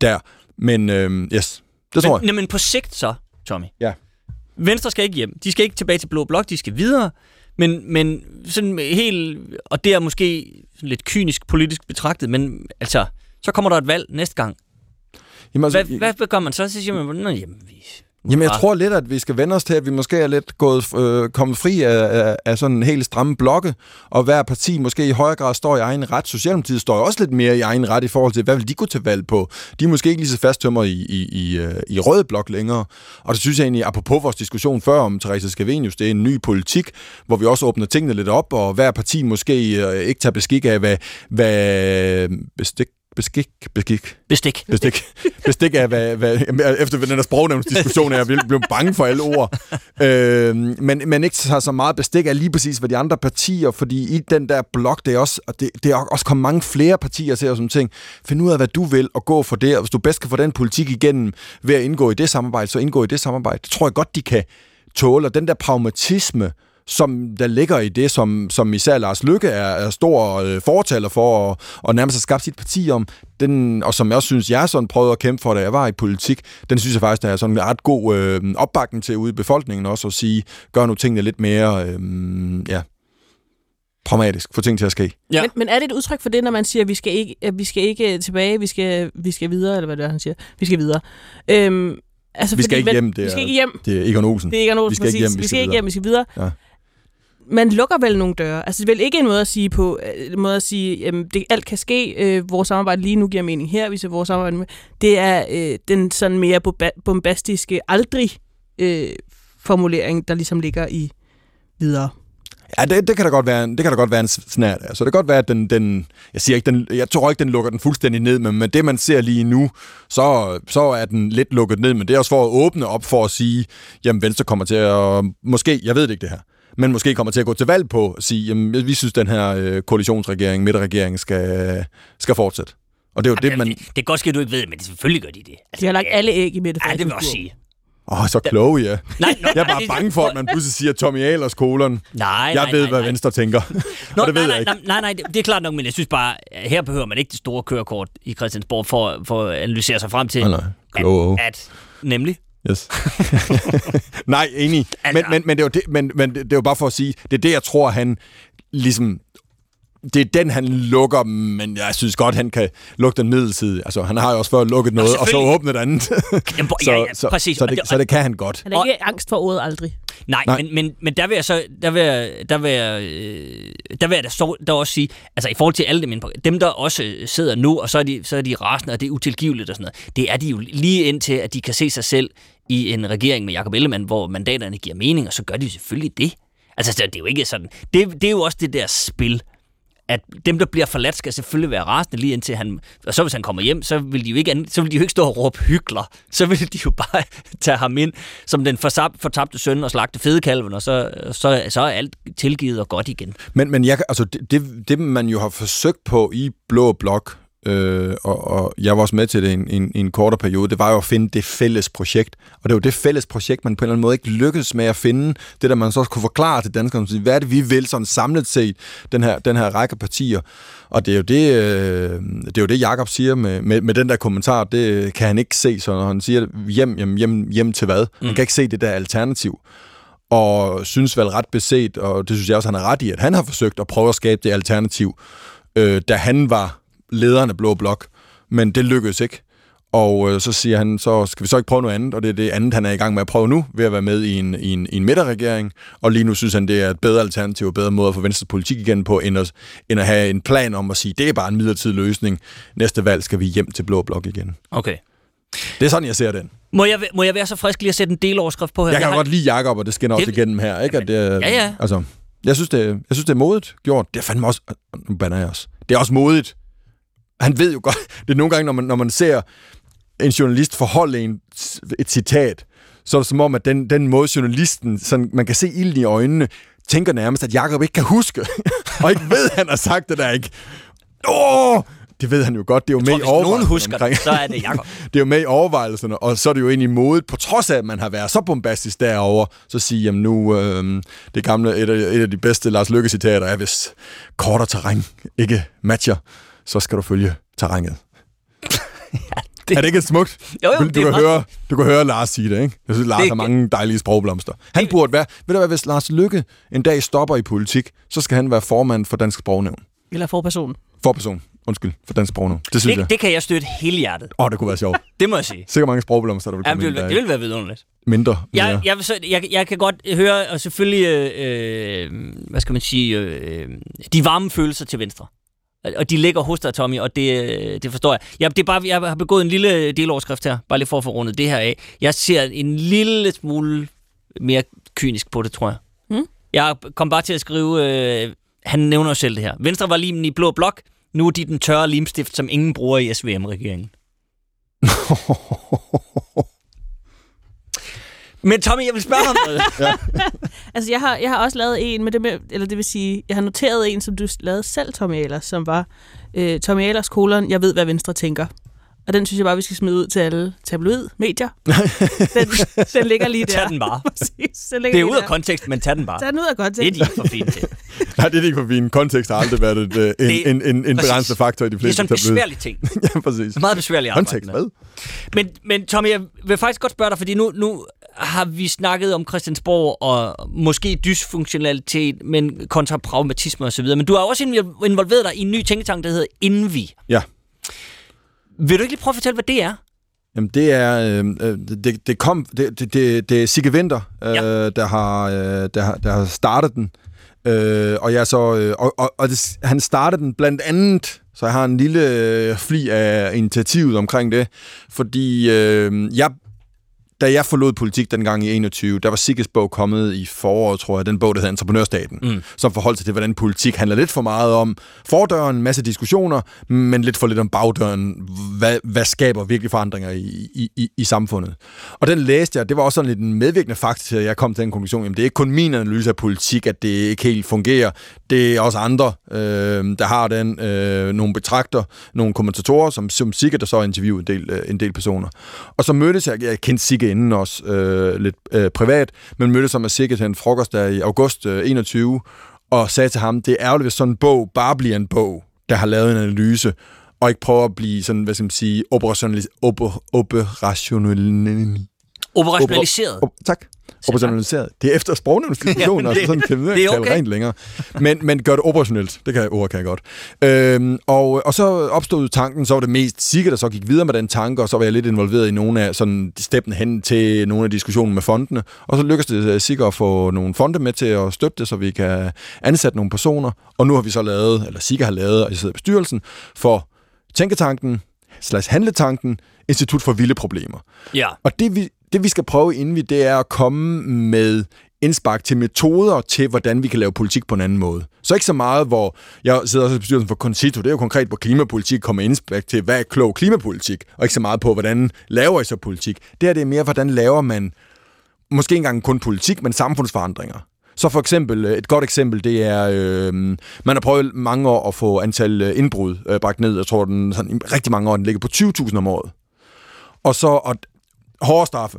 S4: der. Men øh, yes, det tror
S2: men,
S4: jeg.
S2: Men på sigt så, Tommy.
S4: Ja.
S2: Venstre skal ikke hjem. De skal ikke tilbage til Blå Blok, de skal videre. Men, men sådan helt, og det er måske lidt kynisk politisk betragtet, men altså, så kommer der et valg næste gang.
S4: Jamen, altså,
S2: Hvad, hvad, hvad gør man så? Så siger man, Nå, jamen, vi,
S4: Jamen, jeg tror lidt, at vi skal vende os til, at vi måske er lidt gået, øh, kommet fri af, af, af sådan en helt stramme blokke, og hver parti måske i højere grad står i egen ret. Socialdemokratiet står også lidt mere i egen ret i forhold til, hvad vil de gå til valg på? De er måske ikke lige så fasttømmer i, i, i, øh, i røde blok længere. Og det synes jeg egentlig, apropos vores diskussion før om Therese Scavenius, det er en ny politik, hvor vi også åbner tingene lidt op, og hver parti måske øh, ikke tager beskik af, hvad, hvad bestik, beskik, beskik,
S2: bestik.
S4: bestik, bestik af, hvad, hvad, efter den der sprognævnsdiskussion er jeg virkelig blevet bange for alle ord. Øh, men, men ikke tager så meget bestik af lige præcis, hvad de andre partier, fordi i den der blok, det er også, og det, det er også kommet mange flere partier til, og sådan ting. Find ud af, hvad du vil, og gå for det, og hvis du bedst kan få den politik igennem ved at indgå i det samarbejde, så indgå i det samarbejde. Det tror jeg godt, de kan tåle, og den der pragmatisme, som der ligger i det, som, som især Lars Lykke er, er stor øh, fortaler for, og, og nærmest har skabt sit parti om, den, og som jeg også synes, jeg sådan prøvede at kæmpe for, da jeg var i politik, den synes jeg faktisk, der er sådan en ret god øh, opbakning til ude i befolkningen også, at sige, gør nu tingene lidt mere, øh, ja, pragmatisk, få ting til at ske.
S2: Ja.
S3: Men, men er det et udtryk for det, når man siger, at vi skal ikke, at vi skal ikke tilbage, vi skal, vi skal videre, eller hvad det er, han siger? Vi skal videre. Øhm, altså,
S4: Vi skal
S3: fordi,
S4: ikke hjem, det
S3: Vi
S4: er-
S3: skal ikke hjem.
S4: Det er Egon Olsen.
S3: Det er ikke noget,
S4: Vi skal ikke hjem, vi
S3: vi
S4: skal
S3: skal ikke
S4: videre.
S3: hjem, vi skal videre.
S4: Ja.
S3: Man lukker vel nogle døre. Altså, det er vel ikke en måde at sige på, øh, en måde at sige, jamen, det, alt kan ske, øh, vores samarbejde lige nu giver mening her, hvis vores samarbejde med. Det er øh, den sådan mere bombastiske aldrig øh, formulering, der ligesom ligger i videre.
S4: Ja, det, det, kan da godt være, en- det kan da godt være en snært. Altså, det kan godt være, at den, den jeg siger ikke, den, jeg tror ikke, den lukker den fuldstændig ned, men med det, man ser lige nu, så, så er den lidt lukket ned, men det er også for at åbne op for at sige, jamen Venstre kommer til at, måske, jeg ved det ikke det her, men måske kommer til at gå til valg på at sige, jamen vi synes, den her øh, koalitionsregering, midterregering, skal, skal fortsætte. Og det er jo det, man...
S2: Det, det kan godt ske, at du ikke ved det, men selvfølgelig gør de det. Altså,
S3: De har lagt alle æg i Mette
S2: Ja, det vil jeg også sige.
S4: Åh, så kloge, ja.
S2: Nej, nå,
S4: Jeg er bare bange for, at man pludselig siger Tommy Ahlers kolon.
S2: Nej,
S4: Jeg
S2: nej,
S4: ved,
S2: nej,
S4: hvad
S2: nej.
S4: Venstre tænker.
S2: Nå,
S4: det ved
S2: nej,
S4: jeg ikke.
S2: nej, nej, nej, det, det er klart nok, men jeg synes bare, at her behøver man ikke det store kørekort i Christiansborg for, for at analysere sig frem til,
S4: Nej, nej. Kloge.
S2: at, at nemlig,
S4: Yes. Nej, enig. Men, men, men, det er jo det, men, men det er jo bare for at sige, det er det, jeg tror, han ligesom... Det er den, han lukker, men jeg synes godt, han kan lukke den midlertidige. Altså, han har jo også før lukket noget, og så åbnet et andet.
S2: Jamen,
S4: så,
S2: ja, ja,
S4: så,
S2: præcis.
S4: Så det,
S2: det-
S4: så det kan han godt.
S3: Han er ikke angst for ordet aldrig.
S2: Nej,
S4: Nej.
S2: Men, men, men der vil jeg så, der vil jeg, der vil jeg, øh, der vil jeg da så, der også sige, altså i forhold til alle dem, dem der også øh, sidder nu, og så er de, så er de rasende, og det er utilgiveligt og sådan noget, det er de jo lige indtil, at de kan se sig selv i en regering med Jacob Ellemann, hvor mandaterne giver mening, og så gør de selvfølgelig det. Altså, det er jo ikke sådan, det, det er jo også det der spil, at dem, der bliver forladt, skal selvfølgelig være rasende lige indtil han... Og så hvis han kommer hjem, så vil de jo ikke, så vil de jo ikke stå og råbe hykler. Så vil de jo bare tage ham ind som den fortabte søn og slagte fedekalven, og så, så, så er alt tilgivet og godt igen.
S4: Men, men jeg, altså, det, det, det, man jo har forsøgt på i Blå Blok, øh, og, og jeg var også med til det i en, en, en kortere periode, det var jo at finde det fælles projekt. Og det jo det fælles projekt, man på en eller anden måde ikke lykkedes med at finde. Det der man så kunne forklare til danskerne, hvad er det, vi vil sådan samlet set, den her, den her række partier. Og det er jo det, øh, det, er jo det Jacob siger med, med, med den der kommentar, det kan han ikke se, så når han siger hjem, hjem, hjem, hjem til hvad? Han kan ikke se det der alternativ og synes vel ret beset, og det synes jeg også, han er ret i, at han har forsøgt at prøve at skabe det alternativ, øh, da han var lederen af Blå Blok, men det lykkedes ikke. Og øh, så siger han, så skal vi så ikke prøve noget andet, og det er det andet, han er i gang med at prøve nu, ved at være med i en, i en, i en midterregering, og lige nu synes han, det er et bedre alternativ og bedre måde at få Venstres politik igen på, end at, end at have en plan om at sige, det er bare en midlertidig løsning. Næste valg skal vi hjem til Blå Blok igen.
S2: Okay.
S4: Det er sådan, jeg ser den.
S2: Må jeg, må jeg være så frisk lige at sætte en deloverskrift på her?
S4: Jeg kan
S2: har-
S4: godt lide Jakob, og det skinner også
S2: Det-
S4: igennem her, ikke? At det,
S2: Ja, ja.
S4: Altså, jeg synes, det, jeg synes, det er modigt gjort. Det er fandme også... Nu banner jeg også. Det er også modigt. Han ved jo godt... Det er nogle gange, når man, når man ser en journalist forholde en, et citat, så er det som om, at den, den måde journalisten, sådan, man kan se ilden i øjnene, tænker nærmest, at Jakob ikke kan huske, og ikke ved, at han har sagt det der ikke. Åh! det ved han jo godt. Det er jo
S2: Jeg
S4: med
S2: tror,
S4: i
S2: nogen husker
S4: omkring.
S2: det, så er det Jacob.
S4: det er jo med i overvejelserne, og så er det jo egentlig modet, på trods af, at man har været så bombastisk derover, så sige, jamen nu, øh, det gamle, et af, et af de bedste Lars Lykke-citater er, hvis kort og terræn ikke matcher, så skal du følge terrænet.
S2: det-
S4: Er det ikke smukt?
S2: Jo, jo,
S4: du,
S2: det
S4: du, kan
S2: meget
S4: høre, du kan høre Lars sige det, ikke? Jeg synes, Lars
S2: Det-
S4: har mange dejlige sprogblomster. Han burde være... Ved du hvad, hvis Lars Lykke en dag stopper i politik, så skal han være formand for Dansk Sprognævn.
S3: Eller for personen.
S4: Forperson, undskyld, for Dansk Sprognævn. Det synes jeg.
S2: Det, det kan jeg støtte hele hjertet.
S4: Åh, oh, det kunne være sjovt.
S2: Det må jeg sige.
S4: Sikkert mange sprogblomster, der vil
S2: Jamen,
S4: komme
S2: det,
S4: ind
S2: vil,
S4: der.
S2: det vil være vidunderligt.
S4: Mindre.
S2: Jeg, jeg, jeg, jeg kan godt høre, og selvfølgelig, øh, øh, hvad skal man sige, øh, de varme følelser til venstre. Og de ligger hos dig, Tommy, og det, øh, det forstår jeg. jeg. Det er bare, jeg har begået en lille deloverskrift her, bare lige for at få rundet det her af. Jeg ser en lille smule mere kynisk på det, tror jeg.
S3: Mm.
S2: Jeg kom bare til at skrive, øh, han nævner jo selv det her. Venstre var limen i blå blok, nu er de den tørre limstift, som ingen bruger i SVM-regeringen. Men Tommy, jeg vil spørge om noget.
S3: Altså, jeg har, jeg har også lavet en med det med, eller det vil sige, jeg har noteret en, som du lavede selv, Tommy Ahlers, som var øh, Tommy Ahlers kolon, jeg ved, hvad Venstre tænker. Og den synes jeg bare, vi skal smide ud til alle tabloid-medier. den, den ligger lige der.
S2: Tag den bare.
S3: Præcis, den ligger
S2: Det er ud af kontekst, men tag den bare.
S3: Tag den ud af
S2: Det er
S3: kontekst.
S2: de ikke for fine til.
S4: Nej, det er ikke for fint. Kontekst har aldrig været et, øh, en,
S2: Det-
S4: en, en, en begrænsende faktor i de
S2: Det er
S4: fleste
S2: sådan en besværlig ting.
S4: ja, præcis.
S2: Meget besværlig arbejde.
S4: Kontekst,
S2: med.
S4: hvad?
S2: Men, men Tommy, jeg vil faktisk godt spørge dig, fordi nu, nu har vi snakket om Christiansborg og måske dysfunktionalitet, men kontra pragmatisme osv. Men du har også inv- involveret dig i en ny tænketank, der hedder Envi.
S4: Ja.
S2: Vil du ikke lige prøve at fortælle, hvad det er?
S4: Jamen, det er... Øh, øh, det, det, kom, det, det, det, det er Sigge Winter, øh,
S2: Ja.
S4: der, har, øh, der, har, der har startet den. Øh, og jeg så, øh, og, og, og det, han startede den blandt andet, så jeg har en lille øh, fli af initiativet omkring det, fordi øh, jeg da jeg forlod politik dengang i 21, der var Sigges bog kommet i foråret, tror jeg, den bog, der hedder Entreprenørstaten,
S2: Mm.
S4: som forholdt sig til, hvordan politik handler lidt for meget om fordøren, en masse diskussioner, men lidt for lidt om bagdøren, hvad, hvad skaber virkelig forandringer i, i, i, i samfundet. Og den læste jeg, det var også sådan lidt en medvirkende faktor til, at jeg kom til den konklusion, jamen det er ikke kun min analyse af politik, at det ikke helt fungerer, det er også andre, øh, der har den, øh, nogle betragter, nogle kommentatorer, som, som Sigge, der så interviewede en del, øh, en del personer. Og så mødtes jeg, jeg kendte Sigge inden os, øh, lidt øh, privat, men mødtes som med Sigge til en frokost der i august øh, 21, og sagde til ham, det er ærgerligt, hvis sådan en bog bare bliver en bog, der har lavet en analyse, og ikke prøver at blive sådan, hvad skal man sige, operationalis- op- operationel...
S2: Operationaliseret.
S4: Op, tak. Operationaliseret. Det er efter sprognævnsdiskussionen,
S2: Jamen,
S4: altså
S2: det-
S4: sådan kan vi ikke
S2: okay.
S4: rent længere. Men, men gør det operationelt. Det kan jeg, ord kan jeg godt. Øhm, og, og så opstod tanken, så var det mest Sigge, der så gik videre med den tanke, og så var jeg lidt involveret i nogle af sådan steppene hen til nogle af diskussionen med fondene. Og så lykkedes det øh, Sigge at få nogle fonde med til at støtte det, så vi kan ansætte nogle personer. Og nu har vi så lavet, eller Sigge har lavet, og jeg sidder i bestyrelsen, for Tænketanken, slash Handletanken, Institut for Vilde Problemer.
S2: Ja.
S4: Og det vi, det vi skal prøve inden vi, det er at komme med indspark til metoder til, hvordan vi kan lave politik på en anden måde. Så ikke så meget, hvor jeg sidder også i bestyrelsen for Concito, det er jo konkret, hvor klimapolitik kommer indspark til, hvad er klog klimapolitik, og ikke så meget på, hvordan laver I så politik. Det her det er mere, hvordan laver man, måske ikke engang kun politik, men samfundsforandringer. Så for eksempel, et godt eksempel, det er, øh, man har prøvet mange år at få antal øh, indbrud øh, bragt ned. Jeg tror, den sådan, rigtig mange år, den ligger på 20.000 om året. Og så og hårde straffe.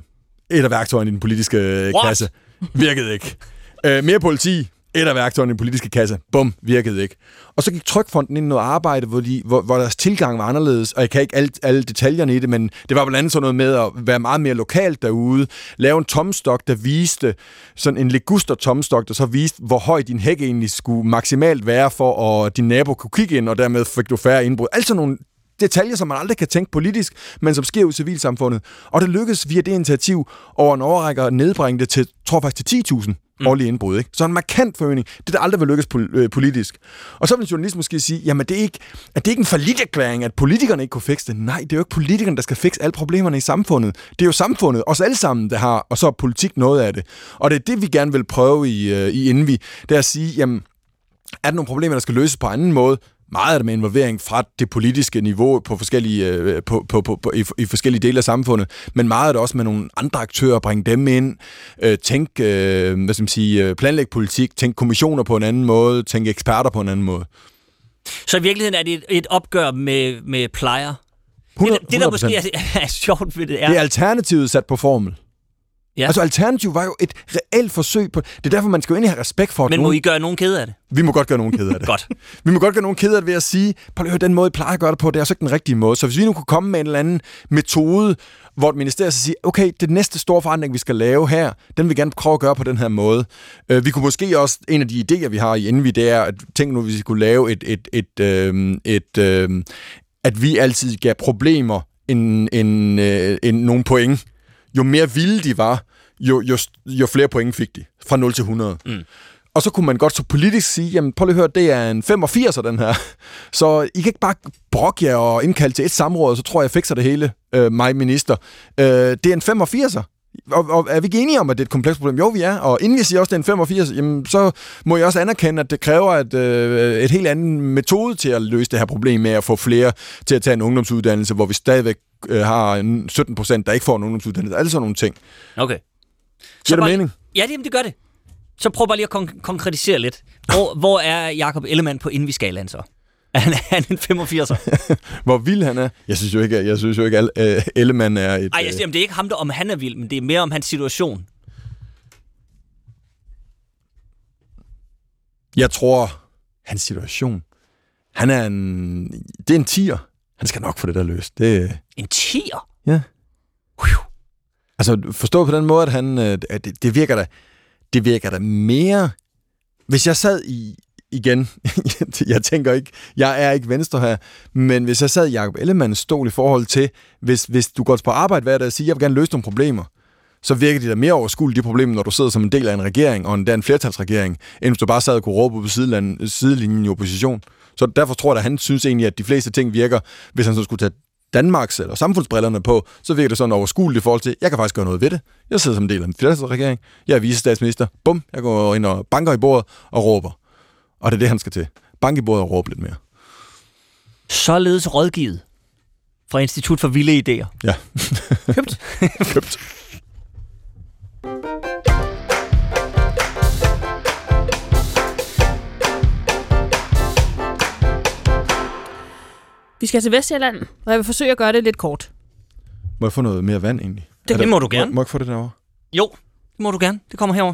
S4: Et af værktøjerne i den politiske øh,
S2: What?
S4: kasse. Virkede ikke. Øh, mere politi. Et af værktøjerne i den politiske kasse. Bum, virkede ikke. Og så gik Trykfonden ind i noget arbejde, hvor, de, hvor, hvor deres tilgang var anderledes, og jeg kan ikke alle, alle detaljerne i det, men det var blandt andet sådan noget med at være meget mere lokalt derude, lave en tomstok, der viste, sådan en leguster tomstok, der så viste, hvor høj din hæk egentlig skulle maksimalt være, for at din nabo kunne kigge ind, og dermed fik du færre indbrud. Altså nogle detaljer, som man aldrig kan tænke politisk, men som sker i civilsamfundet. Og det lykkedes via det initiativ over en overrække at nedbringe det til, tror faktisk til 10.000 mm. årlige indbrud. Ikke? Så en markant forøgning. Det der aldrig vil lykkes øh, politisk. Og så vil en journalist måske sige, jamen det er ikke, at det ikke en forlitterklæring, at politikerne ikke kunne fikse det. Nej, det er jo ikke politikerne, der skal fikse alle problemerne i samfundet. Det er jo samfundet, os alle sammen, der har, og så er politik noget af det. Og det er det, vi gerne vil prøve i, øh, i Envi, det er at sige, jamen, er der nogle problemer, der skal løses på anden måde? Meget af det med involvering fra det politiske niveau på forskellige, øh, på, på, på, på, i, i forskellige dele af samfundet, men meget af det også med nogle andre aktører, bringe dem ind, øh, tænk, øh, hvad skal man sige, øh, planlægge politik, tænk kommissioner på en anden måde, tænk eksperter på en anden måde.
S2: Så i virkeligheden er det et, et opgør med, med plejer.
S4: 100,
S2: det, det, der måske
S4: 100%.
S2: er, er sjovt ved det, er...
S4: Det er alternativet sat på formel.
S2: Ja.
S4: Altså, alternativ var jo et reelt forsøg på... Det er derfor, man skal jo egentlig have respekt for,
S2: Men må
S4: nogen...
S2: I gøre nogen kede af det?
S4: Vi må godt gøre nogen ked af det.
S2: Godt.
S4: Vi må godt gøre nogen ked af det ved at sige, at høre, den måde, I plejer at gøre det på, det er altså ikke den rigtige måde. Så hvis vi nu kunne komme med en eller anden metode, hvor et ministerium så siger, okay, det næste store forandring, vi skal lave her, den vil vi gerne prøve at gøre på den her måde. Øh, vi kunne måske også, en af de idéer, vi har i Envy, det er, at tænk nu, hvis vi kunne lave et, et, et, øh, et øh, at vi altid gav problemer en, en, øh, en, nogle point. Jo mere vilde de var, jo, jo, jo flere point fik de. Fra 0 til 100. Mm. Og så kunne man godt så politisk sige, jamen prøv lige at høre, det er en 85 den her. Så I kan ikke bare brokke jer og indkalde til et samråd, så tror jeg, jeg fikser det hele, øh, mig minister. Øh, det er en 85 og, og er vi ikke enige om, at det er et komplekst problem? Jo, vi er. Og inden vi siger også, at det er en 85, jamen, så må jeg også anerkende, at det kræver et, øh, et helt andet metode til at løse det her problem med at få flere til at tage en ungdomsuddannelse, hvor vi stadigvæk øh, har en 17 procent, der ikke får en ungdomsuddannelse. Alle sådan nogle ting.
S2: Okay.
S4: Giver det
S2: bare-
S4: mening?
S2: Ja, det, jamen, det gør det. Så prøv bare lige at kon- konkretisere lidt. Hvor, hvor er Jakob Ellemann på Envy-skalaen så? Han, er en 85'er?
S4: Hvor vild han er. Jeg synes jo ikke, jeg synes jo ikke at øh, Ellemann er et...
S2: Ej, jeg siger, jamen, det er ikke ham, der om han er vild, men det er mere om hans situation.
S4: Jeg tror, hans situation... Han er en... Det er en tiger. Han skal nok få det der løst. Det,
S2: En tier?
S4: ja. Altså, forstå på den måde, at han... øh, at det, det virker da... Det virker da mere... Hvis jeg sad i... Igen, jeg tænker ikke, jeg er ikke venstre her, men hvis jeg sad i Jacob Ellemanns stol i forhold til, hvis, hvis du går på arbejde hver dag og siger, jeg vil gerne løse nogle problemer, så virker det da mere overskueligt, de problemer, når du sidder som en del af en regering, og endda en flertalsregering, end hvis du bare sad og kunne råbe på sidelinjen, sidelinjen i opposition. Så derfor tror jeg, at han synes egentlig, at de fleste ting virker, hvis han så skulle tage Danmarks eller samfundsbrillerne på, så virker det sådan overskueligt i forhold til, jeg kan faktisk gøre noget ved det. Jeg sidder som en del af en flertalsregering, jeg er vicestatsminister, bum, jeg går ind og banker i bordet og råber. Og det er det, han skal til. Banke i bordet og råbe lidt mere.
S2: Således rådgivet fra Institut for Vilde Idéer.
S4: Ja.
S2: Købt.
S4: Købt.
S3: Vi skal til Vestjylland, og jeg vil forsøge at gøre det lidt kort.
S4: Må jeg få noget mere vand egentlig?
S2: Det- det må du gerne.
S4: Må, må jeg ikke få det derovre?
S2: Jo, det må du gerne. Det kommer herover.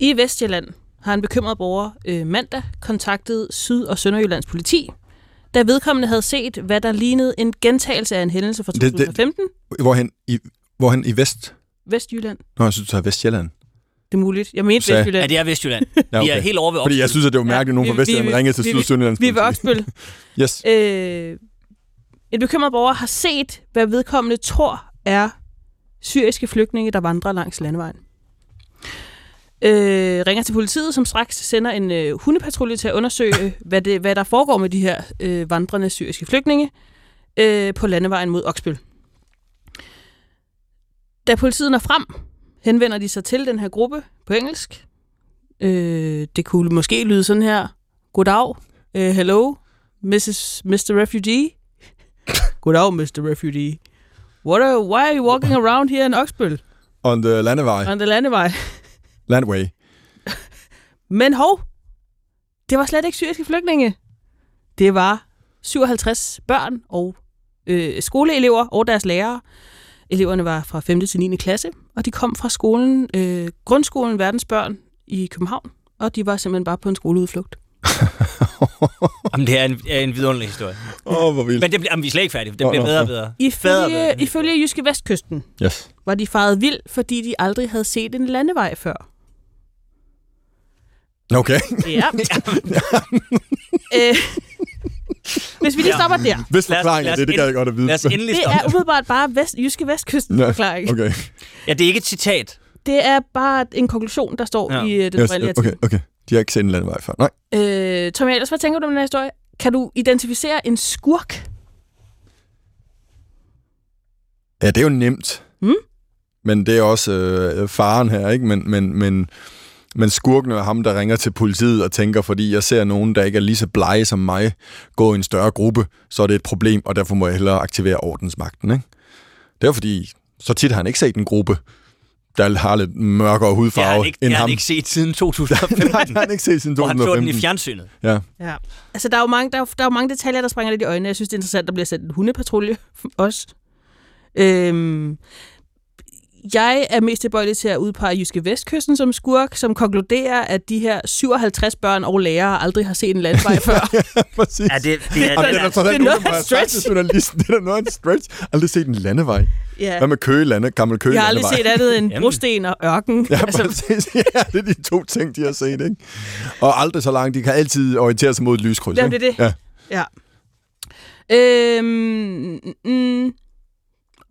S3: I Vestjylland har en bekymret borger øh, mandag kontaktet Syd- og Sønderjyllands politi, da vedkommende havde set, hvad der lignede en gentagelse af en hændelse fra
S4: Det- det-
S3: 2015.
S4: Hvorhen i, hvorhen i Vest?
S3: Vestjylland.
S4: Nå, jeg synes, du er Vestjylland.
S3: Det er muligt. Jeg mente
S4: Sagde-
S3: Vestjylland.
S2: Ja, det er Vestjylland.
S4: Ja,
S2: Vi er helt over ved
S4: Fordi jeg synes, at det var mærkeligt, at nogen
S3: Ja,
S4: fra
S3: vi-
S4: Vestjylland
S3: vi-
S4: ringede til
S3: vi-
S4: Syd- og Sønderjyllands
S3: Vi er ved.
S4: Yes.
S3: Øh, en bekymret borger har set, hvad vedkommende tror er syriske flygtninge, der vandrer langs landevejen. Øh, ringer til politiet, som straks sender en øh, hundepatrulje til at undersøge, hvad, det, hvad der foregår med de her øh, vandrende syriske flygtninge øh, på landevejen mod Oksbøl. Da politiet når frem, henvender de sig til den her gruppe på engelsk. Øh, det kunne måske lyde sådan her. Goddag, uh, hello, Mrs. Mr. Refugee. Goddag, Mr. Refugee. What are, why are you walking around here in Oksbøl
S4: On the landevej.
S3: on the landevej?
S4: Landway.
S3: Men hov, det var slet ikke syriske flygtninge. Det var 57 børn og øh, skoleelever og deres lærere. Eleverne var fra 5. til 9. klasse, og de kom fra skolen, øh, grundskolen Verdensbørn i København, og de var simpelthen bare på en skoleudflugt.
S2: Jamen, det er en, er en vidunderlig historie.
S4: Åh, oh, hvor vildt.
S2: Men det bliver, jamen, vi er slet ikke færdige. Det bliver
S4: nå,
S2: bedre og bedre.
S3: Ifølge,
S2: Bedre.
S3: ifølge Jyske Vestkysten
S4: Yes.
S3: var de faret vild, fordi de aldrig havde set en landevej før.
S4: Okay.
S3: Ja. øh, hvis vi lige
S2: Ja.
S3: stopper der.
S4: Hvis
S2: Lad os-
S4: forklaring
S2: lad
S4: er det, det kan
S2: ind-
S4: jeg godt at vide.
S2: Lad os endelig
S3: Det er umiddelbart bare vest, Jyske Vestkysten
S4: Nå,
S3: forklaring.
S4: Okay.
S2: Ja, det er ikke et citat.
S3: Det er bare en konklusion, der står
S2: Ja.
S3: ja. i øh, den
S4: Yes,
S3: oprindelige
S4: okay, okay. De har ikke set en landevej før. Nej.
S3: Øh, Tommy Ahlers, hvad tænker du om den her historie? Kan du identificere en skurk?
S4: Ja, det er jo nemt.
S3: Mm.
S4: Men det er også øh, faren her, ikke? Men, men, men, men skurken er ham, der ringer til politiet og tænker, fordi jeg ser nogen, der ikke er lige så blege som mig, gå i en større gruppe, så er det et problem, og derfor må jeg hellere aktivere ordensmagten, ikke? Det er fordi, så tit har han ikke set en gruppe der har lidt mørkere hudfarve
S2: Det har ikke, det
S4: end
S2: har
S4: ham.
S2: han ikke set siden 2015.
S4: Nej, det har han ikke set siden
S2: hvor han så den i
S4: 2015.
S2: fjernsynet.
S4: Ja.
S3: Ja. Altså, der er, jo mange, der, er, der er jo mange detaljer, der springer lidt i øjnene. Jeg synes, det er interessant, at der bliver sendt en hundepatrulje også. Øhm, jeg er mest tilbøjelig til at udpege Jyske Vestkysten som skurk, som konkluderer, at de her 57 børn og lærere aldrig har set en landvej før.
S4: Præcis.
S2: Ja, det, det er, det
S4: det er
S3: det er
S4: nogen,
S3: noget af en stretch.
S4: journalisten. Det er noget af en stretch. Aldrig set en landevej.
S3: ja.
S4: Hvad med Køge Lande, gammel Køge
S3: Jeg har aldrig set andet end brosten og ørken.
S4: Ja, altså, præcis. Ja, det er de to ting, de har set, ikke? Og aldrig så langt. De kan altid orientere sig mod et lyskryds,
S3: Jamen, det er det.
S4: Ja.
S3: Ja. Øhm, mm,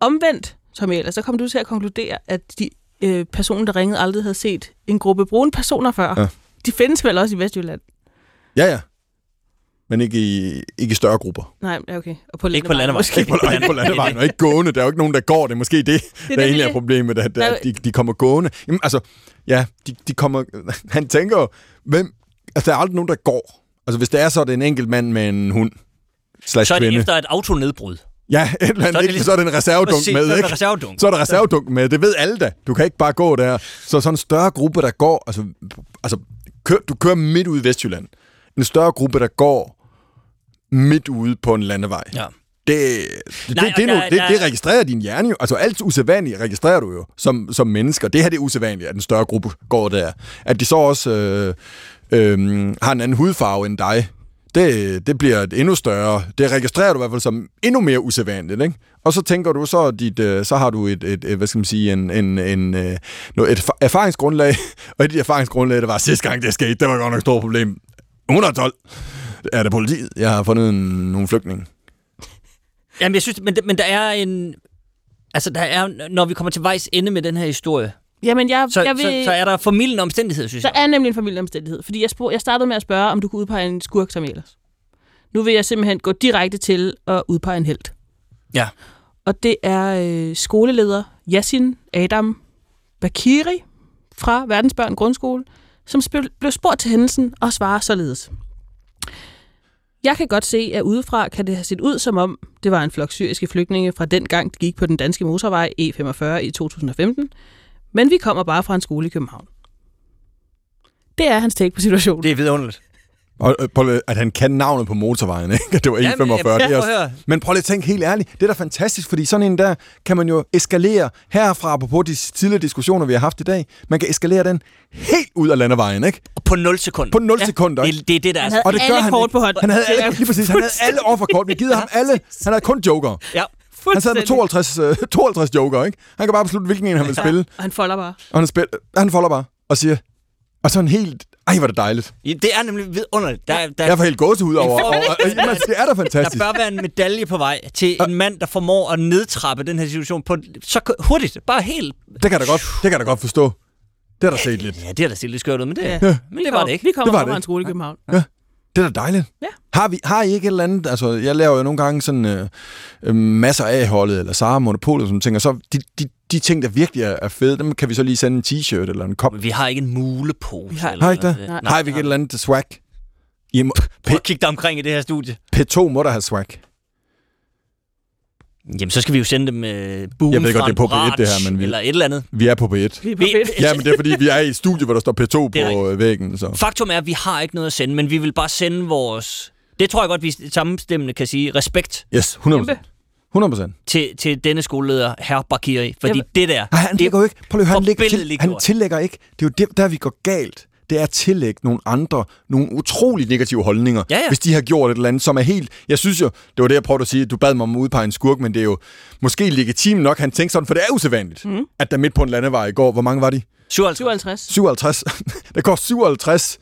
S3: omvendt, som ellers, så kom du til at konkludere, at de øh, personer, der ringede, aldrig havde set en gruppe brune personer før.
S4: Ja.
S3: De findes vel også i Vestjylland?
S4: Ja, ja. Men ikke i, ikke i større grupper.
S3: Nej, ja, okay. Og på
S2: Ikke på
S3: landevejen.
S4: Ikke på, ikke på landevejen, og ikke gående. Der er jo ikke nogen, der går. Det er måske det, det, der
S3: nemlig
S4: egentlig er
S3: det.
S4: problemet, at,
S3: Der er
S4: at de, de kommer gående. Jamen, altså, ja, de, de kommer... Han tænker jo, hvem... Altså, der er aldrig nogen, der går. Altså, hvis det er så, er det en enkelt mand med en hund. Slash
S2: så er det
S4: kvinde.
S2: efter et autonedbrud.
S4: Ja, et eller andet,
S2: Så er det ligesom-
S4: så er det en reservedunk
S2: Præcis,
S4: med, ikke?
S2: reservedunk.
S4: Så er der reservedunk med. Det ved alle da. Du kan ikke bare gå der. Så sådan en større gruppe, der går... Altså, altså kør, du kører midt ude i Vestjylland. En større gruppe, der går midt ude på en landevej.
S2: Ja.
S4: Det, det,
S2: Nej,
S4: det, det, er
S2: der-
S4: nu, det,
S2: der-
S4: det registrerer din hjerne jo. Altså alt usædvanligt registrerer du jo som, som mennesker. Det her det er usædvanligt, at en større gruppe går der. At de så også øh, øh, har en anden hudfarve end dig, det, det bliver et endnu større. Det registrerer du i hvert fald som endnu mere usædvanligt. Ikke? Og så tænker du, så, dit, øh, så har du et, et, et, hvad skal man sige, en, en, en, øh, noget- et erfaringsgrundlag. Og et af de erfaringsgrundlag, der var sidste gang, det skete, det var godt nok et stort problem. 112 er det politiet. Jeg har fundet en, nogle flygtninge.
S2: Jamen, jeg synes, men, men der er en... Altså, der er, når vi kommer til vejs ende med den her historie,
S3: Jamen, jeg,
S2: så,
S3: jeg vil...
S2: så, så er der formidlende omstændighed, synes
S3: Der
S2: jeg.
S3: er nemlig en familieomstændighed, fordi jeg, spurg, jeg startede med at spørge, om du kunne udpege en skurk som ellers. Nu vil jeg simpelthen gå direkte til at udpege en held.
S2: Ja.
S3: Og det er øh, skoleleder Yasin Adam Bakiri fra Verdensbørn Grundskole, som blev spurgt til hændelsen og svarer således. Jeg kan godt se, at udefra kan det have set ud som om, det var en flok syriske flygtninge fra den gang, de gik på den danske motorvej E45 i 2015, men vi kommer bare fra en skole i København. Det er hans take på situationen.
S2: Det er vidunderligt.
S4: Og, øh, prøv, lige- at han kan navnet på motorvejen, ikke? Det var E45.
S2: Jamen,
S4: det er
S2: ja,
S4: også, men prøv lige at tænke helt ærligt. Det er da fantastisk, fordi sådan en der kan man jo eskalere herfra på de tidligere diskussioner, vi har haft i dag. Man kan eskalere den helt ud af landevejen, ikke?
S2: På 0 sekunder.
S4: På 0 ja. sekunder. ikke?
S2: Det, det er det, der er...
S3: Han havde
S4: Og det gør
S3: alle
S4: han
S3: kort
S4: ikke.
S3: på hånden.
S4: Han havde alle, lige præcis, han havde alle offerkort. Vi gider ham alle. Han havde kun joker.
S2: Ja.
S4: Han sad med
S3: Fuldstændig.
S4: 52, øh, 52 joker, ikke? Han kan bare beslutte, hvilken en han vil spille.
S3: Og han folder bare.
S4: Og han, spil, han folder bare og siger... Og så en helt... Ej, hvor det dejligt.
S2: Det er nemlig vidunderligt. Der, der,
S4: Jeg får helt gåsehud over. Og, og, og, jamen, det er da
S2: der
S4: fantastisk.
S2: bør være en medalje på vej til en mand, der formår at nedtrappe den her situation på så hurtigt. Bare helt...
S4: Det kan jeg da godt, det kan jeg da godt forstå. Det er der set lidt.
S2: Ja, det er da set lidt skørt ud, men det,
S3: Ja.
S2: ja. men det var det ikke.
S3: Vi kommer
S4: Det var
S3: fra
S4: det
S3: en skole i København.
S4: Det er da dejligt.
S3: Ja.
S4: Har, vi, har I ikke et eller andet... Altså, jeg laver jo nogle gange sådan øh, øh, masser af holdet, eller Sara Monopolet, som tænker, så de, de, de ting, der virkelig er, er fede, dem kan vi så lige sende en t-shirt eller en kop.
S2: Vi har ikke en mulepose.
S3: Vi har-
S2: eller
S4: Har ikke det?
S3: Nej.
S2: Nej,
S4: har vi ikke et eller andet swag? I må,
S2: Prøv at kigge dig omkring i det her studie.
S4: P2 må der have swag.
S2: Jamen, så skal vi jo sende dem uh, boom
S4: Jeg ved godt, det er på P1 det her, men vi-
S2: Eller et eller andet.
S4: Vi er på P1.
S3: Vi er på
S2: Vi-
S3: fedt.
S4: Ja, men det er fordi, vi er i et studie, hvor der står P2 på øh, væggen. Så.
S2: Faktum er, at vi har ikke noget at sende, men vi vil bare sende vores... Det tror jeg godt, vi samstemmende kan sige. Respekt
S4: Yes, 100
S3: Kæmpe.
S4: 100
S2: til, til denne skoleleder, herr Bakiri. Fordi
S3: Jamen-
S2: det der...
S4: Nej, han
S2: det,
S4: lægger jo ikke. Prøv lige at høre, han, lægger til, han tillægger ikke. Det er jo det, der, vi går galt. Det er at tillægge nogle andre, nogle utrolig negative holdninger,
S2: Ja, ja.
S4: hvis de har gjort et eller andet, som er helt... Jeg synes jo, det var det, jeg prøvede at sige, du bad mig om at udpege en skurk, men det er jo måske legitimt nok, han tænkte sådan, for det er usædvanligt, mm. at der midt på en landevej i går, hvor mange var de?
S2: 57.
S3: 57.
S4: 57. der går 57.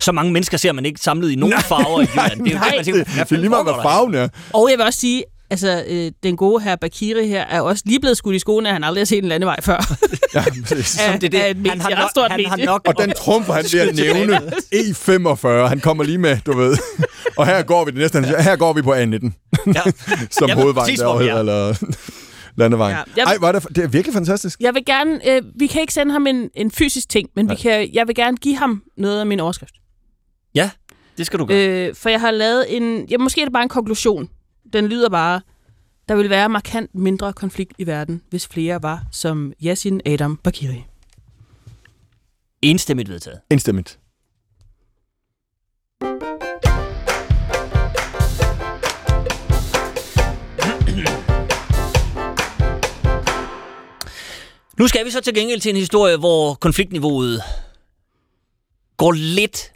S2: Så mange mennesker ser man ikke samlet i nogen farver i Jylland. Det er jo
S3: nej,
S2: det, man tænker,
S4: Det, det er lige meget, hvad farven er.
S3: Og jeg vil også sige, altså, øh, den gode her Bakiri her er også lige blevet skudt i skoene, at han aldrig har set en landevej før.
S4: Ja, præcis.
S3: Af-
S2: det er det.
S3: af et medie,
S2: Han har nok-
S3: stort
S2: han har nok-
S4: Og den trumfer han ved at nævne E45. Han kommer lige med, du ved. Og her går vi det næste, her går vi på A19.
S2: Ja.
S4: Som
S2: ved
S4: hovedvejen
S2: præcis,
S4: derovre,
S2: er.
S4: eller landevejen.
S3: Ja, jeg-
S4: Ej, var det, det er virkelig fantastisk.
S3: Jeg vil gerne, øh, vi kan ikke sende ham en, en fysisk ting, men vi kan, jeg vil gerne give ham noget af min overskrift.
S2: Ja, det skal du gøre.
S3: Øh, for jeg har lavet en, ja, måske er det bare en konklusion. Den lyder bare, Der vil være markant mindre konflikt i verden, hvis flere var som Yasin Adam Bakiri.
S2: Enstemmigt vedtaget.
S4: Indstemmigt.
S2: Nu skal vi så til gengæld til en historie, hvor konfliktniveauet går lidt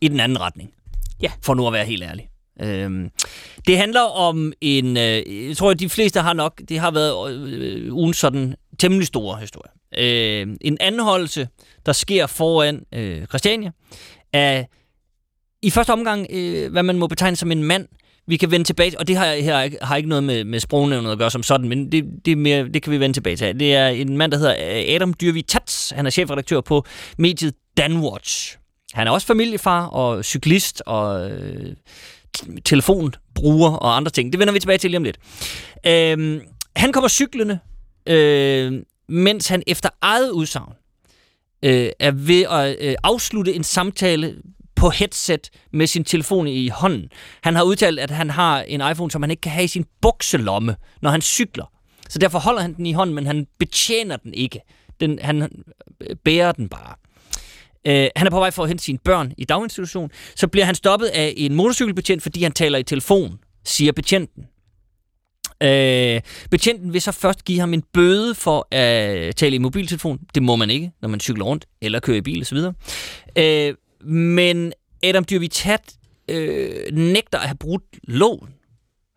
S2: i den anden retning.
S3: Ja.
S2: For nu at være helt ærlig. Øhm, det handler om en, øh, jeg tror, at de fleste har nok, det har været øh, ugen sådan temmelig store historie. Øh, en anholdelse, der sker foran øh, Christiania, af i første omgang, øh, hvad man må betegne som en mand, vi kan vende tilbage og det har, her ikke- har ikke noget med, med sprognævnet at gøre som sådan, men det, det, er mere, det kan vi vende tilbage til. Det er en mand, der hedder øh, Adam Dyrvi Tats. Han er chefredaktør på mediet Danwatch. Han er også familiefar og cyklist og øh, telefonbruger og andre ting. Det vender vi tilbage til lige om lidt. Øh, han kommer cyklende, øh, mens han efter eget udsagn øh, er ved at øh, afslutte en samtale på headset med sin telefon i hånden. Han har udtalt, at han har en iPhone, som han ikke kan have i sin bukselomme, når han cykler. Så derfor holder han den i hånden, men han betjener den ikke. Den, han øh, bærer den bare. Øh, han er på vej for at hente sine børn i daginstitution. Så bliver han stoppet af en motorcykelbetjent, fordi han taler i telefon, siger betjenten. Øh, betjenten vil så først give ham en bøde for at tale i mobiltelefon. Det må man ikke, når man cykler rundt eller kører i bil osv. Øh, men Adam Dyrvitat øh, nægter at have brudt loven.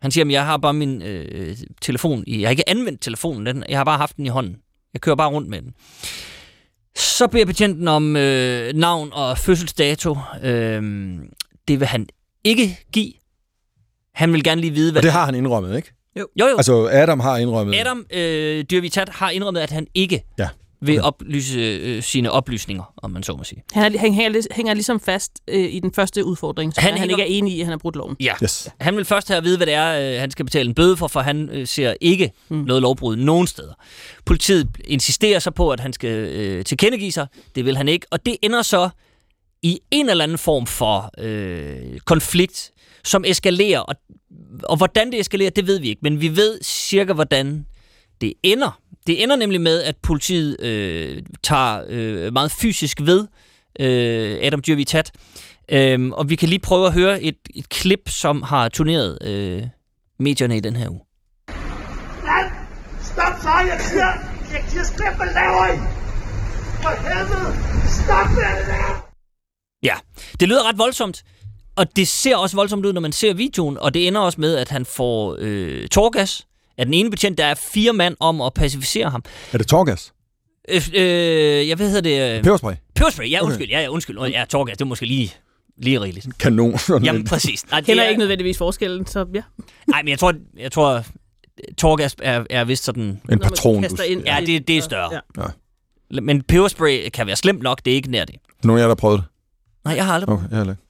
S2: Han siger, at jeg har bare min øh, telefon i. Jeg har ikke anvendt telefonen, den, jeg har bare haft den i hånden. Jeg kører bare rundt med den. Så beder betjenten om øh, navn og fødselsdato. Øh, det vil han ikke give. Han vil gerne lige vide, hvad...
S4: Og det har han indrømmet, ikke?
S2: Jo, jo.
S4: Altså, Adam har indrømmet.
S2: Adam øh, Dyrvitat har indrømmet, at han ikke
S4: Ja.
S2: Vil oplyse øh, sine oplysninger, om man så må sige.
S3: Han, er, han hænger, hænger ligesom fast øh, i den første udfordring, så
S2: Han
S3: han, han ikke er enig i, at han har brudt loven.
S2: Ja.
S4: Yes.
S2: Han vil først have at vide, hvad det er, øh, han skal betale en bøde for, for han øh, ser ikke mm. noget lovbrud nogen steder. Politiet insisterer så på, at han skal øh, tilkendegive sig. Det vil han ikke. Og det ender så i en eller anden form for øh, konflikt, som eskalerer. Og, og hvordan det eskalerer, det ved vi ikke. Men vi ved cirka, hvordan det ender. Det ender nemlig med, at politiet øh, tager øh, meget fysisk ved øh, Adam Dyrvitat. Øhm, og vi kan lige prøve at høre et, et klip, som har turneret øh, medierne i den her uge.
S7: Mand! Stop så, jeg siger! Jeg stop, hvad laver I? For helvede! Stop det der!
S2: Ja, det lyder ret voldsomt, og det ser også voldsomt ud, når man ser videoen, og det ender også med, at han får øh, torgas af den ene betjent. Der er fire mand om at pacificere ham.
S4: Er det Torgas?
S2: Øh, øh, jeg ved, hedder det... Øh,
S4: Peberspray?
S2: peberspray, ja, undskyld. Ja, ja, undskyld. Ja, torgas, det er måske lige, lige rigeligt.
S4: Kanon.
S2: Jamen, præcis. Nej, det
S3: Kender
S2: er-
S3: ikke nødvendigvis forskellen, så ja.
S2: Nej, men jeg tror, jeg tror torgas er, er vist sådan...
S4: En patron.
S3: kaster ind.
S2: Ja, det, det er større.
S3: Ja.
S2: Men peberspray kan være slemt nok, det er ikke nær det.
S4: Nogen af jer, der har prøvet det?
S2: Nej, jeg har aldrig
S4: Okay, jeg har ikke.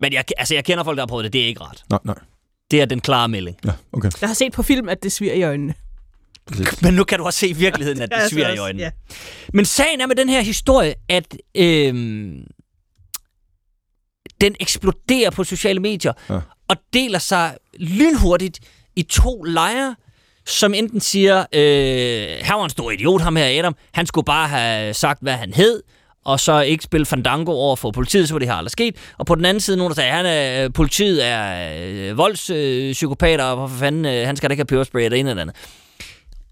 S2: Men jeg, altså, jeg kender folk, der har prøvet det. Det er ikke ret.
S4: Nej, nej.
S2: Det er den klare melding.
S4: Ja, okay.
S3: Jeg har set på film, at det sviger i øjnene.
S2: Men nu kan du også se i virkeligheden, at det sviger i øjnene.
S3: ja.
S2: Men sagen er med den her historie, at øhm, den eksploderer på sociale medier
S4: Ja.
S2: og deler sig lynhurtigt i to lejre, som enten siger, øh, her var en stor idiot, ham her Adam, han skulle bare have sagt, hvad han hed, og så ikke spille fandango over for politiet, så var det her aldrig sket. Og på den anden side, nogen der sagde, han er, øh, politiet er øh, voldspsykopater, og for fanden, øh, han skal da ikke have peberspray eller en eller andet.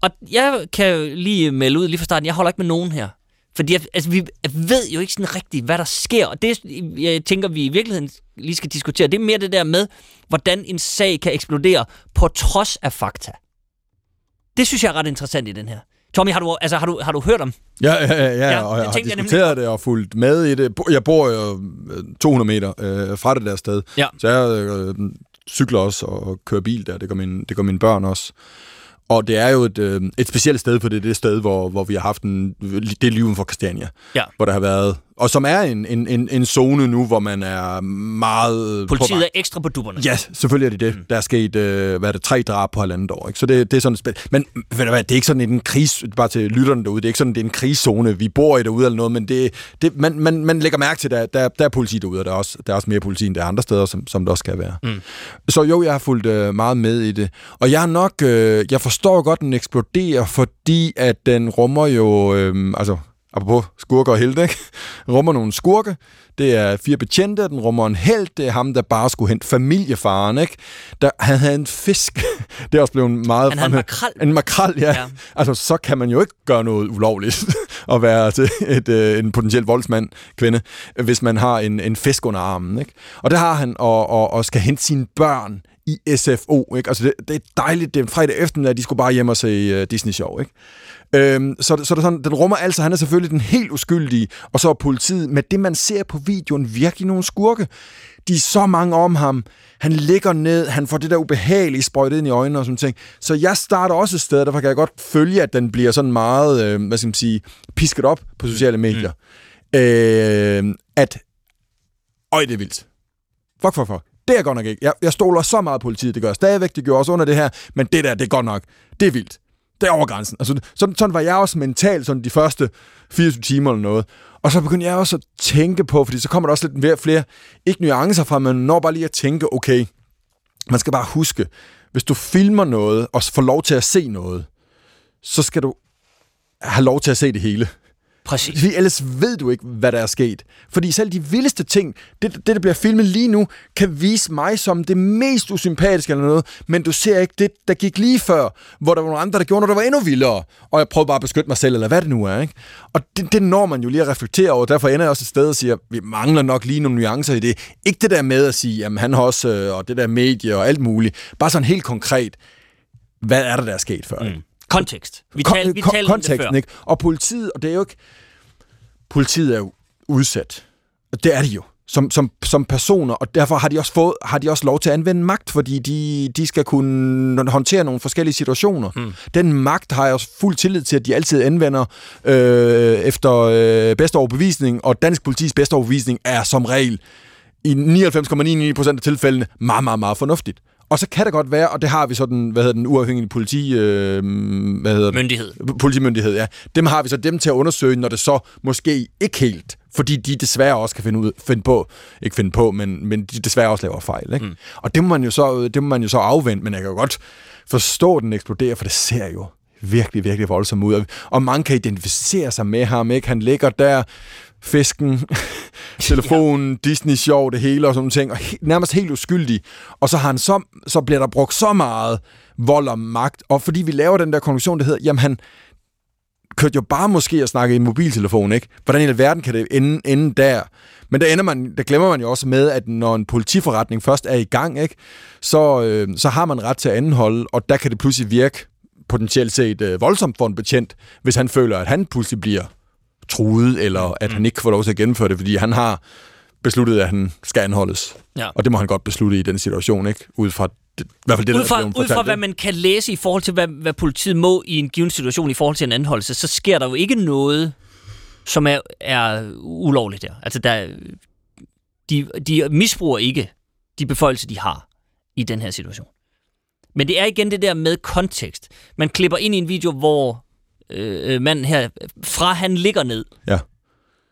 S2: Og jeg kan jo lige melde ud lige fra starten, jeg holder ikke med nogen her. Fordi altså, vi ved jo ikke sådan rigtigt, hvad der sker. Og det, jeg tænker, vi i virkeligheden lige skal diskutere, det er mere det der med, hvordan en sag kan eksplodere på trods af fakta. Det synes jeg er ret interessant i den her. Tommy, har du, altså, har du, har du hørt om?
S4: Ja, ja, ja,
S2: Ja,
S4: ja og jeg har
S2: tænkte jeg nemlig.
S4: diskuteret det og fulgt med i det. Jeg bor jo øh, 200 meter øh, fra det der sted,
S2: Ja.
S4: så jeg øh, cykler også og kører bil der. Det gør, mine, det gør mine børn også. Og det er jo et, øh, et specielt sted, for det er det sted, hvor, hvor vi har haft en, det er for Christiania.
S2: Ja.
S4: Hvor der har været og som er en, en, en, en zone nu, hvor man er meget på
S2: Politiet
S4: vej.
S2: er ekstra på dupperne.
S4: Ja, selvfølgelig er det det. Mm. Der er sket, øh, hvad er det, tre drab på halvandet år. Ikke? Så det, det er sådan spændende. Men ved du hvad, det er ikke sådan en krigs... Bare til lytterne derude, det er ikke sådan, det er en krigszone, vi bor i derude eller noget, men det, det, man, man, man lægger mærke til, at der, der, der er politi derude, og der er, også, der er også mere politi, end der er andre steder, som, som der også skal være. Mm. Så jo, jeg har fulgt øh, meget med i det. Og jeg er nok... Øh, jeg forstår godt, den eksploderer, fordi at den rummer jo... Øh, altså, apropos skurker og helte, ikke? rummer nogle skurke. Det er fire betjente, den rummer en held. Det er ham, der bare skulle hente familiefaren, ikke? Der, han havde en fisk. det er også blevet meget...
S2: Han havde en makrel.
S4: En makrel, ja.
S2: Ja.
S4: Altså, så kan man jo ikke gøre noget ulovligt at være til et, øh, en potentiel voldsmand, kvinde, hvis man har en, en fisk under armen, ikke? Og det har han, og, og, og skal hente sine børn i SFO, ikke? Altså, det, det er dejligt. Det er en fredag eftermiddag, de skulle bare hjem og se uh, Disney-show, ikke? Øhm, så, så det er sådan, den rummer altså, han er selvfølgelig den helt uskyldige, og så er politiet, med det man ser på videoen, virkelig nogle skurke. De er så mange om ham. Han ligger ned, han får det der ubehagelige sprøjtet ind i øjnene og sådan ting. Så jeg starter også et sted, derfor kan jeg godt følge, at den bliver sådan meget, øh, hvad skal man sige, pisket op på sociale medier. Mm. Øh, at, øj, det er vildt. Fuck, fuck, fuck. Det er godt nok ikke. Jeg, jeg stoler så meget på politiet, det gør jeg stadigvæk, det gør også under det her, men det der, det er godt nok. Det er vildt. Det er over grænsen. Altså, sådan, sådan var jeg også mentalt sådan de første 24 timer eller noget. Og så begyndte jeg også at tænke på, fordi så kommer der også lidt mere, flere, ikke nuancer fra, men når bare lige at tænke, okay, man skal bare huske, hvis du filmer noget, og får lov til at se noget, så skal du have lov til at se det hele.
S2: Præcis.
S4: Fordi ellers ved du ikke, hvad der er sket. Fordi selv de vildeste ting, det, det der bliver filmet lige nu, kan vise mig som det mest usympatiske eller noget, men du ser ikke det, der gik lige før, hvor der var nogle andre, der gjorde noget, der var endnu vildere. Og jeg prøvede bare at beskytte mig selv, eller hvad det nu er. Ikke? Og det, det når man jo lige at reflektere over. Derfor ender jeg også et sted og siger, vi mangler nok lige nogle nuancer i det. Ikke det der med at sige, jamen han har også, øh, og det der medie og alt muligt. Bare sådan helt konkret, hvad er der, der er sket før? Mm.
S2: Kontekst. Vi,
S4: Kon-
S2: tal, vi
S4: kon-
S2: talte det
S4: konteksten, ikke? Og politiet, og det er jo ikke... Politiet er jo udsat. Og det er de jo. Som, som, som personer, og derfor har de, også fået, har de også lov til at anvende magt, fordi de, de skal kunne håndtere nogle forskellige situationer. Mm. Den magt har jeg også fuld tillid til, at de altid anvender øh, efter øh, bedste overbevisning, og dansk politis bedste overbevisning er som regel i 99,99% af tilfældene meget, meget, meget fornuftigt. Og så kan det godt være, og det har vi sådan, hvad hedder den uafhængige politi, øh, hvad hedder den?
S2: Myndighed.
S4: politimyndighed, ja. Dem har vi så dem til at undersøge, når det så måske ikke helt, fordi de desværre også kan finde, ud, finde på, ikke finde på, men, men de desværre også laver fejl. Ikke? Mm. Og det må, man jo så, det må man jo så afvente, men jeg kan jo godt forstå, at den eksploderer, for det ser jo virkelig, virkelig voldsomt ud. Og- Og mange kan identificere sig med ham, ikke? Han ligger der, fisken, telefonen, ja. Disney sjov, det hele og sådan nogle ting, og he- nærmest helt uskyldig. Og så, har han så, så bliver der brugt så meget vold og magt, og fordi vi laver den der konklusion, der hedder, jamen han kørte jo bare måske at snakke i en mobiltelefon, ikke? Hvordan i alverden kan det ende, ende der? Men der, ender man, der glemmer man jo også med, at når en politiforretning først er i gang, ikke? Så, øh, så har man ret til at anholde, og der kan det pludselig virke potentielt set øh, voldsomt for en betjent, hvis han føler, at han pludselig bliver truet, eller at han ikke får lov til at gennemføre det, fordi han har besluttet, at han skal anholdes.
S2: Ja.
S4: Og det må han godt beslutte i den situation, ikke? Ud fra det, i hvert fald det,
S2: Ud
S4: der
S2: fra,
S4: blevet
S2: ud fra hvad man kan læse i forhold til, hvad, hvad politiet må i en given situation i forhold til en anholdelse, så sker der jo ikke noget, som er, er ulovligt der. Altså, der, de, de misbruger ikke de beføjelser, de har i den her situation. Men det er igen det der med kontekst. Man klipper ind i en video, hvor øh, manden her, fra han ligger ned,
S4: Ja.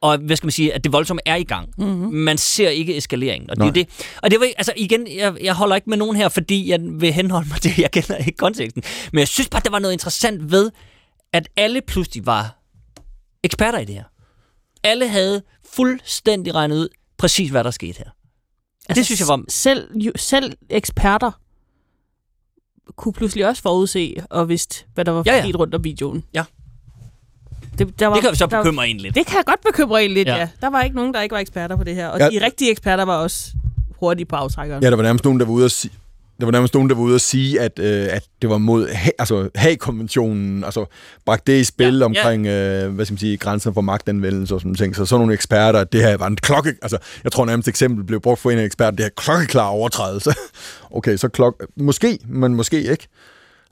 S2: og hvad skal man sige, at det voldsomme er i gang. Mm-hmm. Man ser ikke eskaleringen. Og det, er
S4: Nej.
S2: det, og det var, altså igen, jeg, jeg holder ikke med nogen her, fordi jeg vil henholde mig til, jeg kender ikke konteksten. Men jeg synes bare, der var noget interessant ved, at alle pludselig var eksperter i det her. Alle havde fuldstændig regnet ud, præcis hvad der skete her. Altså, det synes jeg var...
S3: Selv, jo, selv eksperter kunne pludselig også forudse og vidste, hvad der var
S2: Ja, ja.
S3: sket rundt om videoen.
S2: Ja.
S3: Det, der var,
S2: Det kan vi så
S3: der,
S2: bekymre en lidt.
S3: Det kan jeg godt bekymre en lidt,
S2: Ja.
S3: ja. Der var ikke nogen, der ikke var eksperter på det her. Og
S4: Ja.
S3: de rigtige eksperter var også hurtige på aftrækkeren.
S4: Ja, der var nærmest nogen, der var ude at sige, der var nærmest nogen, der var ude at sige, at, øh, at det var mod altså, Haag-konventionen, altså bragte det i spil
S2: Ja,
S4: ja, omkring, øh, hvad skal man sige, grænser for magtanvendelse og sådan ting. Så sådan nogle eksperter, at det her var en klokke, altså jeg tror nærmest eksempel blev brugt for en af eksperter, det her klokkeklar overtrædelse. okay, så klok, måske, men måske ikke.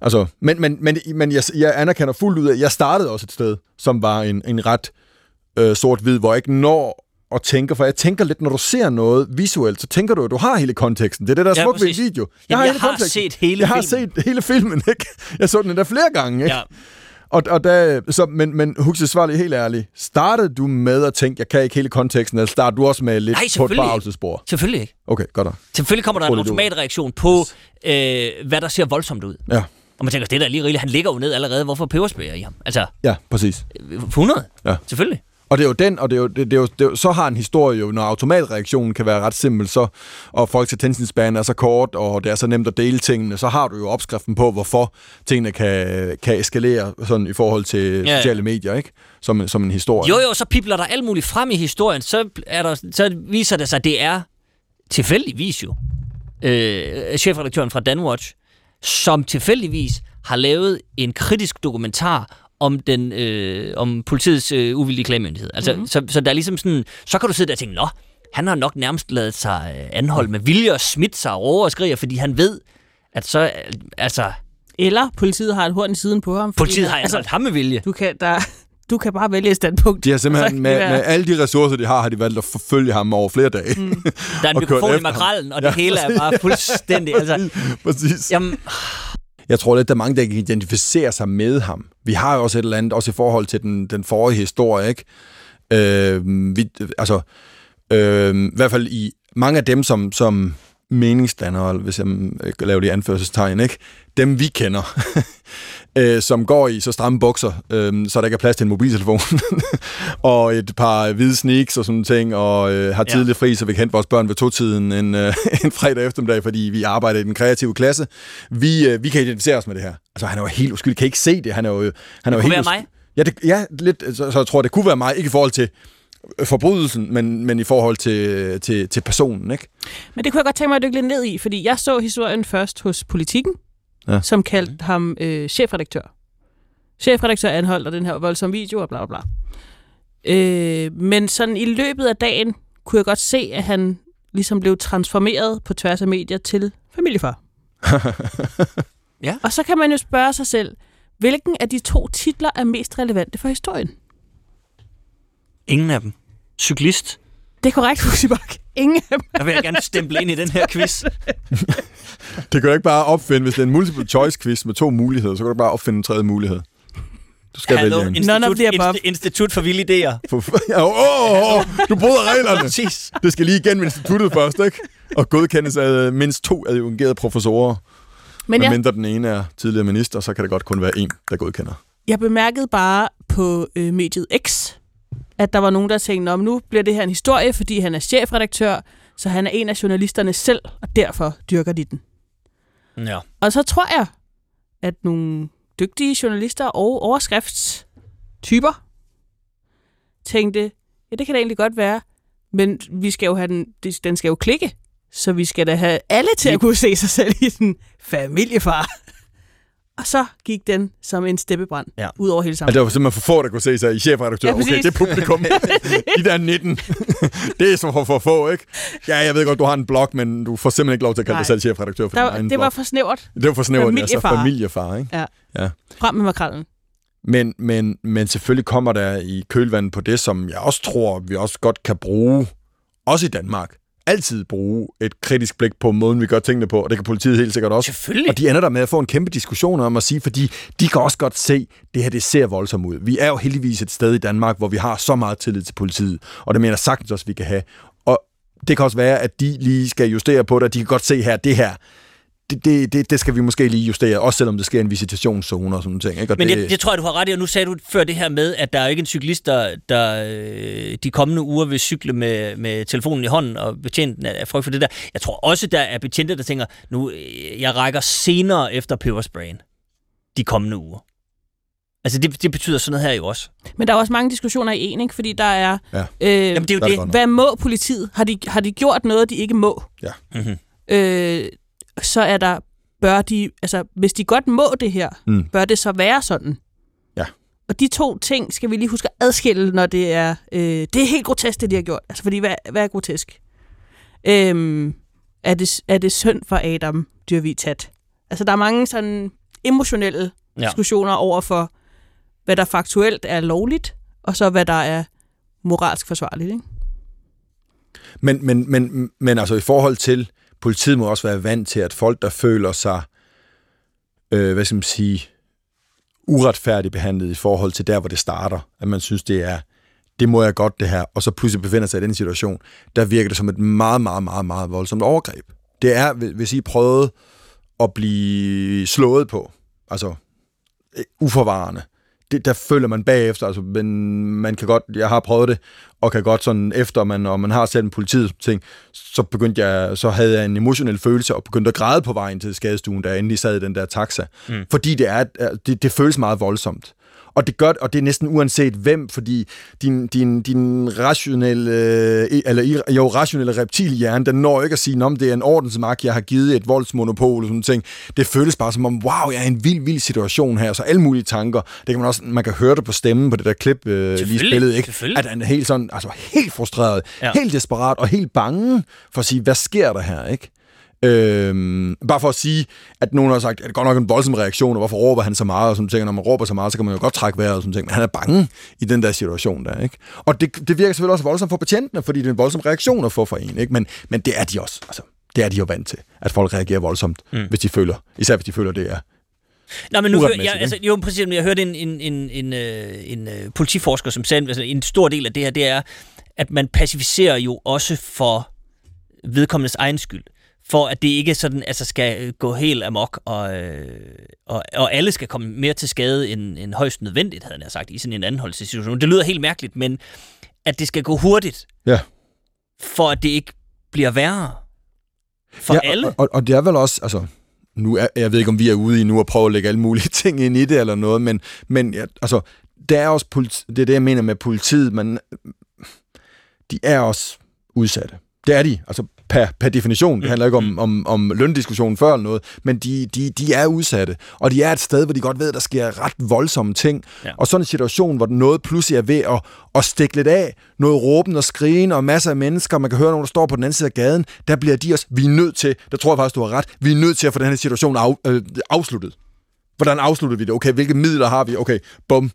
S4: Altså, men, men, men, men jeg, jeg anerkender fuldt ud, at jeg startede også et sted, som var en, en ret øh, sort-hvid, hvor jeg ikke når at tænke, for jeg tænker lidt, når du ser noget visuelt, så tænker du, at du har hele konteksten. Det er det, der er
S2: Ja,
S4: smukt ved video.
S2: Jamen, jeg
S4: hele
S2: har
S4: konteksten.
S2: set hele
S4: Jeg har
S2: filmen.
S4: set hele filmen, ikke? Jeg så den der flere gange, ikke?
S2: Ja.
S4: Og, og da, så, men, men Huxi Svar lige helt ærligt. Startede du med at tænke, jeg kan ikke hele konteksten, eller startede du også med lidt
S2: Nej,
S4: på et barvelsespor?
S2: Selvfølgelig ikke.
S4: Okay, godt nok.
S2: Selvfølgelig kommer der en automatreaktion på, øh, hvad der ser voldsomt ud.
S4: Ja,
S2: Og man tænker, det er da lige rigeligt. Han ligger jo ned allerede. Hvorfor peberspærer i ham? Altså,
S4: ja, præcis.
S2: øh, 100?
S4: Ja.
S2: Selvfølgelig.
S4: Og det er jo den, og det er jo, det, det er jo, det er jo, så har en historie jo, når automatreaktionen kan være ret simpel, så, og folks attention span er så kort, og det er så nemt at dele tingene, så har du jo opskriften på, hvorfor tingene kan, kan eskalere sådan i forhold til
S2: ja.
S4: sociale medier, ikke? Som, som en historie.
S2: Jo, jo, så pipler der alt muligt frem i historien. Så, er der, så viser det sig, at det er tilfældigvis jo øh, chefredaktøren fra Danwatch, som tilfældigvis har lavet en kritisk dokumentar om den øh, om politiets øh, uvildige klagemyndighed. Altså, mm-hmm. så, så der er ligesom sådan, så kan du sidde der og tænke, nå, han har nok nærmest lavet sig øh, anholde med vilje og smidt sig og råber og skriger, fordi han ved, at så, øh, altså,
S3: Eller politiet har et horn i siden på ham.
S2: politiet har anholdt ham med vilje.
S3: Du kan, der, du kan bare vælge et standpunkt.
S4: De har simpelthen, med,
S3: være-
S4: med alle de ressourcer, de har, har de valgt at forfølge ham over flere dage. Mm.
S2: Der er en mikrofon i
S4: efter ham.
S2: makrallen, og det
S4: Ja,
S2: hele er bare fuldstændig... Altså,
S4: Præcis.
S2: jamen,
S4: jeg tror lidt, der er mange, der kan identificere sig med ham. Vi har jo også et eller andet, også i forhold til den, den forrige historie, ikke? Øh, vi, altså, øh, i hvert fald i mange af dem, som, som meningsdannere, hvis jeg øh, laver det i anførselstegn, ikke? dem vi kender, øh, som går i så stramme bukser, øh, så der ikke er plads til en mobiltelefon, og et par hvide sneaks og sådan ting, og øh, har tidligt fri, så vi kan hente vores børn ved to-tiden en, øh, en fredag eftermiddag, fordi vi arbejder i den kreative klasse. Vi, øh, vi kan identificere os med det her. Altså, han er jo helt uskyldig. Kan ikke se det? Han er jo, han er jo helt
S2: være mig.
S4: Ja, det, ja lidt, så, så jeg tror, det kunne være mig, ikke i forhold til forbrydelsen, men, men i forhold til, til, til personen, ikke?
S3: Men det kunne jeg godt tænke mig at dykke lidt ned i, fordi jeg så historien først hos Politiken,
S4: Ja.
S3: som kaldte ham øh, chefredaktør. Chefredaktør anholdt og den her voldsomme video og bla bla bla. Øh, men sådan i løbet af dagen kunne jeg godt se, at han ligesom blev transformeret på tværs af medier til familiefar.
S2: Ja.
S3: Og så kan man jo spørge sig selv, hvilken af de to titler er mest relevante for historien?
S2: Ingen af dem. Cyklist.
S3: Det er korrekt, Fusibak. Ingen af dem.
S2: Der vil jeg gerne stemple ind i den her quiz.
S4: Det kan du ikke bare opfinde, hvis det er en multiple choice quiz med to muligheder, så kan du bare opfinde en tredje mulighed. Du skal
S2: Hallo,
S4: vælge en.
S3: None of
S2: institut,
S3: the above.
S2: Inst- institut for vilde idéer.
S4: Ja, åh, åh, åh, du bryder reglerne.
S2: Præcis.
S4: Det skal lige igennem instituttet først, ikke? Og godkendes af mindst to adjungerede professorer.
S3: Men
S4: Men
S3: jeg,
S4: mindre den ene er tidligere minister, så kan det godt kun være en, der godkender.
S3: Jeg bemærkede bare på øh, mediet X, at der var nogen, der tænkte, om nu bliver det her en historie, fordi han er chefredaktør, så han er en af journalisterne selv, og derfor dyrker de den.
S2: Ja.
S3: Og så tror jeg, at nogle dygtige journalister og overskriftstyper tænkte, ja, det kan da egentlig godt være, men vi skal jo have den, det- den skal jo klikke, så vi skal da have alle til at kunne se sig selv i den familiefar. Og så gik den som en steppebrand
S2: Ja.
S3: ud over hele
S4: Altså,
S3: samfundet.
S4: det var simpelthen for få, der kunne se sig i chefredaktør.
S3: Ja,
S4: okay, det er publikum. De der 19. det er så for, for få, ikke? Ja, jeg ved godt, du har en blog, men du får simpelthen ikke lov til at kalde dig
S3: Nej.
S4: selv chefredaktør for
S3: Der,
S4: din egen
S3: det var
S4: blog.
S3: for snævert.
S4: Det var for snævert, altså
S3: familiefar.
S4: familiefar, ikke?
S3: Ja.
S4: Ja.
S3: Frem med makrallen.
S4: Men, men, men selvfølgelig kommer der i kølvandet på det, som jeg også tror, vi også godt kan bruge, også i Danmark, altid bruge et kritisk blik på måden, vi gør tingene på, og det kan politiet helt sikkert også.
S2: Selvfølgelig.
S4: Og de ender der med at få en kæmpe diskussion om at sige, fordi de kan også godt se, at det her det ser voldsomt ud. Vi er jo heldigvis et sted i Danmark, hvor vi har så meget tillid til politiet, og det mener sagtens også, vi kan have. Og det kan også være, at de lige skal justere på det, og de kan godt se her, det her, det, det, det, det skal vi måske lige justere, også selvom det sker en visitationszone og sådan ting. Ikke? Og
S2: Men
S4: det,
S2: det, det tror jeg, du har ret i, og nu sagde du før det her med, at der er jo ikke en cyklist, der, der øh, de kommende uger vil cykle med, med telefonen i hånden og betjenten af af frygt for det der. Jeg tror også, der er betjente, der tænker, nu, øh, jeg rækker senere efter pebersprayen de kommende uger. Altså, det, det betyder sådan noget her jo også.
S3: Men der er også mange diskussioner i en, ikke? fordi der er...
S4: Ja.
S3: Øh,
S2: Jamen, det er jo
S4: Der er
S2: det.
S4: nok.
S3: hvad må politiet? Har de, har de gjort noget, de ikke må?
S4: Ja.
S2: Mm-hmm.
S3: Øh, så er der... Bør de... Altså, hvis de godt må det her,
S4: Mm.
S3: bør det så være sådan?
S4: Ja.
S3: Og de to ting skal vi lige huske at adskille, når det er... Øh, det er helt grotesk, det de har gjort. Altså, fordi hvad, hvad er grotesk? Øhm, er, det, er det synd for Adam Dyrvig Tat? Altså, der er mange sådan emotionelle
S2: Ja.
S3: diskussioner over for, hvad der faktuelt er lovligt, og så hvad der er moralsk forsvarligt, ikke?
S4: Men, men, men, men altså i forhold til, politiet må også være vant til, at folk, der føler sig, øh, hvad skal man sige, uretfærdigt behandlet i forhold til der, hvor det starter, at man synes, det er, det må jeg godt det her, og så pludselig befinder sig i den situation, der virker det som et meget, meget, meget, meget voldsomt overgreb. Det er, hvis I prøvede at blive slået på, altså øh, uforvarende, det, der føler man bagefter, altså, men man kan godt, jeg har prøvet det, og kan godt sådan, efter man, og man har selv en politiet ting, så begyndte jeg, så havde jeg en emotionel følelse, og begyndte at græde på vejen til skadestuen, da jeg endelig sad i den der taxa. Mm. Fordi det er, det, det føles meget voldsomt. Og det gør og det er næsten uanset hvem, fordi din, din, din rationelle, øh, eller jo, rationelle reptilhjerne, den når ikke at sige, om det er en ordensmagt, jeg har givet et voldsmonopol og sådan ting. Det føles bare som om, wow, jeg er i en vild, vild situation her, så alle mulige tanker. Det kan man også, man kan høre det på stemmen på det der klip, øh, lige spillet, ikke? At han er helt sådan, altså helt frustreret, ja. helt desperat og helt bange for at sige, hvad sker der her, ikke? Øhm, bare for at sige, at nogen har sagt, at det er godt nok en voldsom reaktion, og hvorfor råber han så meget, og sådan ting. Når man råber så meget, så kan man jo godt trække vejret, og sådan ting. Men han er bange i den der situation der, ikke? Og det, det virker selvfølgelig også voldsomt for betjentene, fordi det er en voldsom reaktion at få for en, ikke? Men, men det er de også, altså. Det er de jo vant til, at folk reagerer voldsomt, mm. hvis de føler, især hvis de føler, det er
S2: Nej, men nu hør, jeg, altså, jo, præcis, jeg hørte en, en, en, en, øh, en, en politiforsker, som sagde, altså, en stor del af det her, det er, at man pacificerer jo også for vedkommendes egen skyld for at det ikke sådan, altså skal øh, gå helt amok, og, øh, og, og alle skal komme mere til skade end, end højst nødvendigt, havde jeg sagt, i sådan en anholdelsessituation. Det lyder helt mærkeligt, men at det skal gå hurtigt,
S4: ja.
S2: for at det ikke bliver værre for
S4: ja,
S2: alle.
S4: Og, og, det er vel også, altså, nu er, jeg ved ikke, om vi er ude i nu at prøve at lægge alle mulige ting ind i det eller noget, men, men ja, altså, det er også politi- det er det, jeg mener med politiet, men de er også udsatte. Det er de. Altså, per, per definition. Det handler ikke om, mm. om, om løndiskussionen før eller noget, men de, de, de er udsatte. Og de er et sted, hvor de godt ved, at der sker ret voldsomme ting. Ja. Og sådan en situation, hvor noget pludselig er ved at, at stikke lidt af, noget råben og skrigen, og masser af mennesker, man kan høre nogen, der står på den anden side af gaden, der bliver de også, vi er nødt til, der tror jeg faktisk, du har ret, vi er nødt til at få den her situation af, øh, afsluttet. Hvordan afslutter vi det? Okay, hvilke midler har vi? Okay, bum,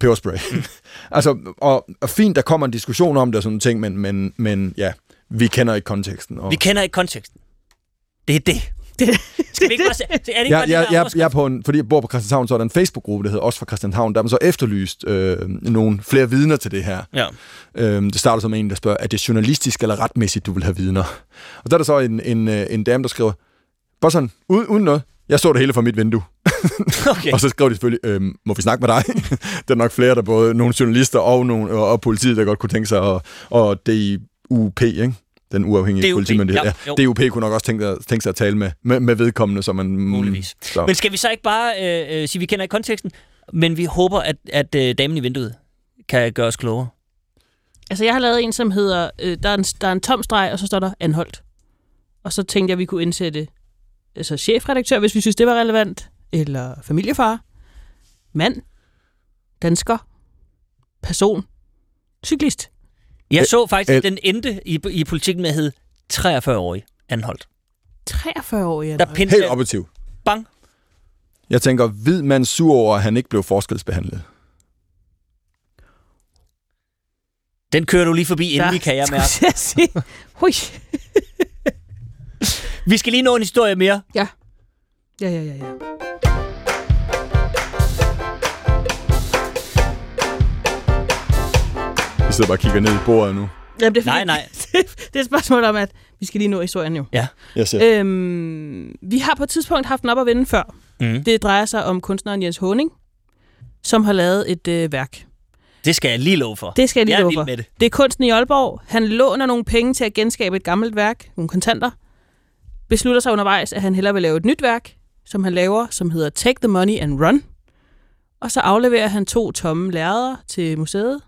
S4: peberspray. Mm. altså, og, og fint, der kommer en diskussion om det og sådan ting, men, men, men ja, vi kender ikke konteksten. Og...
S2: Vi kender ikke konteksten. Det er det. Det, Skal vi ikke bare se? Er det ikke
S4: ja, ja, jeg, jeg er på en, fordi jeg bor på Christianshavn, så er der en Facebook-gruppe, der hedder Også fra Christianshavn. Der har man så efterlyst øh, nogle flere vidner til det her.
S2: Ja.
S4: Øhm, det starter som en, der spørger, er det journalistisk eller retmæssigt, du vil have vidner? Og der er der så en, en, øh, en dame, der skriver, bare sådan, uden, uden noget, jeg så det hele fra mit vindue. Okay. og så skrev de selvfølgelig, øhm, må vi snakke med dig? der er nok flere, der både nogle journalister og, nogle, og, og politiet, der godt kunne tænke sig, og, og DUP, ikke? den uafhængige DUP, politimyndighed. Ja, ja, DUP kunne nok også tænke, tænke sig at tale med, med, med vedkommende, som man...
S2: Muligvis. Så. Men skal vi så ikke bare øh, øh, sige, vi kender ikke konteksten, men vi håber, at, at øh, damen i vinduet kan gøre os klogere?
S3: Altså, jeg har lavet en, som hedder, øh, der, er en, der er en tom streg, og så står der anholdt. Og så tænkte jeg, at vi kunne indsætte altså chefredaktør, hvis vi synes, det var relevant, eller familiefar, mand, dansker, person, cyklist.
S2: Jeg så faktisk, at den endte i, i politikken med at hedde 43-årig anholdt.
S3: 43-årig
S4: anholdt? Der Helt objektiv.
S2: Bang.
S4: Jeg tænker, hvid mand sur over, at han ikke blev forskelsbehandlet.
S2: Den kører du lige forbi, inden vi kan jeg mærke.
S3: Hui.
S2: vi skal lige nå en historie mere.
S3: Ja. Ja, ja, ja, ja.
S4: Sidder bare og kigger ned i bordet nu.
S3: Jamen, det er,
S2: nej, nej.
S3: det er et spørgsmål om, at vi skal lige nå historien jo.
S2: Ja.
S4: Yes,
S3: øhm, vi har på et tidspunkt haft den op at vende før. Mm. Det drejer sig om kunstneren Jens Honing, som har lavet et øh, værk.
S2: Det skal jeg lige love for.
S3: Det skal jeg lige
S2: jeg
S3: love for. Med det. det er kunsten i Aalborg. Han låner nogle penge til at genskabe et gammelt værk, nogle kontanter. Beslutter sig undervejs, at han hellere vil lave et nyt værk, som han laver, som hedder Take the Money and Run. Og så afleverer han to tomme lærreder til museet,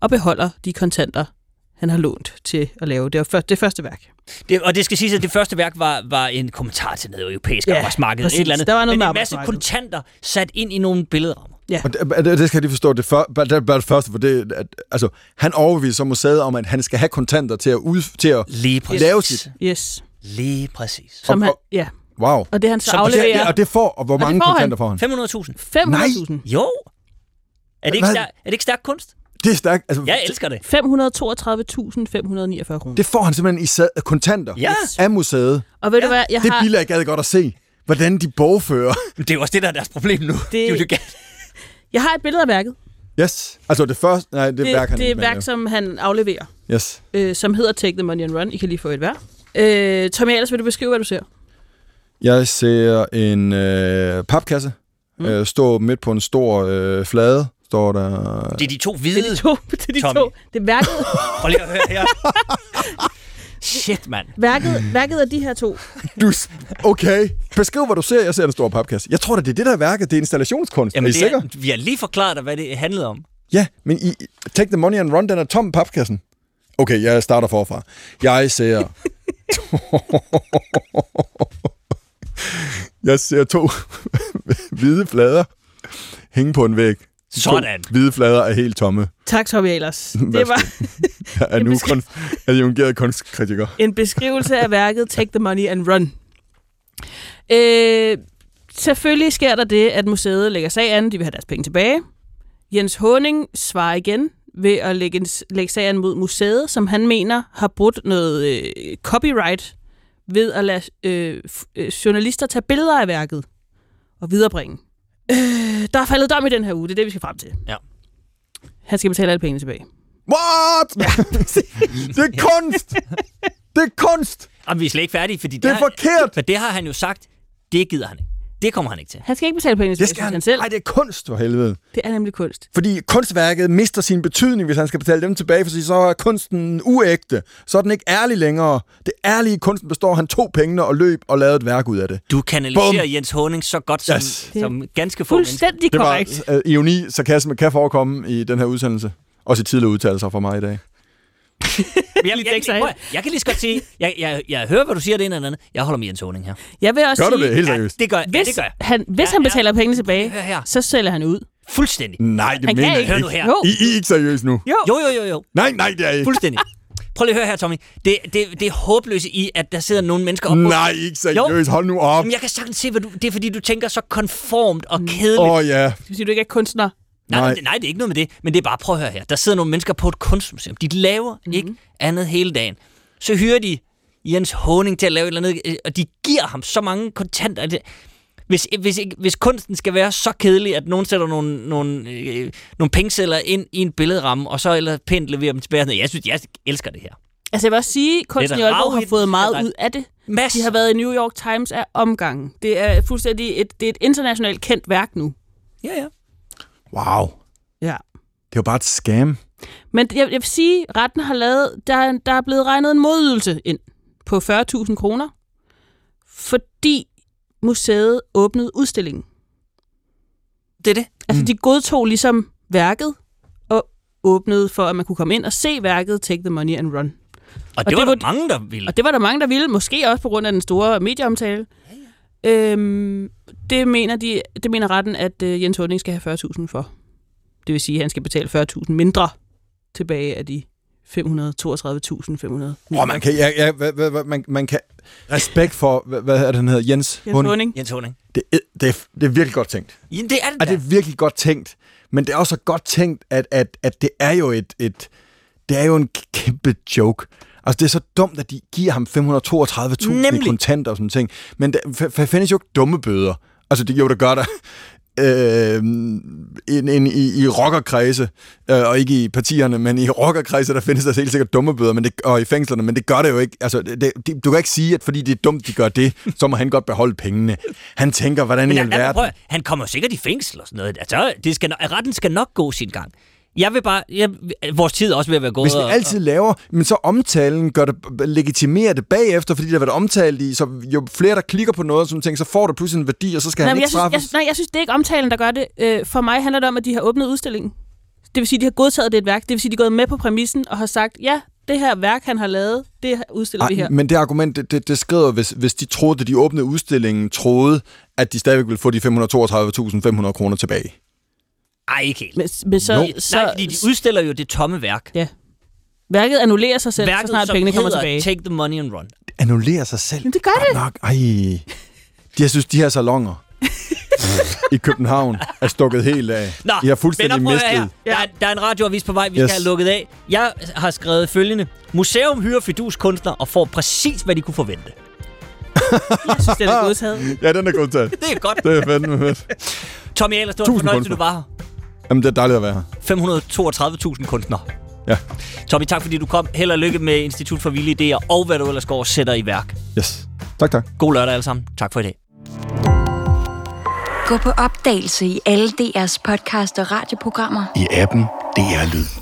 S3: og beholder de kontanter, han har lånt til at lave det, første, det første værk.
S2: Det, og det skal siges, at det første værk var, var en kommentar til noget europæisk ja, arbejdsmarked. Præcis. Et eller andet.
S3: Der var noget
S2: Men en masse kontanter sat ind i nogle billedrammer.
S4: Ja. Og det, det skal de forstå. Det, for, det er bare det første, for det, at, altså, han overbeviser museet om, at han skal have kontanter til at, ud, til at
S2: Lige præcis.
S4: lave sit.
S3: Yes.
S2: Lige præcis.
S3: Som han, ja.
S4: Wow.
S3: Og det han så afleverer...
S4: Det, og det får, og hvor og mange får kontanter får han?
S2: 500.000.
S3: 500.000?
S2: Jo. Er det, ikke stærk, er det ikke stærk kunst?
S4: Det er stærkt. Altså,
S2: Jeg elsker det.
S3: 532.549 kroner.
S4: Det får han simpelthen i sad- kontanter
S2: Ja.
S4: af museet.
S3: Og ved du hvad, jeg
S4: Det
S3: har...
S4: billede jeg gad godt at se. Hvordan de bogfører.
S2: Det er jo også det, der er deres problem nu. Det... De vil jo gerne-
S3: Jeg har et billede af værket.
S4: Yes. Altså det første... Nej, det,
S3: Det,
S4: værk, han
S3: det er værk,
S4: med,
S3: som han afleverer,
S4: ja. Yes.
S3: øh, som hedder Take the Money and Run. I kan lige få et hver. Øh, Tommy, ellers vil du beskrive, hvad du ser?
S4: Jeg ser en øh, papkasse mm. øh, stå midt på en stor øh, flade. Står der...
S2: Det er de to
S3: Det
S2: hvide.
S3: er de to. Det er de
S2: Tommy.
S3: to. Det er værket,
S2: Prøv lige at høre her. Shit, mand.
S3: værket, værket af de her to.
S4: Du, okay. Beskriv, hvad du ser. Jeg ser en stor papkasse. Jeg tror da, det er det, der er værket. Det er installationskunst.
S2: Jamen,
S4: er I
S2: det
S4: sikker?
S2: er, vi har lige forklaret dig, hvad det handlede om.
S4: Ja, men I, Take the Money and Run, den er tom papkassen. Okay, jeg starter forfra. Jeg ser... jeg ser to hvide flader hænge på en væg. To
S2: Sådan.
S4: hvide flader er helt tomme.
S3: Tak, Tommy Ahlers. Det var
S4: Jeg er nu kunst, adjungeret kunstkritiker.
S3: en beskrivelse af værket Take the Money and Run. Øh, selvfølgelig sker der det, at museet lægger sag an. De vil have deres penge tilbage. Jens Honing svarer igen ved at lægge, en, lægge sag an mod museet, som han mener har brudt noget øh, copyright ved at lade øh, øh, journalister tage billeder af værket og viderebringe. Øh, der er faldet dom i den her uge, det er det, vi skal frem til.
S2: Ja.
S3: Han skal betale alle pengene tilbage.
S4: What? det er kunst! Det er kunst!
S2: Og vi er slet ikke færdige, fordi
S4: Det er
S2: har-
S4: forkert!
S2: For det har han jo sagt, det gider han ikke. Det kommer han ikke til.
S3: Han skal ikke betale
S4: skal
S3: synes
S4: han.
S3: han selv.
S4: Nej, det er kunst for helvede.
S3: Det er nemlig kunst.
S4: Fordi kunstværket mister sin betydning, hvis han skal betale dem tilbage, for så er kunsten uægte. Så er den ikke ærlig længere. Det ærlige kunsten består, at han tog pengene og løb og lavede et værk ud af det.
S2: Du kanaliserer
S4: Bum.
S2: Jens Honing så godt som,
S4: Yes.
S2: som ganske få mennesker.
S3: Fuldstændig
S4: Det var
S3: korrekt.
S4: uh, ironi, sarkasme kan forekomme i den her udsendelse. Også i tidligere udtalelser fra mig i dag.
S2: Jeg, jeg, jeg, jeg, kan lige så godt sige, jeg, jeg, jeg hører, hvad du siger det ene eller andet. Jeg holder med Jens Honing her.
S3: Jeg vil også
S4: Gør du
S3: sige,
S4: det helt
S2: Ja,
S4: seriøst?
S2: det gør, ja,
S3: hvis,
S2: det gør jeg.
S3: han, hvis
S2: Ja,
S3: han
S2: ja.
S3: betaler pengene tilbage, så sælger han ud.
S2: Fuldstændig.
S4: Nej, det
S3: Han
S4: mener jeg
S3: ikke.
S2: Hør nu her.
S3: Jo,
S4: I, I er ikke seriøst nu.
S3: jo.
S2: Jo, jo, jo, jo.
S4: Nej, nej, det er ikke.
S2: Fuldstændig. Prøv lige at høre her, Tommy. Det, det, det er håbløse i, at der sidder nogle mennesker op.
S4: Nej, ikke seriøst. Hold nu op.
S2: Jamen, jeg kan sagtens se, hvad du... Det er, fordi du tænker så konformt og kedeligt.
S4: Åh oh, ja.
S3: Det vil sige, du ikke er kunstner.
S2: Nej,
S4: Nej.
S2: nej. det er ikke noget med det. Men det er bare, prøv at høre her. Der sidder nogle mennesker på et kunstmuseum. De laver mm-hmm. ikke andet hele dagen. Så hyrer de Jens Honing til at lave et eller andet, øh, og de giver ham så mange kontanter. Hvis, hvis, ikke, hvis kunsten skal være så kedelig, at nogen sætter nogle, nogle, øh, nogle pengesedler ind i en billedramme, og så eller pænt leverer dem tilbage. Jeg synes, jeg elsker det her.
S3: Altså jeg vil også sige, at kunsten i Aalborg har fået meget ud af det.
S2: Mads,
S3: De har været i New York Times af omgangen. Det er fuldstændig et, det er et internationalt kendt værk nu.
S2: Ja, ja.
S4: Wow.
S3: Ja.
S4: Det er jo bare et scam.
S3: Men jeg, jeg vil sige, at retten har lavet, der, der er blevet regnet en modydelse ind på 40.000 kroner, fordi museet åbnede udstillingen.
S2: Det er det.
S3: Altså, de godtog ligesom værket og åbnede for, at man kunne komme ind og se værket Take the Money and Run.
S2: Og,
S3: det
S2: det var
S3: var-
S2: der mange, der ville.
S3: Og det var der mange, der ville, måske også på grund af den store medieomtale. Øhm, det, mener de, det mener retten, at øh, Jens Hunding skal have 40.000 for. Det vil sige, at han skal betale 40.000 mindre tilbage af de 532.500.
S4: Åh, man kan, ja, ja, hvad, hvad, man, man kan... Respekt for, hvad, hvad er det, han hedder? Jens,
S3: Jens Hunding.
S2: Jens Honing.
S4: Det, er, det, er, det er virkelig godt tænkt.
S2: Ja, det er det
S4: Og det er virkelig godt tænkt. Men det er også godt tænkt, at, at, at det er jo et, et... Det er jo en kæmpe joke. Altså, det er så dumt, at de giver ham 532.000 i
S2: Nemlig.
S4: kontanter og sådan ting. Men der f- f- findes jo ikke dumme bøder. Altså, det, jo, der gør der. Øh, in, in, i, i rockerkredse, øh, og ikke i partierne, men i rockerkredse, der findes der helt sikkert dumme bøder, men det, og i fængslerne, men det gør det jo ikke. Altså, det, det, du kan ikke sige, at fordi det er dumt, de gør det, så må han godt beholde pengene. Han tænker, hvordan
S2: Men
S4: i alverden...
S2: han kommer sikkert i fængsel og sådan noget. Altså, det skal, retten skal nok gå sin gang. Jeg vil bare... Jeg, vores tid er også ved at være gået.
S4: Hvis vi
S2: og-
S4: altid laver, men så omtalen gør det, legitimerer det bagefter, fordi der har været omtalt i, så jo flere der klikker på noget, sådan ting, så får det pludselig en værdi, og så skal
S3: Nej,
S4: han ikke
S3: jeg synes,
S4: straffes.
S3: jeg, nej, jeg synes, det er ikke omtalen, der gør det. Øh, for mig handler det om, at de har åbnet udstillingen. Det vil sige, at de har godtaget det et værk. Det vil sige, at de er gået med på præmissen og har sagt, ja, det her værk, han har lavet, det her udstiller vi her.
S4: Ej, men det argument, det, det, det skriver, hvis, hvis de troede, at de åbnede udstillingen, troede, at de stadigvæk ville få de 532.500 kroner tilbage.
S2: Ej, ikke helt.
S3: Men, men så,
S4: Jo.
S3: så,
S2: Nej, fordi de udstiller jo det tomme værk.
S3: værket annullerer sig selv,
S2: Værket,
S3: så snart
S2: som
S3: pengene kommer tilbage.
S2: Take the money and run.
S4: Det annullerer sig selv.
S3: Jamen, det gør det.
S4: Nok. Ej. De, jeg synes, de her salonger. i København er stukket helt af.
S2: Nå,
S4: I har fuldstændig mistet.
S2: her. Der, er, der er en radioavis på vej, vi
S4: Yes.
S2: skal have lukket af. Jeg har skrevet følgende. Museum hyrer fiduskunstner og får præcis, hvad de kunne forvente.
S3: Jeg synes, det er godtaget.
S4: Ja, den er god til.
S2: Det er godt.
S4: Det er fandme fedt.
S2: Tommy Ahlers, det var en
S4: Tusind
S2: fornøjelse, du var her.
S4: Jamen, det er dejligt at være her.
S2: 532.000 kunstnere.
S4: Ja.
S2: Tommy, tak fordi du kom. Held og lykke med Institut for Vilde Idéer, og hvad du ellers går og sætter i værk.
S4: Yes. Tak, tak.
S2: God lørdag alle sammen. Tak for i dag.
S8: Gå på opdagelse i alle DR's podcast og radioprogrammer.
S9: I appen DR Lyd.